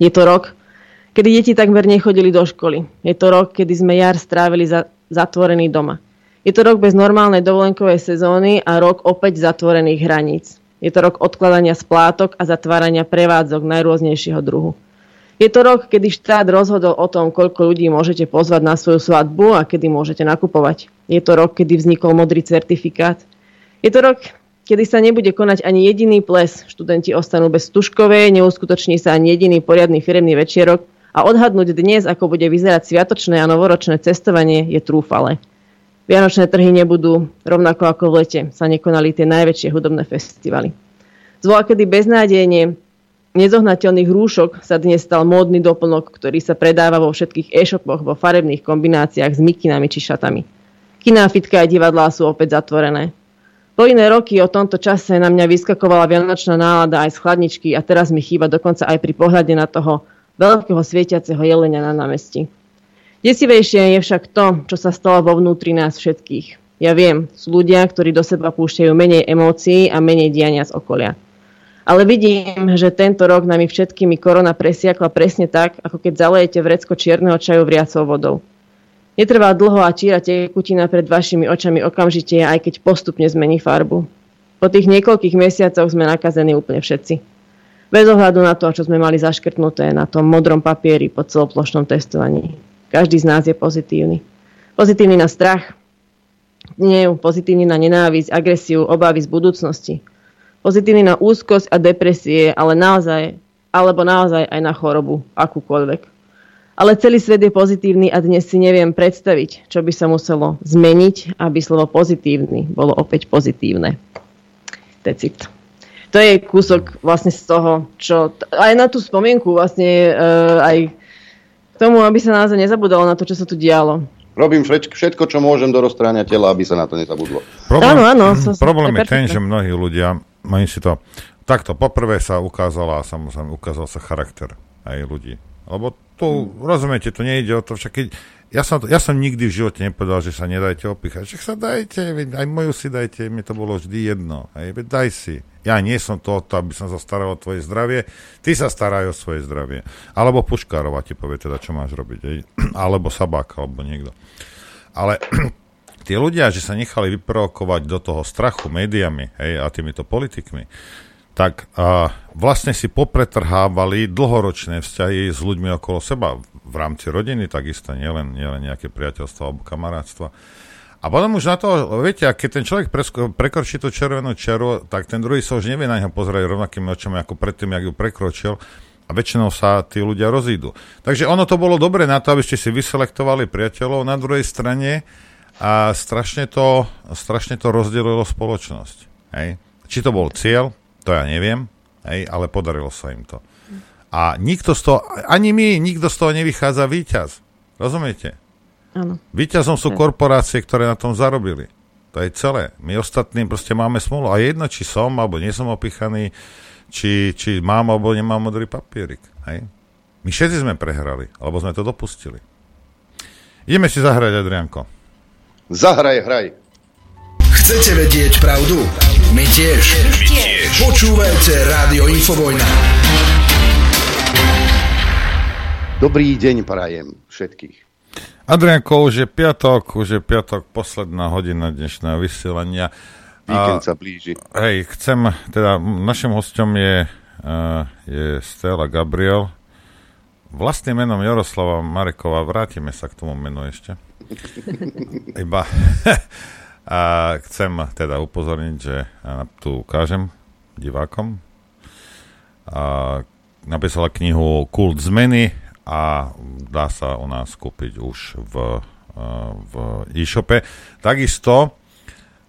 Je to rok, kedy deti takmer nechodili do školy. Je to rok, kedy sme jar strávili za, zatvorený doma. Je to rok bez normálnej dovolenkovej sezóny a rok opäť zatvorených hraníc. Je to rok odkladania splátok a zatvárania prevádzok najrôznejšieho druhu. Je to rok, kedy štát rozhodol o tom, koľko ľudí môžete pozvať na svoju svadbu a kedy môžete nakupovať. Je to rok, kedy vznikol modrý certifikát. Je to rok, kedy sa nebude konať ani jediný ples. Študenti ostanú bez stužkovej, neuskutoční sa ani jediný poriadny firemný večierok a odhadnúť dnes, ako bude vyzerať sviatočné a novoročné cestovanie, je trúfale. Vianočné trhy nebudú, rovnako ako v lete sa nekonali tie najväčšie hudobné festivaly. Zvolá kedy beznádejne nezohnateľných rúšok sa dnes stal módny doplnok, ktorý sa predáva vo všetkých e-shopoch vo farebných kombináciách s mikinami či šatami. Kiná, fitka a divadlá sú opäť zatvorené. Po iné roky o tomto čase na mňa vyskakovala vianočná nálada aj z chladničky a teraz mi chýba dokonca aj pri pohľade na toho veľkého svietiaceho jelenia na námestí. Desivejšie je však to, čo sa stalo vo vnútri nás všetkých. Ja viem, sú ľudia, ktorí do seba púšťajú menej emócií a menej diania z okolia. Ale vidím, že tento rok nami všetkými korona presiakla presne tak, ako keď zalejete vrecko čierneho čaju vriacou vodou. Netrvá dlho a číra tekutina pred vašimi očami okamžite, aj keď postupne zmení farbu. Po tých niekoľkých mesiacoch sme nakazení úplne všetci. Bez ohľadu na to, čo sme mali zaškrtnuté na tom modrom papieri po celoplošnom testovaní. Každý z nás je pozitívny. Pozitívny na strach, nie, pozitívny na nenávisť, agresiu, obavy z budúcnosti – pozitívny na úzkosť a depresie, ale naozaj, alebo naozaj aj na chorobu, akúkoľvek. Ale celý svet je pozitívny a dnes si neviem predstaviť, čo by sa muselo zmeniť, aby slovo pozitívny bolo opäť pozitívne. Decit. To je kúsok vlastne z toho, čo... Aj na tú spomienku vlastne uh, aj k tomu, aby sa naozaj nezabudalo na to, čo sa tu dialo. Robím všetko, čo môžem do rozstráňa tela, aby sa na to nezabudlo. Problém, áno, áno. Problém je ten, že mnohí ľudia oni si to... Takto, poprvé sa ukázala, samozrejme, ukázal sa charakter aj ľudí. Lebo tu, hmm. rozumiete, tu nejde o to, však keď, ja som, ja som nikdy v živote nepovedal, že sa nedajte opíchať. Však sa dajte, aj moju si dajte, mne to bolo vždy jedno. Hej, daj si. Ja nie som to, to, aby som sa staral o tvoje zdravie, ty sa staraj o svoje zdravie. Alebo Puškárova ti povie teda, čo máš robiť. Hej. Alebo Sabák, alebo niekto. Ale tí ľudia, že sa nechali vyprovokovať do toho strachu médiami hej, a týmito politikmi, tak a, vlastne si popretrhávali dlhoročné vzťahy s ľuďmi okolo seba v rámci rodiny, takisto nielen, nielen nejaké priateľstvo alebo kamarátstva. A potom už na to, viete, keď ten človek presko, prekročí tú červenú čeru, tak ten druhý sa už nevie na neho pozrieť rovnakými očami ako predtým, jak ju prekročil a väčšinou sa tí ľudia rozídu. Takže ono to bolo dobre na to, aby ste si vyselektovali priateľov. Na druhej strane a strašne to, strašne to rozdelilo spoločnosť. Hej. Či to bol cieľ, to ja neviem, hej, ale podarilo sa im to. A nikto z toho, ani my, nikto z toho nevychádza víťaz. Rozumiete? Áno. Výťazom sú korporácie, ktoré na tom zarobili. To je celé. My ostatní proste máme smolu. A jedno, či som, alebo nie som opichaný, či, či mám, alebo nemám modrý papierik. Hej? My všetci sme prehrali, alebo sme to dopustili. Ideme si zahrať, Adrianko. Zahraj, hraj. Chcete vedieť pravdu? My tiež. My tiež. Počúvajte Rádio Infovojna. Dobrý deň prajem všetkých. Adrianko, už je piatok, už je piatok, posledná hodina dnešného vysielania. Víkend sa blíži. Hej, chcem, teda našim hostom je, uh, je Stella Gabriel, vlastným menom Jaroslava Marekova. Vrátime sa k tomu menu ešte. Iba a chcem teda upozorniť, že tu ukážem divákom. A napísala knihu Kult zmeny, a dá sa u nás kúpiť už v, eh, v e-shope. Takisto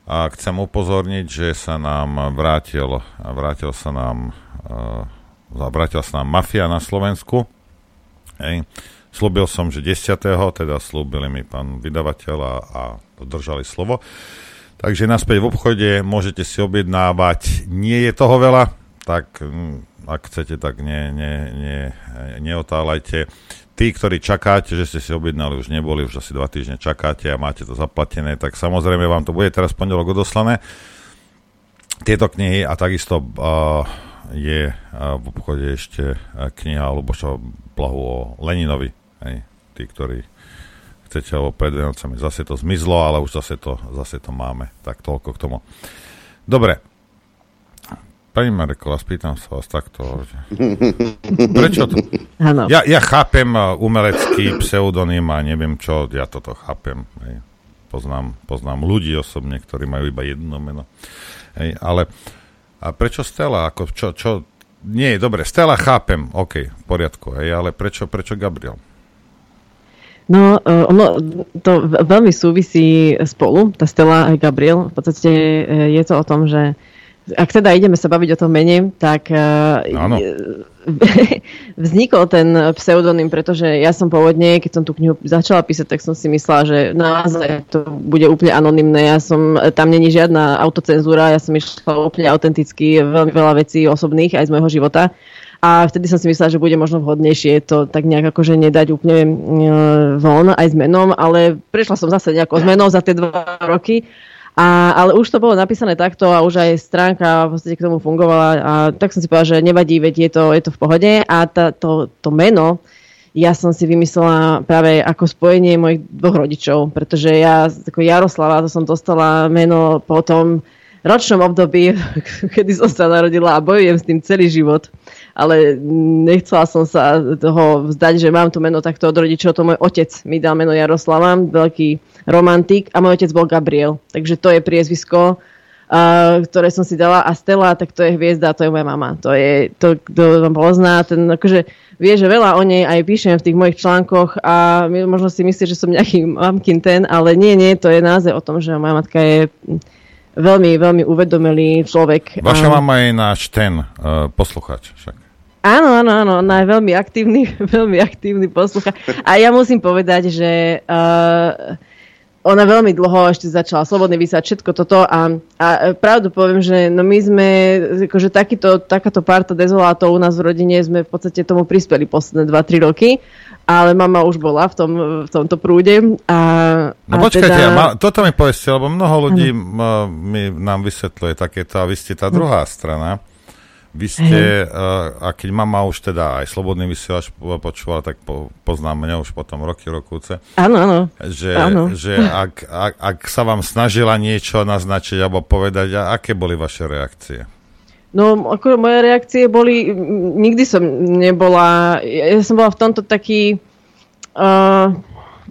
a chcem upozorniť, že sa nám vrátil, vrátil sa nám uh, vrátil sa nám mafia na Slovensku. Hej. Slúbil som, že 10. teda slúbili mi pán vydavateľ a, a dodržali slovo. Takže naspäť v obchode môžete si objednávať. Nie je toho veľa, tak hm, ak chcete, tak ne, ne, ne, neotálajte. Tí, ktorí čakáte, že ste si objednali, už neboli, už asi dva týždne čakáte a máte to zaplatené, tak samozrejme vám to bude teraz pondelok odoslané. Tieto knihy a takisto uh, je uh, v obchode ešte kniha Luboša Blahu o Leninovi. Hej, tí, ktorí chcete, alebo pred Vianocami zase to zmizlo, ale už zase to, zase to máme. Tak toľko k tomu. Dobre, Pani Mareková, spýtam sa vás takto. Prečo to? Ano. Ja, ja chápem uh, umelecký pseudonym a neviem čo, ja toto chápem. Hej. Poznám, poznám ľudí osobne, ktorí majú iba jedno meno. Hej, ale a prečo Stella? Ako, čo, čo, nie, dobre, Stella chápem, OK, v poriadku, hej, ale prečo, prečo Gabriel? No, uh, ono to veľmi súvisí spolu, tá Stella aj Gabriel. V podstate uh, je to o tom, že ak teda ideme sa baviť o tom mene, tak Áno. vznikol ten pseudonym, pretože ja som pôvodne, keď som tú knihu začala písať, tak som si myslela, že naozaj to bude úplne anonymné. Ja som, tam není žiadna autocenzúra, ja som išla úplne autenticky, veľmi veľa vecí osobných aj z môjho života. A vtedy som si myslela, že bude možno vhodnejšie to tak nejak akože nedať úplne e, von aj s menom, ale prešla som zase nejakou zmenou za tie dva roky. A, ale už to bolo napísané takto a už aj stránka v podstate k tomu fungovala a tak som si povedala, že nevadí, veď je to, je to v pohode. A tá, to, to meno ja som si vymyslela práve ako spojenie mojich dvoch rodičov, pretože ja ako Jaroslava, to som dostala meno po tom ročnom období, kedy som sa narodila a bojujem s tým celý život ale nechcela som sa toho vzdať, že mám tu meno takto od rodičov. To môj otec mi dal meno Jaroslava, veľký romantik a môj otec bol Gabriel. Takže to je priezvisko, uh, ktoré som si dala a Stella, tak to je hviezda, to je moja mama. To je, to, kto vám pozná, ten akože vie, že veľa o nej aj píšem v tých mojich článkoch a možno si myslí, že som nejaký mamkin ten, ale nie, nie, to je naozaj o tom, že moja matka je veľmi, veľmi uvedomelý človek. Vaša mama je náš ten uh, posluchač však. Áno, áno, áno, ona je veľmi aktívny, veľmi aktívny poslucha. A ja musím povedať, že uh, ona veľmi dlho ešte začala slobodne vysať všetko toto a, a pravdu poviem, že no my sme, akože takýto, takáto parta dezolátov u nás v rodine sme v podstate tomu prispeli posledné 2-3 roky, ale mama už bola v, tom, v tomto prúde. A, no a počkajte, teda... ma, toto mi povedzte, lebo mnoho ľudí m, mi, nám vysvetľuje takéto a vy ste tá druhá strana vy ste, uh, a keď mama už teda aj slobodný vysielač počúvala, tak po, poznám mňa už potom roky, rokúce. Áno, áno. Že, áno. že ak, ak, ak sa vám snažila niečo naznačiť alebo povedať, a aké boli vaše reakcie? No, ako moje reakcie boli, nikdy som nebola, ja som bola v tomto taký uh,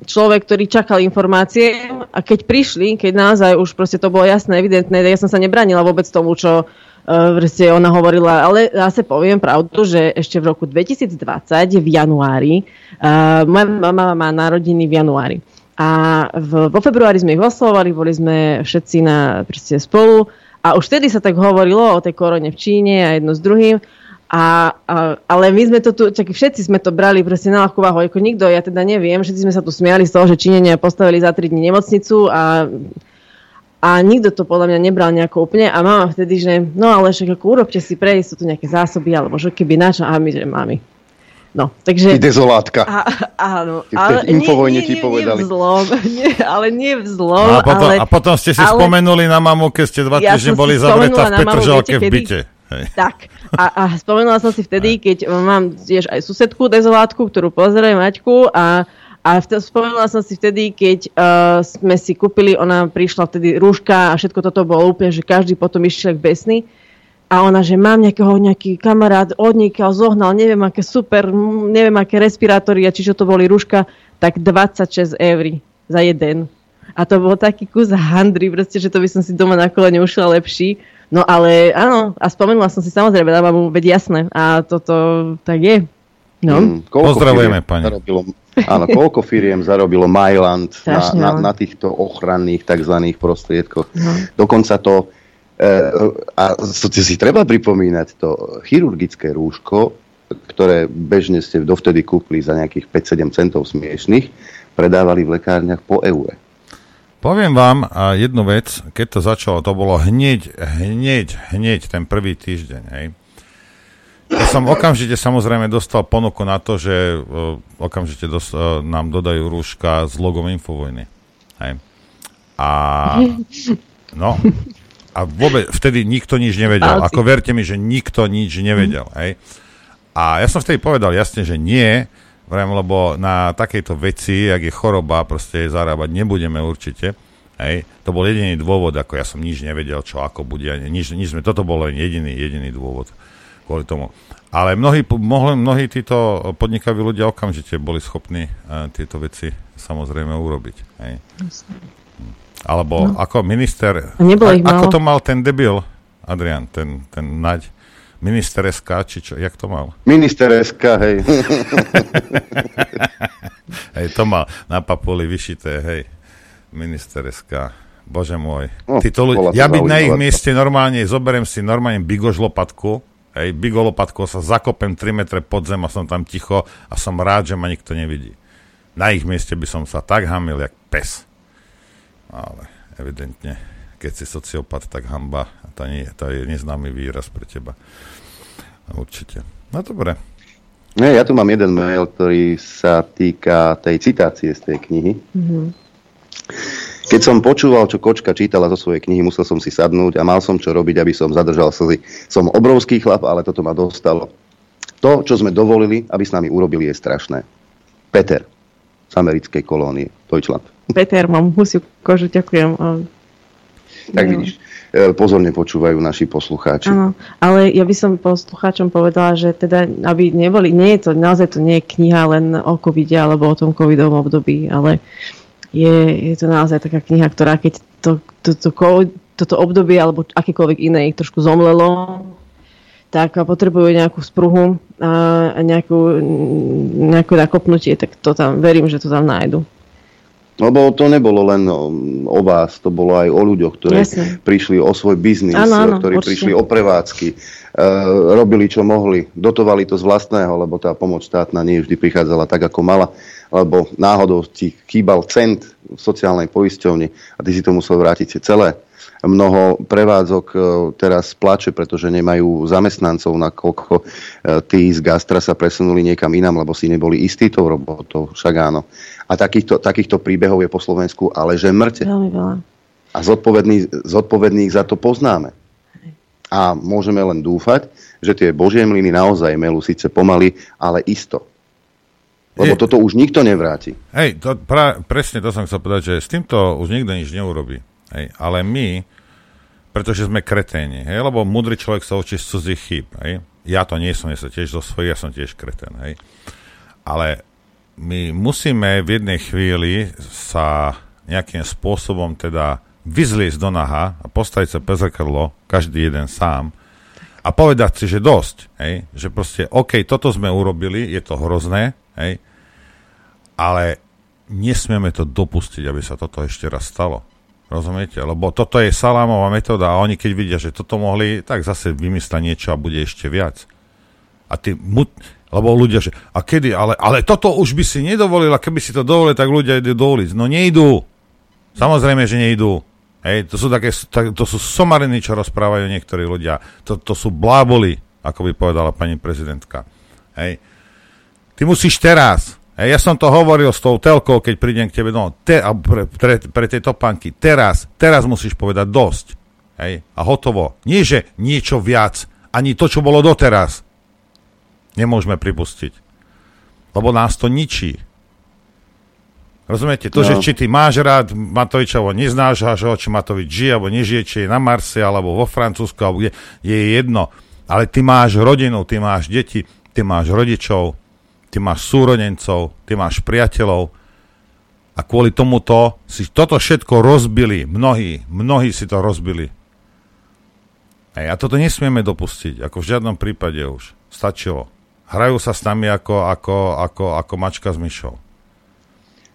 človek, ktorý čakal informácie a keď prišli, keď naozaj už proste to bolo jasné, evidentné, ja som sa nebranila vôbec tomu, čo Proste ona hovorila, ale zase poviem pravdu, že ešte v roku 2020 v januári, uh, moja mama má narodiny v januári. A v, vo februári sme ich oslovali, boli sme všetci na, proste spolu a už vtedy sa tak hovorilo o tej korone v Číne a jedno s druhým. A, a, ale my sme to tu, čak všetci sme to brali proste na ľahkú váhu, ako nikto, ja teda neviem, všetci sme sa tu smiali z toho, že Číňania postavili za 3 dní nemocnicu a A nikto to podľa mňa nebral nejako úplne a mama vtedy, že no ale však ako urobte si prejsť, sú tu nejaké zásoby, alebo že keby načo, a my, že mami. No, takže... Ty dezolátka. A, áno. Ty ale nie, nie, ti povedali. Nie v zlom, nie, ale nie v zlom. No a, potom, ale, a potom ste si ale, spomenuli na mamu, keď ste dva ja týždne boli zavretá v Petržalke v byte. Hej. Tak. A, a spomenula som si vtedy, keď mám tiež aj susedku dezolátku, ktorú pozrie Maťku a a vtedy, spomenula som si vtedy, keď uh, sme si kúpili, ona prišla vtedy rúška a všetko toto bolo úplne, že každý potom išiel k besny. A ona, že mám nejakého, nejaký kamarát odnikal, zohnal, neviem aké super, neviem aké respirátory a čiže to boli rúška, tak 26 eur za jeden. A to bol taký kus handry, proste, že to by som si doma na kolene ušla lepší. No ale áno, a spomenula som si samozrejme, dávam mu veď jasné. A toto tak je. No. Mm, Pozdravujeme, pani. Zarobilo, áno, koľko firiem zarobilo Myland na, na, na týchto ochranných tzv. prostriedkoch. No. Dokonca to, e, a to si treba pripomínať, to chirurgické rúško, ktoré bežne ste dovtedy kúpili za nejakých 5-7 centov smiešných, predávali v lekárniach po eure. Poviem vám jednu vec, keď to začalo, to bolo hneď, hneď, hneď ten prvý týždeň, hej. Ja som okamžite samozrejme dostal ponuku na to, že uh, okamžite dos, uh, nám dodajú rúška s logom Infovojny. Hej. A no, a vôbec vtedy nikto nič nevedel. Ako verte mi, že nikto nič nevedel. Hej. A ja som vtedy povedal jasne, že nie, Vrem, lebo na takejto veci, ak je choroba, proste zarábať nebudeme určite. Hej. To bol jediný dôvod, ako ja som nič nevedel, čo ako bude. Nič, nič sme, toto bol len jediný, jediný dôvod kvôli tomu. Ale mnohí, mohli, mnohí títo podnikaví ľudia okamžite boli schopní uh, tieto veci samozrejme urobiť. Hej. Alebo no. ako minister, a, ako to mal ten debil, Adrian, ten, ten naď, Minister SK, či čo, jak to mal? Minister SK, hej. hej, to mal na papuli vyšité, hej. Minister SK. Bože môj. No, Títo ľudí, ja byť na ich mieste normálne, zoberiem si normálne bigož lopatku, hej, bigo lopatku sa zakopem 3 metre pod zem a som tam ticho a som rád, že ma nikto nevidí. Na ich mieste by som sa tak hamil, jak pes. Ale evidentne, keď si sociopat, tak hamba. To, nie, to je neznámy výraz pre teba. Určite. No dobre. Nie, ja tu mám jeden mail, ktorý sa týka tej citácie z tej knihy. Mm-hmm. Keď som počúval, čo kočka čítala zo svojej knihy, musel som si sadnúť a mal som čo robiť, aby som zadržal slzy. Som obrovský chlap, ale toto ma dostalo. To, čo sme dovolili, aby s nami urobili, je strašné. Peter z americkej kolónie, Deutschland. Peter, mám husiu kožu, ďakujem. Tak vidíš. E, pozorne počúvajú naši poslucháči. Áno, ale ja by som poslucháčom povedala, že teda, aby neboli, nie je to, naozaj to nie je kniha len o covide alebo o tom covidovom období, ale je, je to naozaj taká kniha, ktorá keď to, to, to, to, toto obdobie alebo akékoľvek iné ich trošku zomlelo, tak potrebujú nejakú spruhu a nejakú, nejaké nakopnutie, tak to tam, verím, že to tam nájdu. Lebo to nebolo len o vás, to bolo aj o ľuďoch, ktorí Jasne. prišli o svoj biznis, ano, ano, ktorí určite. prišli o prevádzky, e, robili čo mohli, dotovali to z vlastného, lebo tá pomoc štátna nie vždy prichádzala tak, ako mala, lebo náhodou ti chýbal cent v sociálnej poisťovni a ty si to musel vrátiť celé. Mnoho prevádzok e, teraz plače, pretože nemajú zamestnancov, nakoľko e, tí z gastra sa presunuli niekam inám, lebo si neboli istí tou robotou, však áno. A takýchto, takýchto príbehov je po Slovensku ale že mŕte. A zodpovedných, zodpovedných za to poznáme. A môžeme len dúfať, že tie božie mlyny naozaj melú síce pomaly, ale isto. Lebo je, toto už nikto nevráti. Hej, to pra, presne to som chcel povedať, že s týmto už nikto nič neurobi. Hej, ale my, pretože sme kreténi, hej, lebo mudrý človek sa učí z cudzích chýb. Hej. Ja to nie som, ja som tiež zo svojich, ja som tiež kretén. Hej. Ale my musíme v jednej chvíli sa nejakým spôsobom teda vyzliesť do naha a postaviť sa pe zrkadlo, každý jeden sám, a povedať si, že dosť, hej, že proste, OK, toto sme urobili, je to hrozné, hej, ale nesmieme to dopustiť, aby sa toto ešte raz stalo. Rozumiete? Lebo toto je salámová metóda a oni keď vidia, že toto mohli, tak zase vymyslia niečo a bude ešte viac. A ty, lebo ľudia, že a kedy, ale, ale toto už by si nedovolil a keby si to dovolil, tak ľudia idú do ulic. No nejdú. Samozrejme, že nejdú. Hej, to sú také, to sú somariny, čo rozprávajú niektorí ľudia. To, to sú bláboli, ako by povedala pani prezidentka. Hej. Ty musíš teraz. Ja som to hovoril s tou telkou, keď prídem k tebe, no, te, pre, pre, pre tie topánky. Teraz, teraz musíš povedať dosť. Hej, a hotovo. Nie, že niečo viac, ani to, čo bolo doteraz. Nemôžeme pripustiť. Lebo nás to ničí. Rozumiete? To, no. že či ty máš rád Matoviča, alebo neznáš ho, či Matovič žije, alebo nežije, či je na Marse, alebo vo Francúzsku, alebo je, je jedno. Ale ty máš rodinu, ty máš deti, ty máš rodičov, ty máš súrodencov, ty máš priateľov a kvôli tomuto si toto všetko rozbili. Mnohí, mnohí si to rozbili. Hej, a toto nesmieme dopustiť, ako v žiadnom prípade už. Stačilo. Hrajú sa s nami ako, ako, ako, ako mačka s myšou.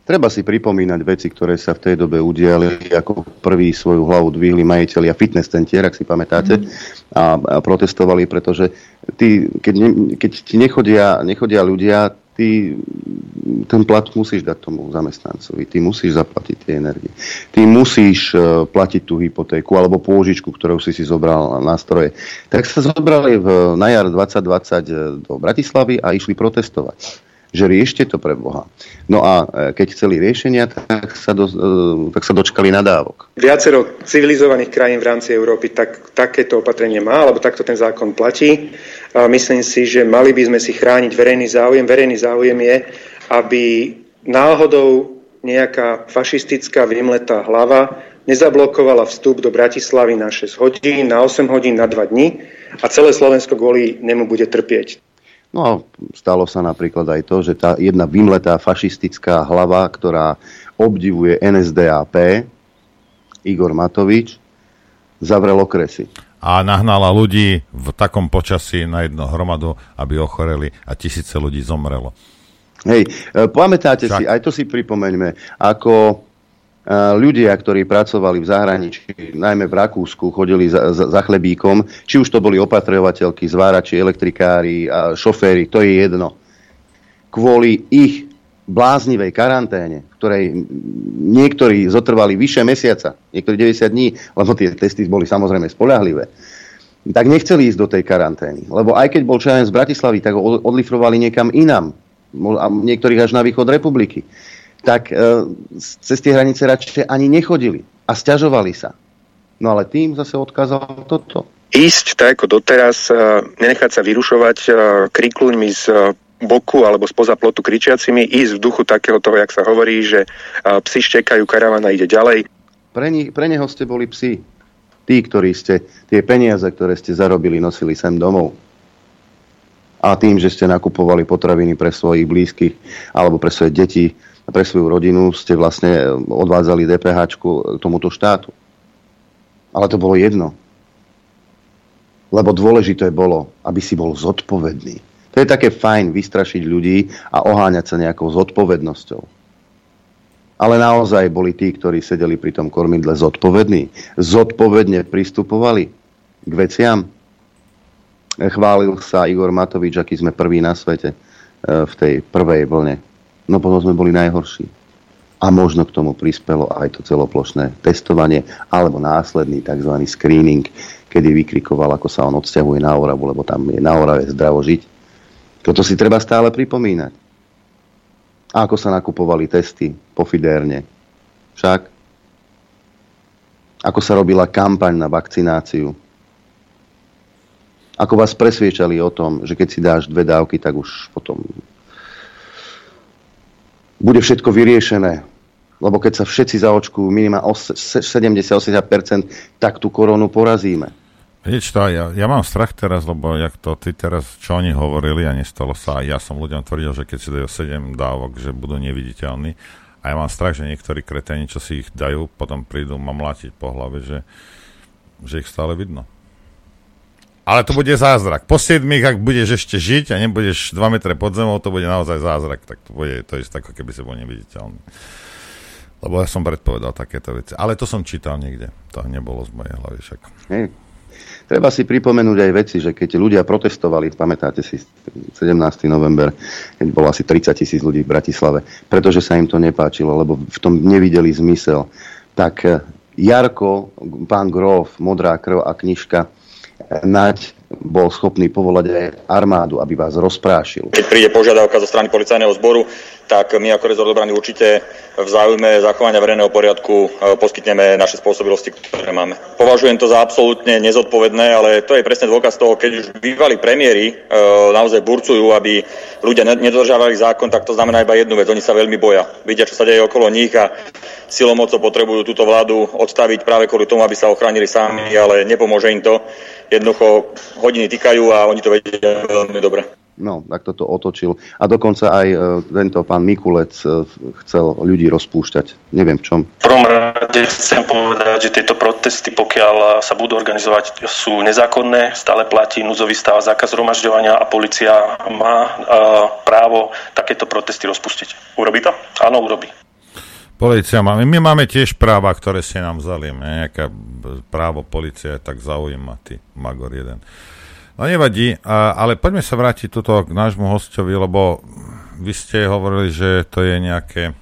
Treba si pripomínať veci, ktoré sa v tej dobe udiali, ako prvý svoju hlavu dvihli majiteľia fitness centier, ak si pamätáte, a, a protestovali, pretože ty, keď, ne, keď ti nechodia, nechodia ľudia, ty ten plat musíš dať tomu zamestnancovi, ty musíš zaplatiť tie energie, ty musíš uh, platiť tú hypotéku alebo pôžičku, ktorú si si zobral na stroje. Tak sa zobrali v, na jar 2020 e, do Bratislavy a išli protestovať že riešte to pre Boha. No a e, keď chceli riešenia, tak sa, do, e, tak sa dočkali nadávok. Viacero civilizovaných krajín v rámci Európy tak, takéto opatrenie má, alebo takto ten zákon platí. A myslím si, že mali by sme si chrániť verejný záujem. Verejný záujem je, aby náhodou nejaká fašistická vymletá hlava nezablokovala vstup do Bratislavy na 6 hodín, na 8 hodín, na 2 dní a celé Slovensko kvôli nemu bude trpieť. No a stalo sa napríklad aj to, že tá jedna vymletá fašistická hlava, ktorá obdivuje NSDAP, Igor Matovič, zavrel okresy. A nahnala ľudí v takom počasí na jednu hromadu, aby ochoreli a tisíce ľudí zomrelo. Hej, e, pamätáte Však. si, aj to si pripomeňme, ako ľudia, ktorí pracovali v zahraničí, najmä v Rakúsku, chodili za, za, za chlebíkom, či už to boli opatrovateľky, zvárači, elektrikári, a šoféry, to je jedno. Kvôli ich bláznivej karanténe, ktorej niektorí zotrvali vyše mesiaca, niektorí 90 dní, lebo tie testy boli samozrejme spolahlivé, tak nechceli ísť do tej karantény. Lebo aj keď bol čajen z Bratislavy, tak ho odlifrovali niekam inam. Niektorých až na východ republiky tak e, cez tie hranice radšej ani nechodili a stiažovali sa. No ale tým zase odkázal toto. Ísť tak ako doteraz, e, nenechať sa vyrušovať e, krikluňmi z boku alebo spoza plotu kričiacimi, ísť v duchu takého toho, jak sa hovorí, že psi štekajú, karavana ide ďalej. Pre, ni- pre neho ste boli psi. Tí, ktorí ste tie peniaze, ktoré ste zarobili, nosili sem domov. A tým, že ste nakupovali potraviny pre svojich blízkych alebo pre svoje deti, pre svoju rodinu ste vlastne odvádzali DPH k tomuto štátu. Ale to bolo jedno. Lebo dôležité bolo, aby si bol zodpovedný. To je také fajn vystrašiť ľudí a oháňať sa nejakou zodpovednosťou. Ale naozaj boli tí, ktorí sedeli pri tom kormidle zodpovední. Zodpovedne pristupovali k veciam. Chválil sa Igor Matovič, aký sme prví na svete eh, v tej prvej vlne no potom sme boli najhorší. A možno k tomu prispelo aj to celoplošné testovanie alebo následný tzv. screening, kedy vykrikoval, ako sa on odsťahuje na Oravu, lebo tam je na Orave zdravo žiť. Toto si treba stále pripomínať. A ako sa nakupovali testy pofidérne. Však. Ako sa robila kampaň na vakcináciu. Ako vás presviečali o tom, že keď si dáš dve dávky, tak už potom bude všetko vyriešené. Lebo keď sa všetci zaočkujú minimálne 70-80%, tak tú koronu porazíme. Vieš to, ja, ja mám strach teraz, lebo jak to ty teraz, čo oni hovorili a nestalo sa, ja som ľuďom tvrdil, že keď si dajú 7 dávok, že budú neviditeľní. A ja mám strach, že niektorí kreténi, čo si ich dajú, potom prídu ma mlátiť po hlave, že, že ich stále vidno. Ale to bude zázrak. Po 7, ak budeš ešte žiť a nebudeš 2 metre pod zemou, to bude naozaj zázrak. Tak to bude, to je ako keby si bol neviditeľný. Lebo ja som predpovedal takéto veci. Ale to som čítal niekde. To nebolo z mojej hlavy však. Hej. Treba si pripomenúť aj veci, že keď ľudia protestovali, pamätáte si 17. november, keď bolo asi 30 tisíc ľudí v Bratislave, pretože sa im to nepáčilo, lebo v tom nevideli zmysel, tak Jarko, pán Grof, Modrá krv a knižka Naď bol schopný povolať aj armádu, aby vás rozprášil. Keď príde požiadavka zo strany policajného zboru, tak my ako rezort obrany určite v záujme zachovania verejného poriadku e, poskytneme naše spôsobilosti, ktoré máme. Považujem to za absolútne nezodpovedné, ale to je presne dôkaz toho, keď už bývalí premiéry e, naozaj burcujú, aby ľudia nedodržiavali zákon, tak to znamená iba jednu vec, oni sa veľmi boja. Vidia, čo sa deje okolo nich a silomocou potrebujú túto vládu odstaviť práve kvôli tomu, aby sa ochránili sami, ale nepomôže im to. Jednoducho hodiny týkajú a oni to vedia veľmi dobre. No, tak toto otočil. A dokonca aj e, tento pán Mikulec e, chcel ľudí rozpúšťať. Neviem v čom. V prvom rade chcem povedať, že tieto protesty, pokiaľ sa budú organizovať, sú nezákonné. Stále platí núzový stav zákaz zhromažďovania a policia má e, právo takéto protesty rozpustiť. Urobí to? Áno, urobí. Polícia máme. My máme tiež práva, ktoré si nám vzali. Nejaké právo policie je tak zaujíma, ty Magor jeden. No nevadí, ale poďme sa vrátiť tuto k nášmu hostovi, lebo vy ste hovorili, že to je nejaké,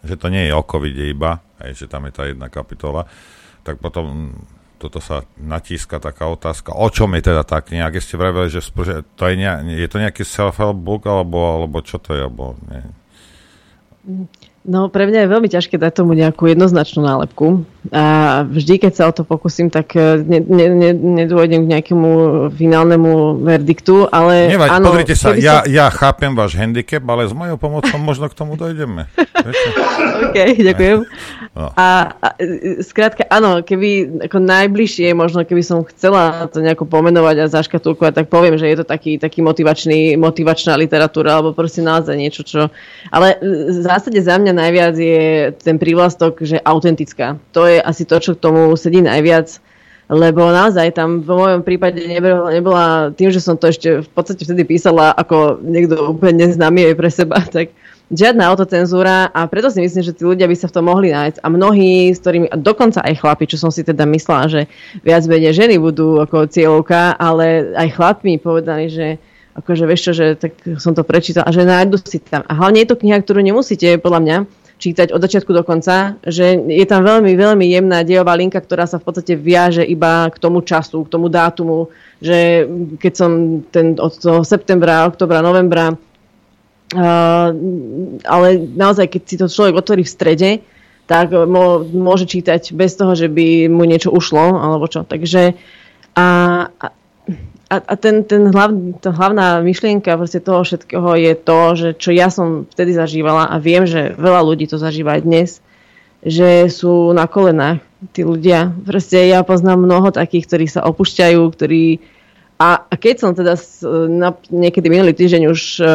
že to nie je o covid iba, aj že tam je tá jedna kapitola, tak potom toto sa natíska taká otázka, o čom je teda tak nejak, ste vravili, že to je, nejak, je to nejaký self-help book, alebo, alebo čo to je, alebo nie? No, pre mňa je veľmi ťažké dať tomu nejakú jednoznačnú nálepku. A vždy, keď sa o to pokúsim, tak e, ne, ne, ne, nedôjdem k nejakému finálnemu verdiktu, ale Nevať, áno, pozrite sa, ja, som... ja chápem váš handicap, ale s mojou pomocou možno k tomu dojdeme. OK, ďakujem. No. A, a skrátka, áno, keby ako najbližšie, možno keby som chcela to nejako pomenovať a zaškatulkovať, tak poviem, že je to taký, taký motivačný, motivačná literatúra, alebo proste naozaj niečo, čo... Ale v zásade za mňa najviac je ten prívlastok, že autentická. To je asi to, čo k tomu sedí najviac, lebo naozaj tam v mojom prípade nebola, nebola tým, že som to ešte v podstate vtedy písala ako niekto úplne neznámy aj pre seba, tak žiadna autocenzúra a preto si myslím, že tí ľudia by sa v tom mohli nájsť. A mnohí, s ktorými, a dokonca aj chlapi, čo som si teda myslela, že viac menej ženy budú ako cieľovka, ale aj chlapi povedali, že akože vieš čo, že tak som to prečítal a že nájdu si tam. A hlavne je to kniha, ktorú nemusíte podľa mňa čítať od začiatku do konca, že je tam veľmi, veľmi jemná dejová linka, ktorá sa v podstate viaže iba k tomu času, k tomu dátumu, že keď som ten, od toho septembra, oktobra, novembra, uh, ale naozaj, keď si to človek otvorí v strede, tak môže čítať bez toho, že by mu niečo ušlo, alebo čo. Takže a, a a, a ten, ten hlav, tá hlavná myšlienka toho všetkého je to, že čo ja som vtedy zažívala a viem, že veľa ľudí to zažíva aj dnes, že sú na kolenách tí ľudia. Proste ja poznám mnoho takých, ktorí sa opúšťajú, ktorí... A, a keď som teda na, niekedy minulý týždeň už uh,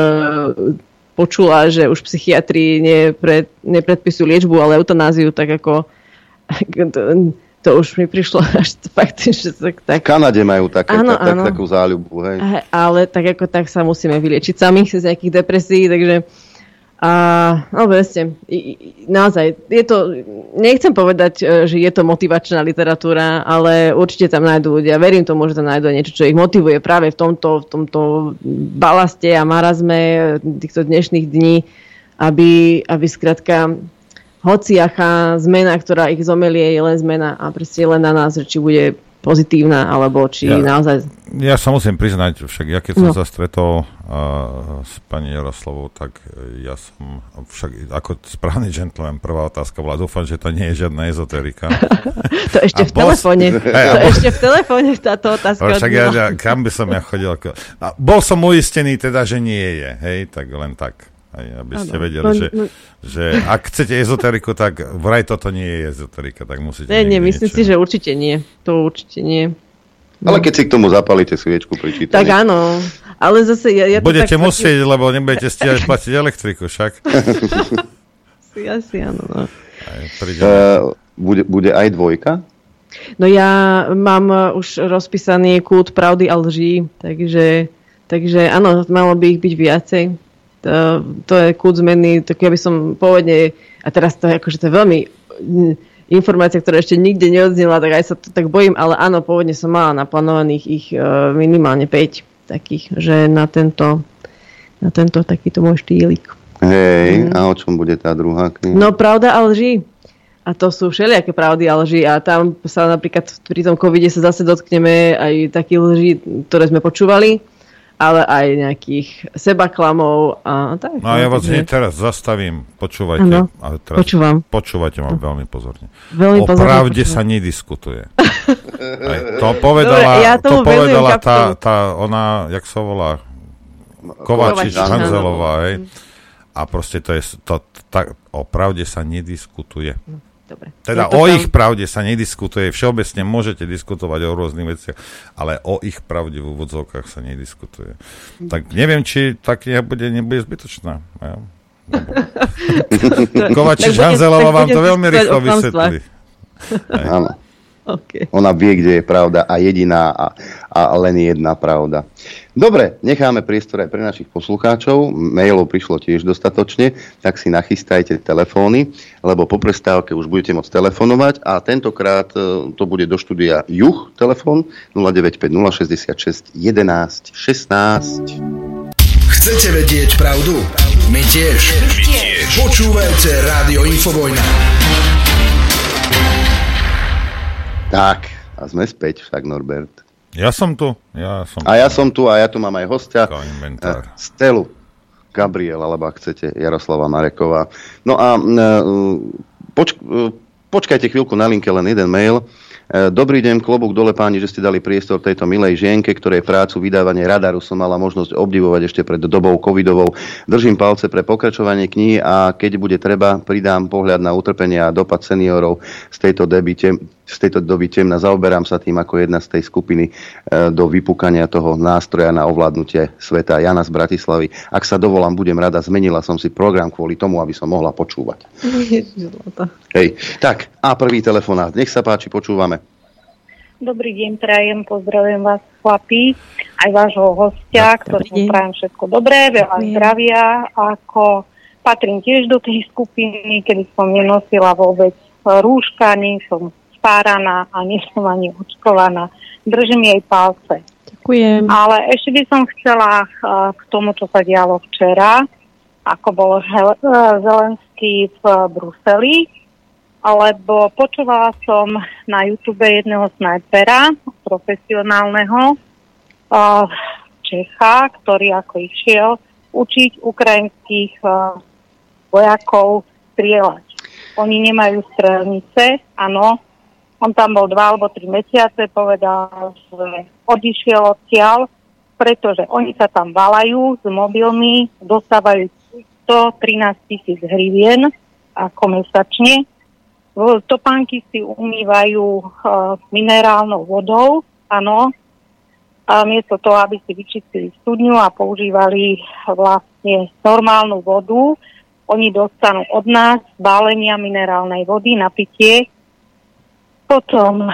počula, že už psychiatri nepred, nepredpisujú liečbu, ale eutanáziu, tak ako to už mi prišlo až fakt, že tak... tak... V Kanade majú také, áno, tak, áno. takú záľubu, hej. Ale tak ako tak sa musíme vyliečiť sami z nejakých depresí, takže... A, no presne, naozaj, je to, nechcem povedať, e, že je to motivačná literatúra, ale určite tam nájdú ľudia, verím tomu, že tam nájdú niečo, čo ich motivuje práve v tomto, v tomto balaste a marazme týchto dnešných dní, aby, aby skrátka hociaká zmena, ktorá ich zomelie, je len zmena a proste len na nás, či bude pozitívna, alebo či ja, naozaj... Ja sa musím priznať, však ja keď som no. sa stretol uh, s pani Jaroslavou, tak ja som však ako správny gentleman, prvá otázka bola, dúfam, že to nie je žiadna ezoterika. to ešte v telefóne. Hey, to ešte v telefóne táto otázka. Však ja, ja, kam by som ja chodil? A bol som uistený teda, že nie je, hej, tak len tak. Aj, aby ste ano. vedeli, no, že, no, že ak chcete ezoteriku, tak vraj toto nie je ezoterika, tak musíte... Nie, nie, myslím niečo. si, že určite nie. To určite nie. No. Ale keď si k tomu zapalíte sviečku pri čítaní. Tak áno, ale zase... Ja, ja budete tak musieť, lebo nebudete stiať platiť elektriku, však. si asi áno, no. Aj, uh, bude, bude aj dvojka? No ja mám uh, už rozpísaný kult pravdy a lží, takže, takže áno, malo by ich byť viacej to, je kút zmeny, tak ja by som pôvodne, a teraz to je akože to je veľmi informácia, ktorá ešte nikde neodznela, tak aj sa to tak bojím, ale áno, pôvodne som mala naplánovaných ich uh, minimálne 5 takých, že na tento, na tento takýto môj štýlik. Hej, mm. a o čom bude tá druhá kniha? No pravda a lži. A to sú všelijaké pravdy a lži a tam sa napríklad pri tom covide sa zase dotkneme aj takých lží, ktoré sme počúvali, ale aj nejakých sebaklamov a tak. No a ja vás hneď teraz zastavím, počúvajte. Ano, ale teraz počúvam. Počúvajte ma veľmi pozorne. Veľmi o pozorne pravde počúvam. sa nediskutuje. Aj, to povedala, Dobre, ja to povedala tá, tá, ona, jak sa volá, Kovačič. Hanzelová, hej. A proste to je, to, tak, o pravde sa nediskutuje. Dobre. Teda o tam- ich pravde sa nediskutuje. Všeobecne môžete diskutovať o rôznych veciach, ale o ich pravde v úvodzovkách sa nediskutuje. Tak neviem, či tá kniha bude, nebude zbytočná. Ja? Kovačič Hanzelová vám to veľmi rýchlo vysvetlí. Áno. Okay. Ona vie, kde je pravda a jediná a, a len jedna pravda. Dobre, necháme priestor aj pre našich poslucháčov. Mailov prišlo tiež dostatočne, tak si nachystajte telefóny, lebo po prestávke už budete môcť telefonovať a tentokrát e, to bude do štúdia Juh, telefón 095 066 11 16. Chcete vedieť pravdu? My tiež. My tiež. Počúvajte Rádio Infovojna. Tak, a sme späť však, Norbert. Ja som tu. Ja som A ja som tu a ja tu mám aj hostia. eh, Stelu. Gabriel, alebo ak chcete, Jaroslava Mareková. No a eh, poč- počkajte chvíľku na linke, len jeden mail. Eh, Dobrý deň, klobúk dole páni, že ste dali priestor tejto milej žienke, ktorej prácu vydávanie radaru som mala možnosť obdivovať ešte pred dobou covidovou. Držím palce pre pokračovanie knihy a keď bude treba, pridám pohľad na utrpenie a dopad seniorov z tejto doby, tem, z tejto doby temna. Zaoberám sa tým ako jedna z tej skupiny eh, do vypúkania toho nástroja na ovládnutie sveta. Jana z Bratislavy. Ak sa dovolám, budem rada. Zmenila som si program kvôli tomu, aby som mohla počúvať. Hej, tak a prvý telefonát. Nech sa páči, počúvame. Dobrý deň, prajem, pozdravujem vás chlapí, aj vášho hostia, ktorému prajem všetko dobré, veľa zdravia, ako patrím tiež do tej skupiny, kedy som nenosila vôbec rúška, nie som spáraná a nie som ani očkovaná. Držím jej palce. Ďakujem. Ale ešte by som chcela eh, k tomu, čo sa dialo včera, ako bol eh, Zelenský v Bruseli, alebo počúvala som na YouTube jedného snajpera, profesionálneho eh, Čecha, ktorý ako išiel učiť ukrajinských vojakov strieľať. Oni nemajú strelnice, áno. On tam bol dva alebo tri mesiace, povedal, že odišiel odtiaľ, pretože oni sa tam valajú s mobilmi, dostávajú 113 tisíc hrivien ako mesačne. Topánky si umývajú uh, minerálnou vodou, áno, a miesto toho, aby si vyčistili studňu a používali vlastne normálnu vodu, oni dostanú od nás bálenia minerálnej vody na pitie, potom,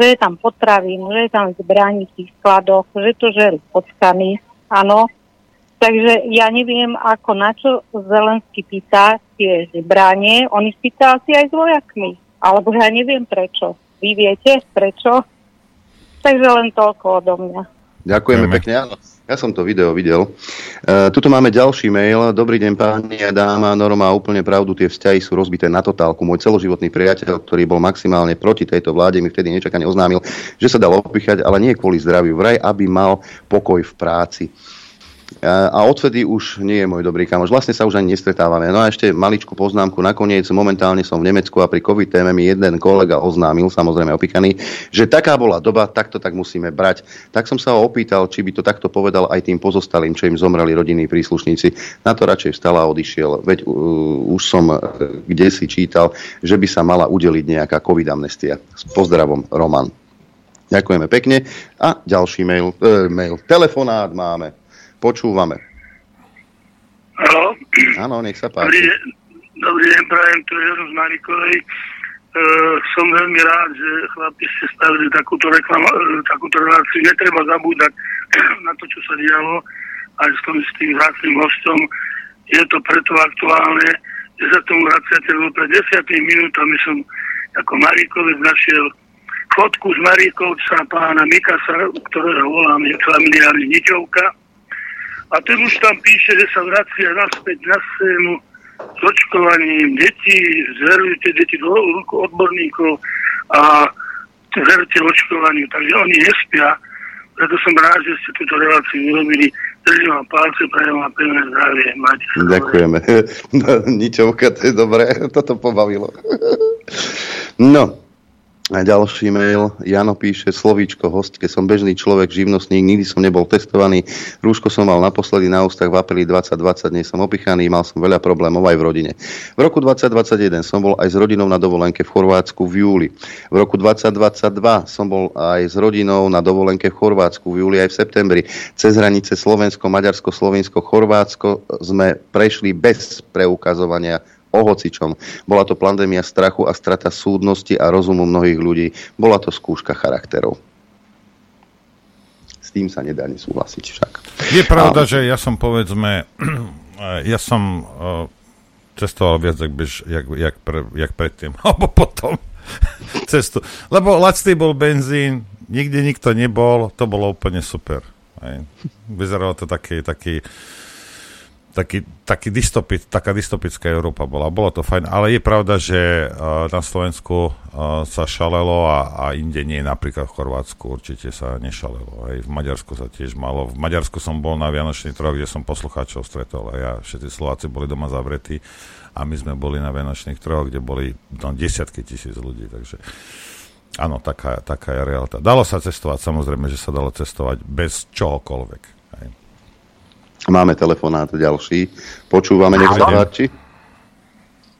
že je tam potravín, že je tam zbraní v tých skladoch, že to žerú pockany, áno. Takže ja neviem, ako na čo Zelensky pýta tie zbranie. On ich pýta asi aj s vojakmi. Alebo ja neviem prečo. Vy viete prečo? Takže len toľko odo mňa. Ďakujeme pekne, áno. Ja som to video videl. E, tuto máme ďalší mail. Dobrý deň, páni a dáma. Norma má úplne pravdu, tie vzťahy sú rozbité na totálku. Môj celoživotný priateľ, ktorý bol maximálne proti tejto vláde, mi vtedy nečakane oznámil, že sa dal opichať, ale nie kvôli zdraviu. Vraj, aby mal pokoj v práci. A odvtedy už nie je môj dobrý kamoš. Vlastne sa už ani nestretávame. No a ešte maličku poznámku. Nakoniec momentálne som v Nemecku a pri COVID téme mi jeden kolega oznámil, samozrejme opikaný, že taká bola doba, takto tak musíme brať. Tak som sa ho opýtal, či by to takto povedal aj tým pozostalým, čo im zomreli rodinní príslušníci. Na to radšej vstal a odišiel. Veď uh, už som uh, kde si čítal, že by sa mala udeliť nejaká COVID amnestia. S pozdravom, Roman. Ďakujeme pekne. A ďalší mail, e, mail. telefonát máme. Počúvame. Haló? Áno, nech sa Dobrý, páči. deň, dobrý deň, prajem, tu je z Marikovej. E, som veľmi rád, že chlapi ste stavili takúto, reklama, e, takúto reláciu. Netreba zabúdať na to, čo sa dialo aj s tým, s tým vzácným hostom. Je to preto aktuálne, že sa tomu vraciate, lebo pred desiatými minútami som ako Marikovec našiel fotku z Marikovca pána Mikasa, ktorého volám familiárne Niťovka. A ten už tam píše, že sa vracia naspäť na scénu s očkovaním detí, zverujte deti do ruku odborníkov a verte očkovaniu. Takže oni nespia, preto som rád, že ste túto reláciu urobili. Držím vám palce, prajem vám pevné zdravie. Máte sa Ďakujeme. Ničovka, to je dobré. Toto pobavilo. No, a ďalší mail, Jano píše, slovíčko, host, keď som bežný človek, živnostník, nikdy som nebol testovaný, rúško som mal naposledy na ústach v apríli 2020, dnes som opichaný, mal som veľa problémov aj v rodine. V roku 2021 som bol aj s rodinou na dovolenke v Chorvátsku v júli. V roku 2022 som bol aj s rodinou na dovolenke v Chorvátsku v júli aj v septembri. Cez hranice Slovensko, Maďarsko, Slovensko, Chorvátsko sme prešli bez preukazovania o hocičom. Bola to pandémia strachu a strata súdnosti a rozumu mnohých ľudí. Bola to skúška charakterov. S tým sa nedá nesúhlasiť však. Je pravda, a... že ja som povedzme, ja som uh, cestoval viac, jak, bež, jak, jak, pre, jak predtým, alebo potom cestu. Lebo lacný bol benzín, nikde nikto nebol, to bolo úplne super. Aj. Vyzeralo to taký, taký taký, taký dystopit, taká dystopická Európa bola. Bolo to fajn, ale je pravda, že uh, na Slovensku uh, sa šalelo a, a inde nie, napríklad v Chorvátsku určite sa nešalelo. Aj v Maďarsku sa tiež malo. V Maďarsku som bol na Vianočný troch, kde som poslucháčov stretol a ja, všetci Slováci boli doma zavretí a my sme boli na Vianočných troch, kde boli no, desiatky tisíc ľudí, takže áno, taká, taká je realita. Dalo sa cestovať, samozrejme, že sa dalo cestovať bez čohokoľvek. Máme telefonát ďalší. Počúvame, nech sa páči.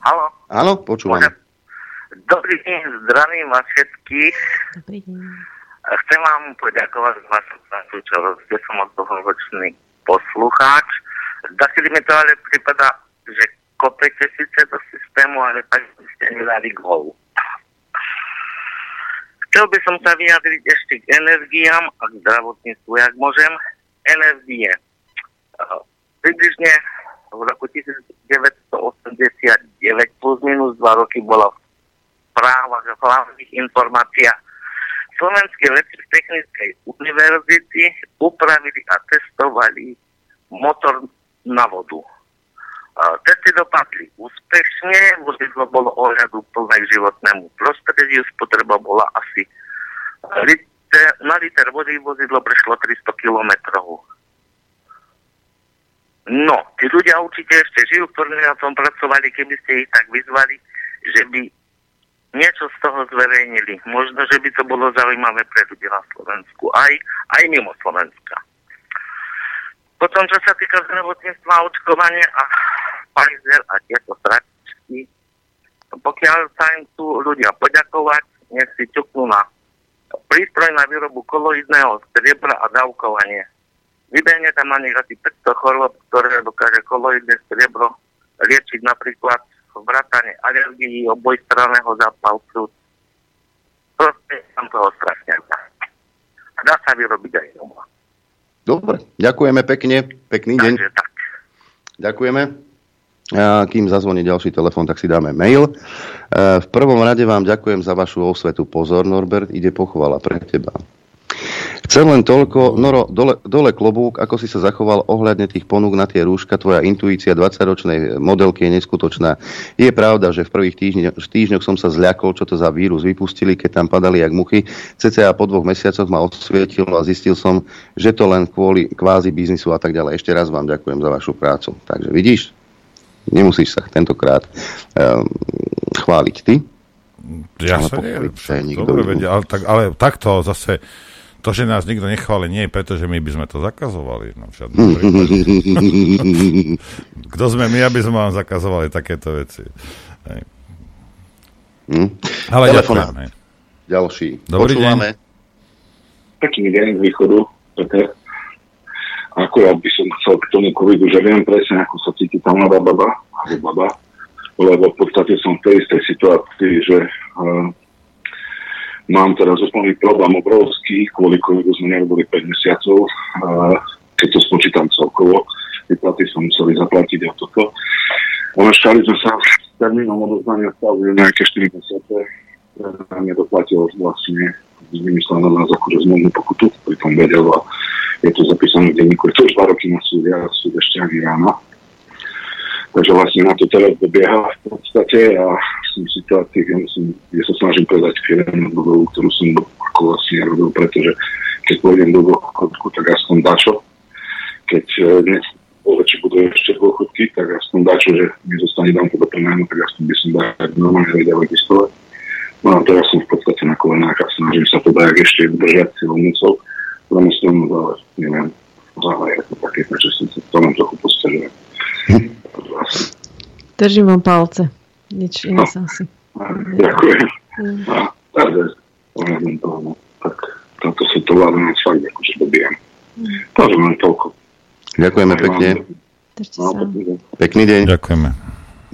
Halo. Áno, počúvame. Dobrý deň, zdravím vás všetkých. Dobrý deň. Chcem vám poďakovať za vašu prácu, čo ste som od dlhoročný poslucháč. Zakedy mi to ale prípada, že kopete síce do systému, ale tak by ste nedali gol. Chcel by som sa vyjadriť ešte k energiám a k zdravotníctvu, jak môžem. Energie približne v roku 1989 plus minus 2 roky bola v právach a hlavných informáciách Slovenskej technickej univerzity upravili a testovali motor na vodu. Testy dopadli úspešne, vozidlo bolo ohľadu plné k životnému prostrediu, spotreba bola asi liter, na liter vody vozidlo prešlo 300 kilometrov No, tí ľudia určite ešte žijú, ktorí na tom pracovali, keby ste ich tak vyzvali, že by niečo z toho zverejnili. Možno, že by to bolo zaujímavé pre ľudí na Slovensku, aj, aj mimo Slovenska. Potom, čo sa týka zdravotníctva, očkovania a Pfizer a tieto stračky, pokiaľ sa im tu ľudia poďakovať, nech si ťuknú na prístroj na výrobu koloidného striebra a dávkovanie Vybehne tam na nich asi 500 chorôb, ktoré dokáže koloidné striebro liečiť napríklad vrátane alergii, obojstranného zápalu plúc. Proste tam toho strašne A dá sa vyrobiť aj doma. Dobre, ďakujeme pekne, pekný deň. Takže tak. Ďakujeme. A kým zazvoní ďalší telefon, tak si dáme mail. E, v prvom rade vám ďakujem za vašu osvetu. Pozor, Norbert, ide pochvala pre teba. Chcem len toľko, Noro, dole, dole klobúk, ako si sa zachoval ohľadne tých ponúk na tie rúška, tvoja intuícia 20-ročnej modelky je neskutočná. Je pravda, že v prvých týždňoch, týždňoch som sa zľakol, čo to za vírus vypustili, keď tam padali jak muchy. CCA po dvoch mesiacoch ma odsvietilo a zistil som, že to len kvôli kvázi biznisu a tak ďalej. Ešte raz vám ďakujem za vašu prácu. Takže vidíš, nemusíš sa tentokrát um, chváliť ty. Ja sa neviem, dobre vedia, ale, tak, ale takto zase to, že nás nikto nechváli, nie je preto, že my by sme to zakazovali. No, Kto sme my, aby sme vám zakazovali takéto veci? Hej. Hm? Ale Telefonát. Ďakujem, Ďalší. Dobrý Počúvame. deň. Pekný deň z východu, Peter. Ako ja by som chcel k tomu covidu, že viem presne, ako sa cíti tá mladá baba, alebo baba, lebo v podstate som v tej istej situácii, že uh, Mám teraz úplný problém obrovský, kvôli covidu sme nerobili 5 mesiacov, keď to spočítam celkovo. Vyplaty som museli zaplatiť a toto. Omeškali sme sa termínom odoznania stavu nejaké 4 mesiace. Mne doplatil vlastne vymyslel na akože zmluvnú pokutu, tom vedel a je to zapísané v denníku. Je to už dva roky na súde a súd ešte ani ráno. Takže vlastne na to teraz dobieha v podstate a som v situácii, kde, som, kde sa snažím predať firmu ktorú som ako vlastne robil, pretože keď pôjdem do dôchodku, tak aspoň dačo. Keď e, dnes či budú ešte dôchodky, tak aspoň dačo, že mi zostane dám to do prenájmu, tak aspoň by som dať normálne vedel existovať. No a teraz som v podstate na kolenách a snažím sa to dať ešte držať silnicou, promyslom, ale neviem, ale je to také, takže som sa v tom trochu postažil. Držím vám palce. Nič iné no. sa asi. Ďakujem. Mm. A, takže, no, tak táto sa to vládne fakt akože dobíjam. Mm. Takže len toľko. Ďakujeme pekne. No, Pekný deň. Ďakujeme.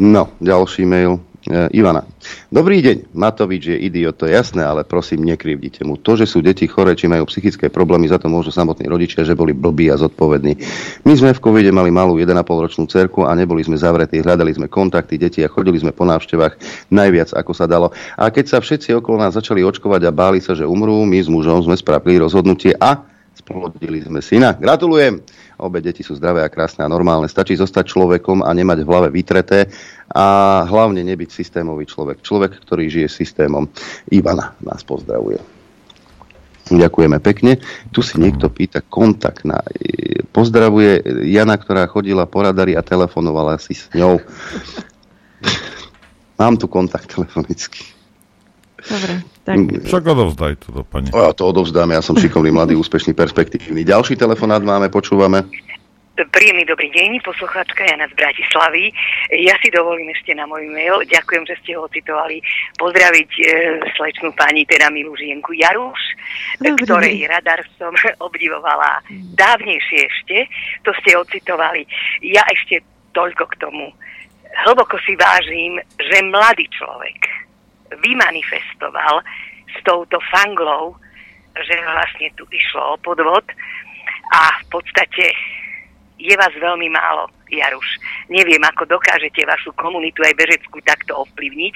No, ďalší mail. E, Ivana. Dobrý deň. Matovič je idiot, to je jasné, ale prosím, nekrivdite mu. To, že sú deti chore, či majú psychické problémy, za to môžu samotní rodičia, že boli blbí a zodpovední. My sme v covide mali malú 1,5 ročnú cerku a neboli sme zavretí, hľadali sme kontakty deti a chodili sme po návštevách najviac, ako sa dalo. A keď sa všetci okolo nás začali očkovať a báli sa, že umrú, my s mužom sme spravili rozhodnutie a splodili sme syna. Gratulujem! Obe deti sú zdravé a krásne a normálne. Stačí zostať človekom a nemať v hlave vytreté a hlavne nebyť systémový človek. Človek, ktorý žije systémom. Ivana nás pozdravuje. Ďakujeme pekne. Tu si niekto pýta kontakt na... Pozdravuje Jana, ktorá chodila po radari a telefonovala si s ňou. Mám tu kontakt telefonický. Dobre, tak... Však odovzdaj to do pani. Ja to odovzdáme, ja som šikovný, mladý, úspešný, perspektívny. Ďalší telefonát máme, počúvame. Príjemný dobrý deň, poslucháčka Jana z Bratislavy. Ja si dovolím ešte na môj mail, ďakujem, že ste ho citovali, pozdraviť e, slečnú pani, teda milú žienku Jaruš, Dobrý ktorej deň. radar som obdivovala dávnejšie ešte, to ste ocitovali. Ja ešte toľko k tomu. Hlboko si vážim, že mladý človek vymanifestoval s touto fanglou, že vlastne tu išlo o podvod a v podstate je vás veľmi málo, Jaruš. Neviem, ako dokážete vašu komunitu aj bežeckú takto ovplyvniť.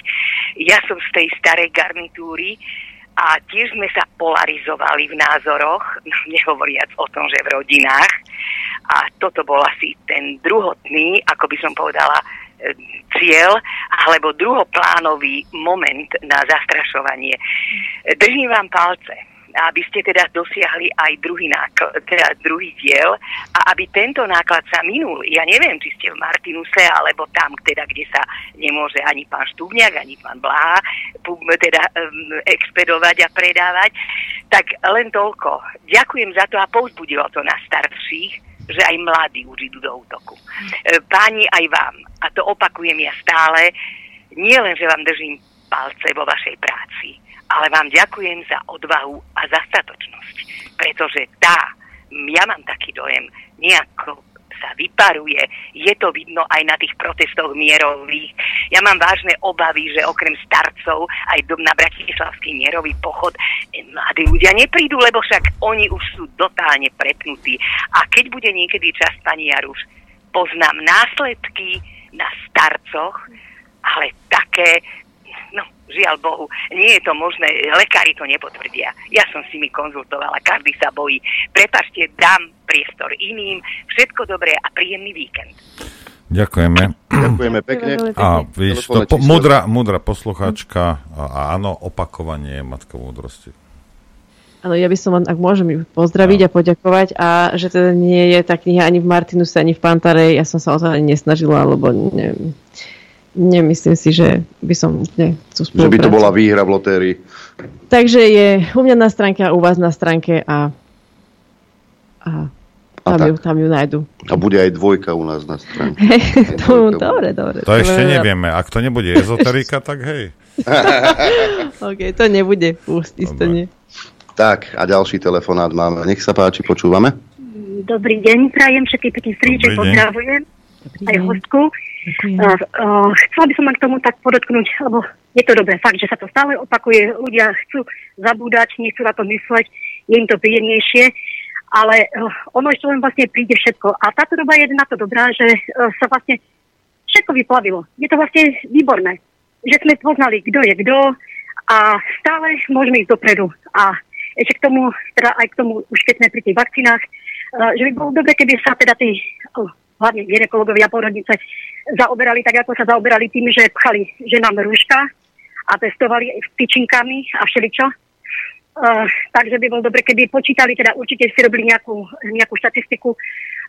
Ja som z tej starej garnitúry a tiež sme sa polarizovali v názoroch, no, nehovoriac o tom, že v rodinách. A toto bol asi ten druhotný, ako by som povedala, cieľ alebo druhoplánový moment na zastrašovanie. Držím vám palce, aby ste teda dosiahli aj druhý, náklad, teda druhý diel a aby tento náklad sa minul. Ja neviem, či ste v Martinuse alebo tam, teda, kde sa nemôže ani pán Štúbňak, ani pán Blá teda um, expedovať a predávať. Tak len toľko. Ďakujem za to a povzbudilo to na starších, že aj mladí už idú do útoku. E, páni, aj vám, a to opakujem ja stále, nie len, že vám držím palce vo vašej práci, ale vám ďakujem za odvahu a za statočnosť, pretože tá, ja mám taký dojem, nejako sa vyparuje. Je to vidno aj na tých protestoch mierových. Ja mám vážne obavy, že okrem starcov aj na Bratislavský mierový pochod e, mladí ľudia neprídu, lebo však oni už sú totálne prepnutí. A keď bude niekedy čas, pani Jaruš, poznám následky na starcoch, ale také, no žiaľ Bohu, nie je to možné, lekári to nepotvrdia. Ja som si mi konzultovala, každý sa bojí. Prepašte, dám priestor iným. Všetko dobré a príjemný víkend. Ďakujeme. Ďakujeme pekne. A víš, to po, mudra, mudra poslucháčka a áno, opakovanie je matka múdrosti. Áno, ja by som len, ak môžem pozdraviť no. a poďakovať a že teda nie je tá kniha ani v Martinuse, ani v Pantarej. Ja som sa o to ani nesnažila, lebo neviem, nemyslím si, že by som úplne Že by to bola výhra v lotérii. Takže je u mňa na stránke a u vás na stránke a, a tam, a ju, tam ju nájdu. A bude aj dvojka u nás na stránke. to, dobre, dobre. To ešte nevieme. Ak to nebude ezoterika, tak hej. OK, to nebude. Isto nie. Tak, a ďalší telefonát máme. Nech sa páči, počúvame. Dobrý deň, prajem všetky pekný stríček, pozdravujem. Aj hostku. Uh, chcela by som k tomu tak podotknúť, lebo je to dobré, fakt, že sa to stále opakuje, ľudia chcú zabúdať, nechcú na to mysleť, je im to príjemnejšie, ale uh, ono ešte len vlastne príde všetko. A táto doba je na to dobrá, že uh, sa vlastne všetko vyplavilo. Je to vlastne výborné, že sme poznali, kto je kto a stále môžeme ísť dopredu. A ešte k tomu, teda aj k tomu, už keď sme pri tých vakcínach, uh, že by bolo dobre, keby sa teda tí hlavne ginekologovia porodnice, zaoberali tak, ako sa zaoberali tým, že pchali ženám rúška a testovali tyčinkami a všeličo. Uh, takže by bolo dobre, keby počítali, teda určite si robili nejakú, nejakú štatistiku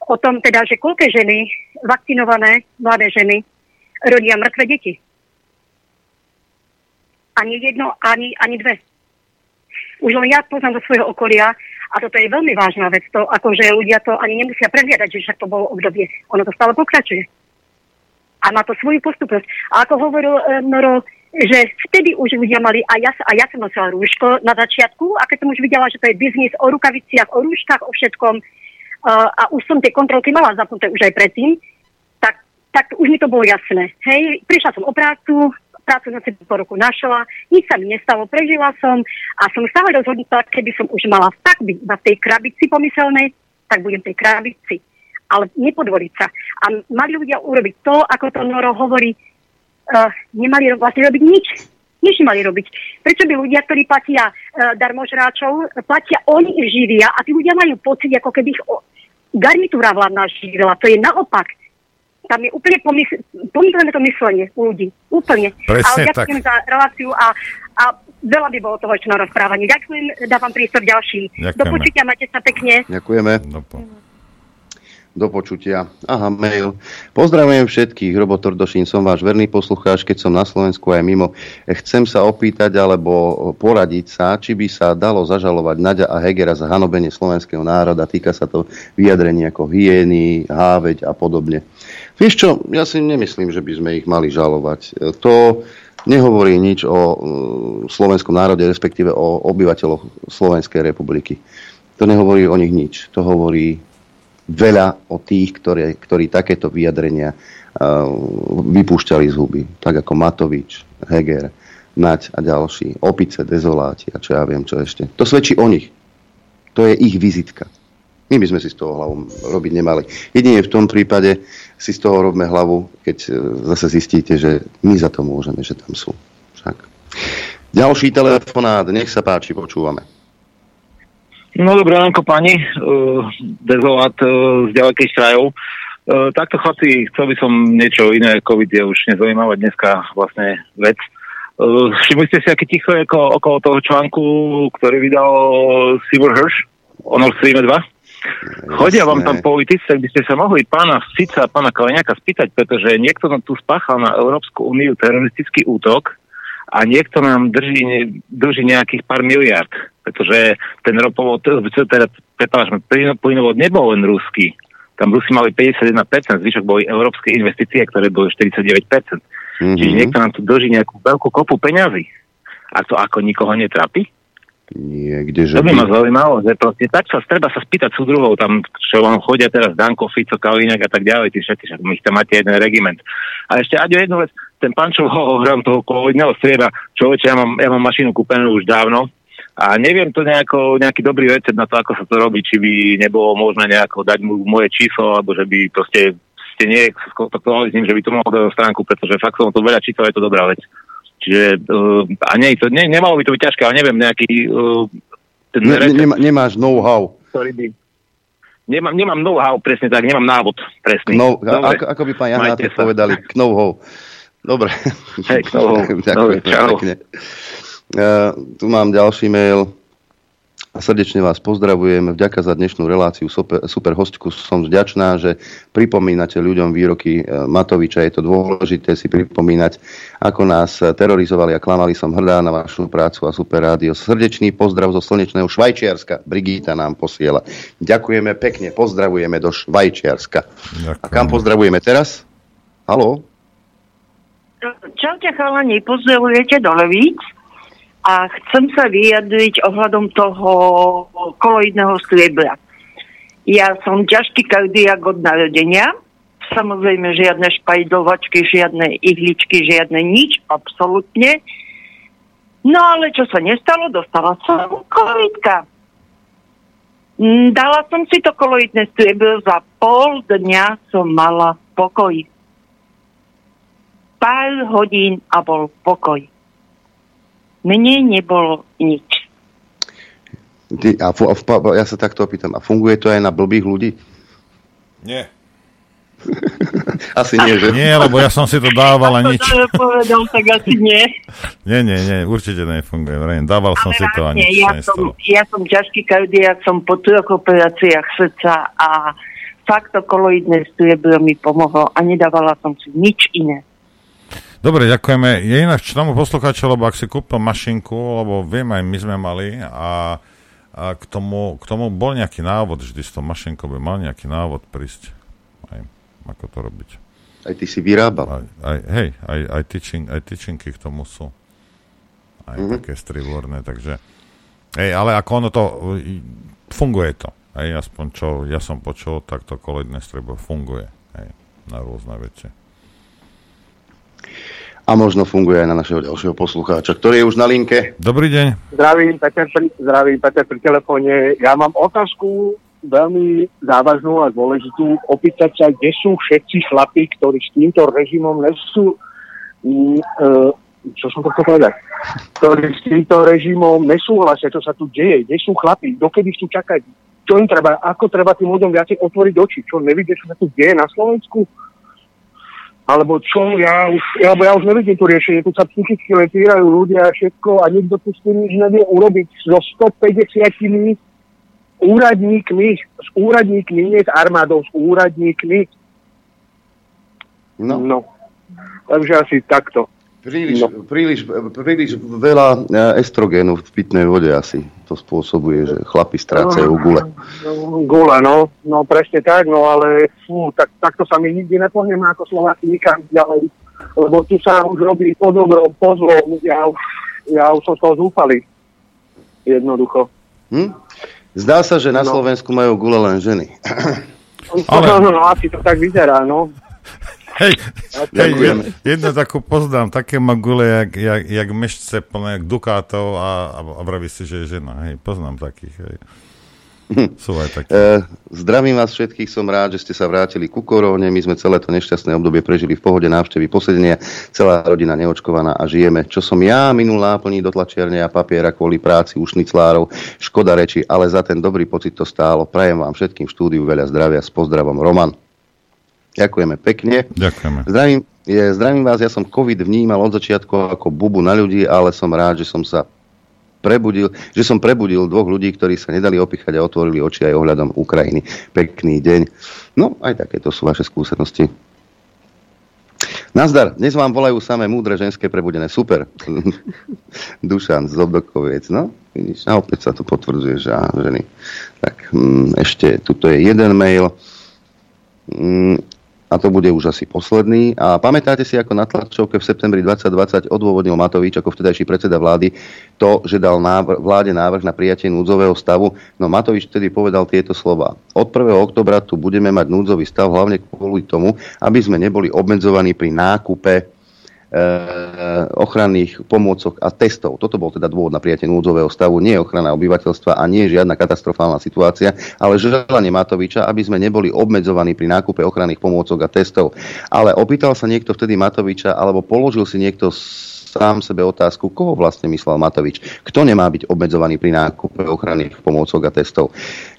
o tom, teda, že koľké ženy, vakcinované mladé ženy, rodia mŕtve deti. Ani jedno, ani, ani dve. Už len ja poznám do svojho okolia a toto je veľmi vážna vec. To, akože ľudia to ani nemusia prehliadať, že však to bolo obdobie. Ono to stále pokračuje. A má to svoju postupnosť. A ako hovoril e, Noro, že vtedy už ľudia mali, a ja, a ja som nosila rúško na začiatku, a keď som už videla, že to je biznis o rukaviciach, o rúškach, o všetkom, uh, a už som tie kontrolky mala zapnuté už aj predtým, tak, tak už mi to bolo jasné. Hej, prišla som o prácu, prácu som si po roku našla, nič sa mi nestalo, prežila som a som stále rozhodnutá, keby som už mala tak byť v tej krabici pomyselnej, tak budem tej krabici. Ale nepodvoliť sa. A mali ľudia urobiť to, ako to Noro hovorí, uh, nemali vlastne robiť nič. Nič nemali robiť. Prečo by ľudia, ktorí platia uh, darmožráčov, platia, oni živia a tí ľudia majú pocit, ako keby ich o, garnitúra vládna živila. To je naopak. Tam je úplne pomysl- pomyslené to myslenie u ľudí. Úplne. Presne Ale ďakujem tak. za reláciu a, a veľa by bolo toho ešte na rozprávanie. Ďakujem, dávam prístor ďalším. Ďakujeme. Do počutia, majte sa pekne. Ďakujeme. Do počutia. Aha, mail. Pozdravujem všetkých, Robo Tordošín, som váš verný poslucháč, keď som na Slovensku aj mimo. Chcem sa opýtať alebo poradiť sa, či by sa dalo zažalovať Naďa a Hegera za hanobenie slovenského národa. Týka sa to vyjadrení ako hyeny, háveť a podobne. Vieš čo, ja si nemyslím, že by sme ich mali žalovať. To nehovorí nič o uh, slovenskom národe, respektíve o obyvateľoch Slovenskej republiky. To nehovorí o nich nič. To hovorí veľa o tých, ktorí, ktorí takéto vyjadrenia uh, vypúšťali z huby. Tak ako Matovič, Heger, Naď a ďalší. Opice, dezoláti a čo ja viem, čo ešte. To svedčí o nich. To je ich vizitka. My by sme si z toho hlavu robiť nemali. Jedine v tom prípade si z toho robme hlavu, keď uh, zase zistíte, že my za to môžeme, že tam sú. Však. Ďalší telefonát, nech sa páči, počúvame. No dobré ránko pani, uh, dezolát uh, z ďalekých krajov. Uh, takto chlapci, chcel by som niečo iné, COVID je už nezaujímavá dneska vlastne vec. Uh, všimli ste si, aký ticho je okolo, toho článku, ktorý vydal Seymour Hirsch Nord Stream 2? Chodia vám tam politici, tak by ste sa mohli pána Fica a pána Kaliňaka spýtať, pretože niekto nám tu spáchal na Európsku úniu teroristický útok a niekto nám drží, drží nejakých pár miliard pretože ten ropovod, teda, prepáčme, plynovod nebol len ruský. Tam Rusi mali 51%, zvyšok boli európske investície, ktoré boli 49%. Mm-hmm. Čiže niekto nám tu drží nejakú veľkú kopu peňazí. A to ako nikoho netrapí? Niekde, že to by ma zaujímalo, že proste tak sa treba sa spýtať súdruhov, tam čo vám chodia teraz Danko, Fico, Kaliňák a tak ďalej, tí všetci, však my tam máte jeden regiment. A ešte Aďo jednu vec, ten pán, čo ho hram toho covidného strieda, človeče, ja mám, ja mám mašinu kúpenú už dávno, a neviem to nejako, nejaký dobrý recept na to, ako sa to robí, či by nebolo možné nejako dať mu moje číslo, alebo že by proste ste nie skontaktovali s ním, že by to mohol dať stránku, pretože fakt som to veľa čítal, je to dobrá vec. Čiže, uh, a nie, to, ne, nemalo by to byť ťažké, ale neviem, nejaký... Uh, ten ne, recept, nemá, nemáš know-how. Ktorý by... Nemám, nemám know-how, presne tak, nemám návod, presný. No, ako, ako by pán Janátek povedali, know-how. Dobre. Hej, know-how. Ďakujem Dobre, čau. pekne. Uh, tu mám ďalší mail. Srdečne vás pozdravujem. Vďaka za dnešnú reláciu. Super, super hostku som vďačná, že pripomínate ľuďom výroky Matoviča. Je to dôležité si pripomínať, ako nás terorizovali a klamali. Som hrdá na vašu prácu a super rádio. Srdečný pozdrav zo slnečného Švajčiarska. Brigita nám posiela. Ďakujeme pekne. Pozdravujeme do Švajčiarska. Ďakujem. A kam pozdravujeme teraz? Haló? Čaute chalani, pozdravujete do Levíc a chcem sa vyjadriť ohľadom toho koloidného striebra. Ja som ťažký kardiak od narodenia, samozrejme žiadne špajdovačky, žiadne ihličky, žiadne nič, absolútne. No ale čo sa nestalo, dostala som koloidka. Mm, dala som si to koloidné striebro, za pol dňa som mala pokoj. Pár hodín a bol pokoj. Mne nebolo nič. Ty, a, fu, a, ja sa takto opýtam, a funguje to aj na blbých ľudí? Nie. asi nie, že? Nie, lebo ja som si to dával a nič. To povedal, tak asi nie. Nie, nie, nie, určite nefunguje. Vrejme, dával som si to a nič ja som, ja som ťažký kardiak, som po troch operáciách srdca a fakt to koloidné striebro mi pomohlo a nedávala som si nič iné. Dobre, ďakujeme. Je inak čo tomu poslucháča, lebo ak si kúpil mašinku, lebo viem, aj my sme mali a, a k, tomu, k tomu bol nejaký návod, vždy s tou mašinkou by mal nejaký návod prísť. Aj, ako to robiť. Aj ty si vyrábal. Aj, aj, hej, aj, aj, tyčin, aj tyčinky k tomu sú. Aj mm-hmm. také strivorné, takže... Hej, ale ako ono to... Funguje to. Hej, aspoň čo ja som počul, tak to koloidné striebo funguje. Hej, na rôzne veci a možno funguje aj na našeho ďalšieho poslucháča, ktorý je už na linke. Dobrý deň. Zdravím, Peter, pri, zdravím, Peter pri telefóne. Ja mám otázku veľmi závažnú a dôležitú. Opýtať sa, kde sú všetci chlapí, ktorí s týmto režimom nesú... E, čo som to chcel povedať? Ktorí s týmto režimom nesúhlasia, čo sa tu deje. Kde sú chlapí? Dokedy chcú čakať? Čo im treba? Ako treba tým ľuďom viacej otvoriť oči? Čo nevidie, čo sa tu deje na Slovensku? Alebo čo, ja už, alebo ja už nevidím tu riešenie, tu sa psychicky letírajú ľudia a všetko a nikto tu s tým nič nevie urobiť. So 150 úradníkmi, s úradníkmi, nie s armádou, s úradníkmi. No. no. Takže asi takto. Príliš, no. príliš, príliš veľa e, estrogénu v pitnej vode asi to spôsobuje, že chlapi strácajú no, gule. Gule, no, no presne tak, no ale fú, tak, takto sa mi nikdy nepohneme ako Slováci nikam ďalej, lebo tu sa už robí po dobrom, po zlom, ja, ja už som z toho zúfali. Jednoducho. Hm? Zdá sa, že na no. Slovensku majú gule len ženy. Ale... No, no, no, asi to tak vyzerá, no. Hej, hej jed, jedno takú poznám, také magule, jak, jak, jak mešce plné, jak dukátov a, a vraví si, že je žena. Hej, poznám takých. Hej. Sú aj také. E, zdravím vás všetkých, som rád, že ste sa vrátili ku koróne. My sme celé to nešťastné obdobie prežili v pohode návštevy posedenia, celá rodina neočkovaná a žijeme. Čo som ja minul náplní do tlačiarne a papiera kvôli práci ušniclárov, škoda reči, ale za ten dobrý pocit to stálo. Prajem vám všetkým štúdiu veľa zdravia. S pozdravom, Roman. Ďakujeme pekne. Ďakujeme. Zdravím, je, zdravím vás, ja som COVID vnímal od začiatku ako bubu na ľudí, ale som rád, že som sa prebudil, že som prebudil dvoch ľudí, ktorí sa nedali opichať a otvorili oči aj ohľadom Ukrajiny. Pekný deň. No, aj takéto sú vaše skúsenosti. Nazdar, dnes vám volajú samé múdre ženské prebudené. Super. Dušan z Obdokoviec. No, vidíš, a opäť sa tu potvrdzuje, že á, ženy. Tak hm, ešte, tuto je jeden mail. Hm, a to bude už asi posledný. A pamätáte si, ako na tlačovke v septembri 2020 odôvodnil Matovič ako vtedajší predseda vlády to, že dal návr- vláde návrh na prijatie núdzového stavu. No Matovič vtedy povedal tieto slova. Od 1. oktobra tu budeme mať núdzový stav hlavne kvôli tomu, aby sme neboli obmedzovaní pri nákupe ochranných pomôcok a testov. Toto bol teda dôvod na prijatie núdzového stavu, nie ochrana obyvateľstva a nie žiadna katastrofálna situácia, ale želanie Matoviča, aby sme neboli obmedzovaní pri nákupe ochranných pomôcok a testov. Ale opýtal sa niekto vtedy Matoviča, alebo položil si niekto sám sebe otázku, koho vlastne myslel Matovič. Kto nemá byť obmedzovaný pri nákupe ochranných pomôcok a testov.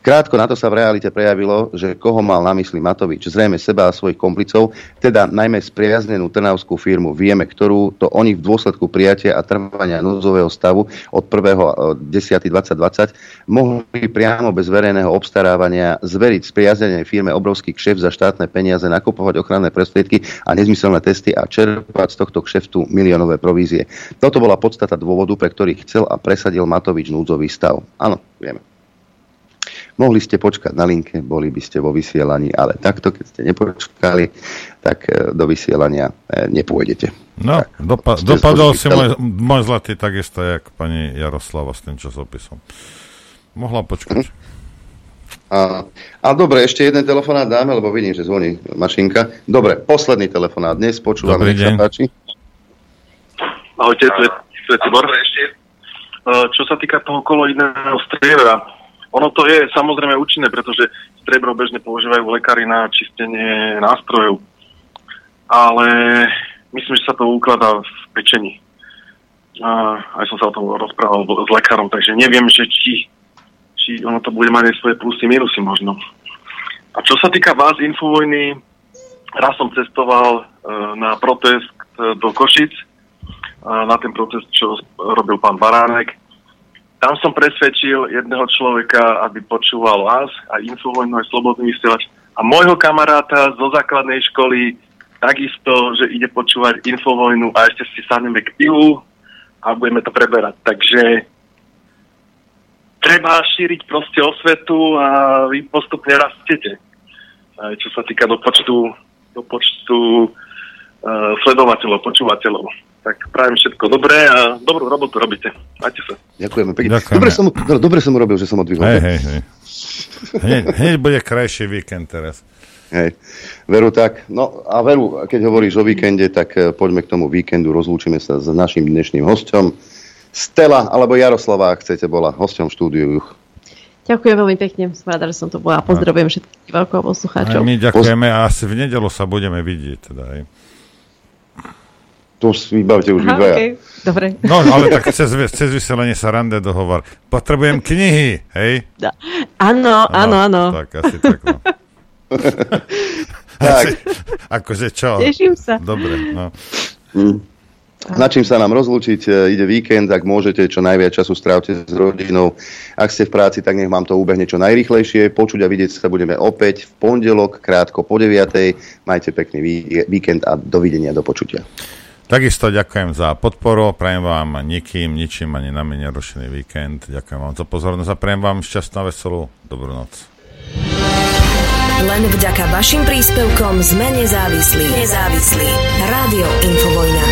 Krátko na to sa v realite prejavilo, že koho mal na mysli Matovič. Zrejme seba a svojich komplicov, teda najmä spriaznenú trnavskú firmu. Vieme, ktorú to oni v dôsledku prijatia a trvania núdzového stavu od 1.10.2020 mohli priamo bez verejného obstarávania zveriť spriaznenej firme obrovský kšeft za štátne peniaze, nakupovať ochranné prostriedky a nezmyselné testy a čerpať z tohto kšeftu miliónové provízie. Toto bola podstata dôvodu, pre ktorý chcel a presadil Matovič núdzový stav. Áno, vieme. Mohli ste počkať na linke, boli by ste vo vysielaní, ale takto, keď ste nepočkali, tak e, do vysielania e, nepôjdete. No, tak, dopa- dopadol si môj, môj zlatý takisto, jak pani Jaroslava s tým časopisom. Mohla počkať. A, a dobre, ešte jeden telefonát dáme, lebo vidím, že zvoní mašinka. Dobre, posledný telefonát dnes, počúvame, nech sa páči. Ahojte, tu je, tu je Tibor. Ešte. Čo sa týka toho koloidného striebra, ono to je samozrejme účinné, pretože strebro bežne používajú lekári na čistenie nástrojov. Ale myslím, že sa to ukladá v pečení. A aj som sa o tom rozprával s lekárom, takže neviem, že či, či ono to bude mať aj svoje plusy, minusy možno. A čo sa týka vás, Infovojny, raz som cestoval e, na protest e, do Košic, na ten protest, čo robil pán Baránek. Tam som presvedčil jedného človeka, aby počúval vás a Infovojnu aj Slobodný vysielač a môjho kamaráta zo základnej školy takisto, že ide počúvať Infovojnu a ešte si sadneme k pivu a budeme to preberať. Takže treba šíriť proste osvetu a vy postupne rastiete. Aj čo sa týka do počtu, do počtu sledovateľov, počúvateľov. Tak prajem všetko dobré a dobrú robotu robíte. Majte sa. Ďakujeme pekne. Dobre, som, no, dobre som robil, že som odvihol. Hej, hej, hej. Hneď, hneď bude krajší víkend teraz. Hej. Veru tak. No a Veru, keď hovoríš o víkende, tak eh, poďme k tomu víkendu. Rozlúčime sa s našim dnešným hostom. Stella alebo Jaroslava, ak chcete, bola hosťom štúdiu Juch. Ďakujem veľmi pekne, som rada, že som to bola. Pozdravujem všetkých veľkých poslucháčov. my ďakujeme a asi v nedelu sa budeme vidieť. Teda, aj. To si vybavte už Aha, okay. Dobre. No, ale tak cez, cez vyselenie sa rande dohovor. Potrebujem knihy, hej? Áno, áno, áno. Tak asi tak, no. tak. Akože čo? Teším sa. Dobre, no. Mm. Na čím sa nám rozlúčiť, e, ide víkend, ak môžete, čo najviac času strávte s rodinou. Ak ste v práci, tak nech vám to ubehne čo najrychlejšie. Počuť a vidieť sa budeme opäť v pondelok, krátko po 9. Majte pekný víkend a dovidenia, do počutia. Takisto ďakujem za podporu, prajem vám nikým, ničím ani na mene nerušený víkend. Ďakujem vám za pozornosť a prajem vám šťastnú a veselú dobrú noc. Len vďaka vašim príspevkom sme nezávislí. Nezávislí. Rádio Infovojna.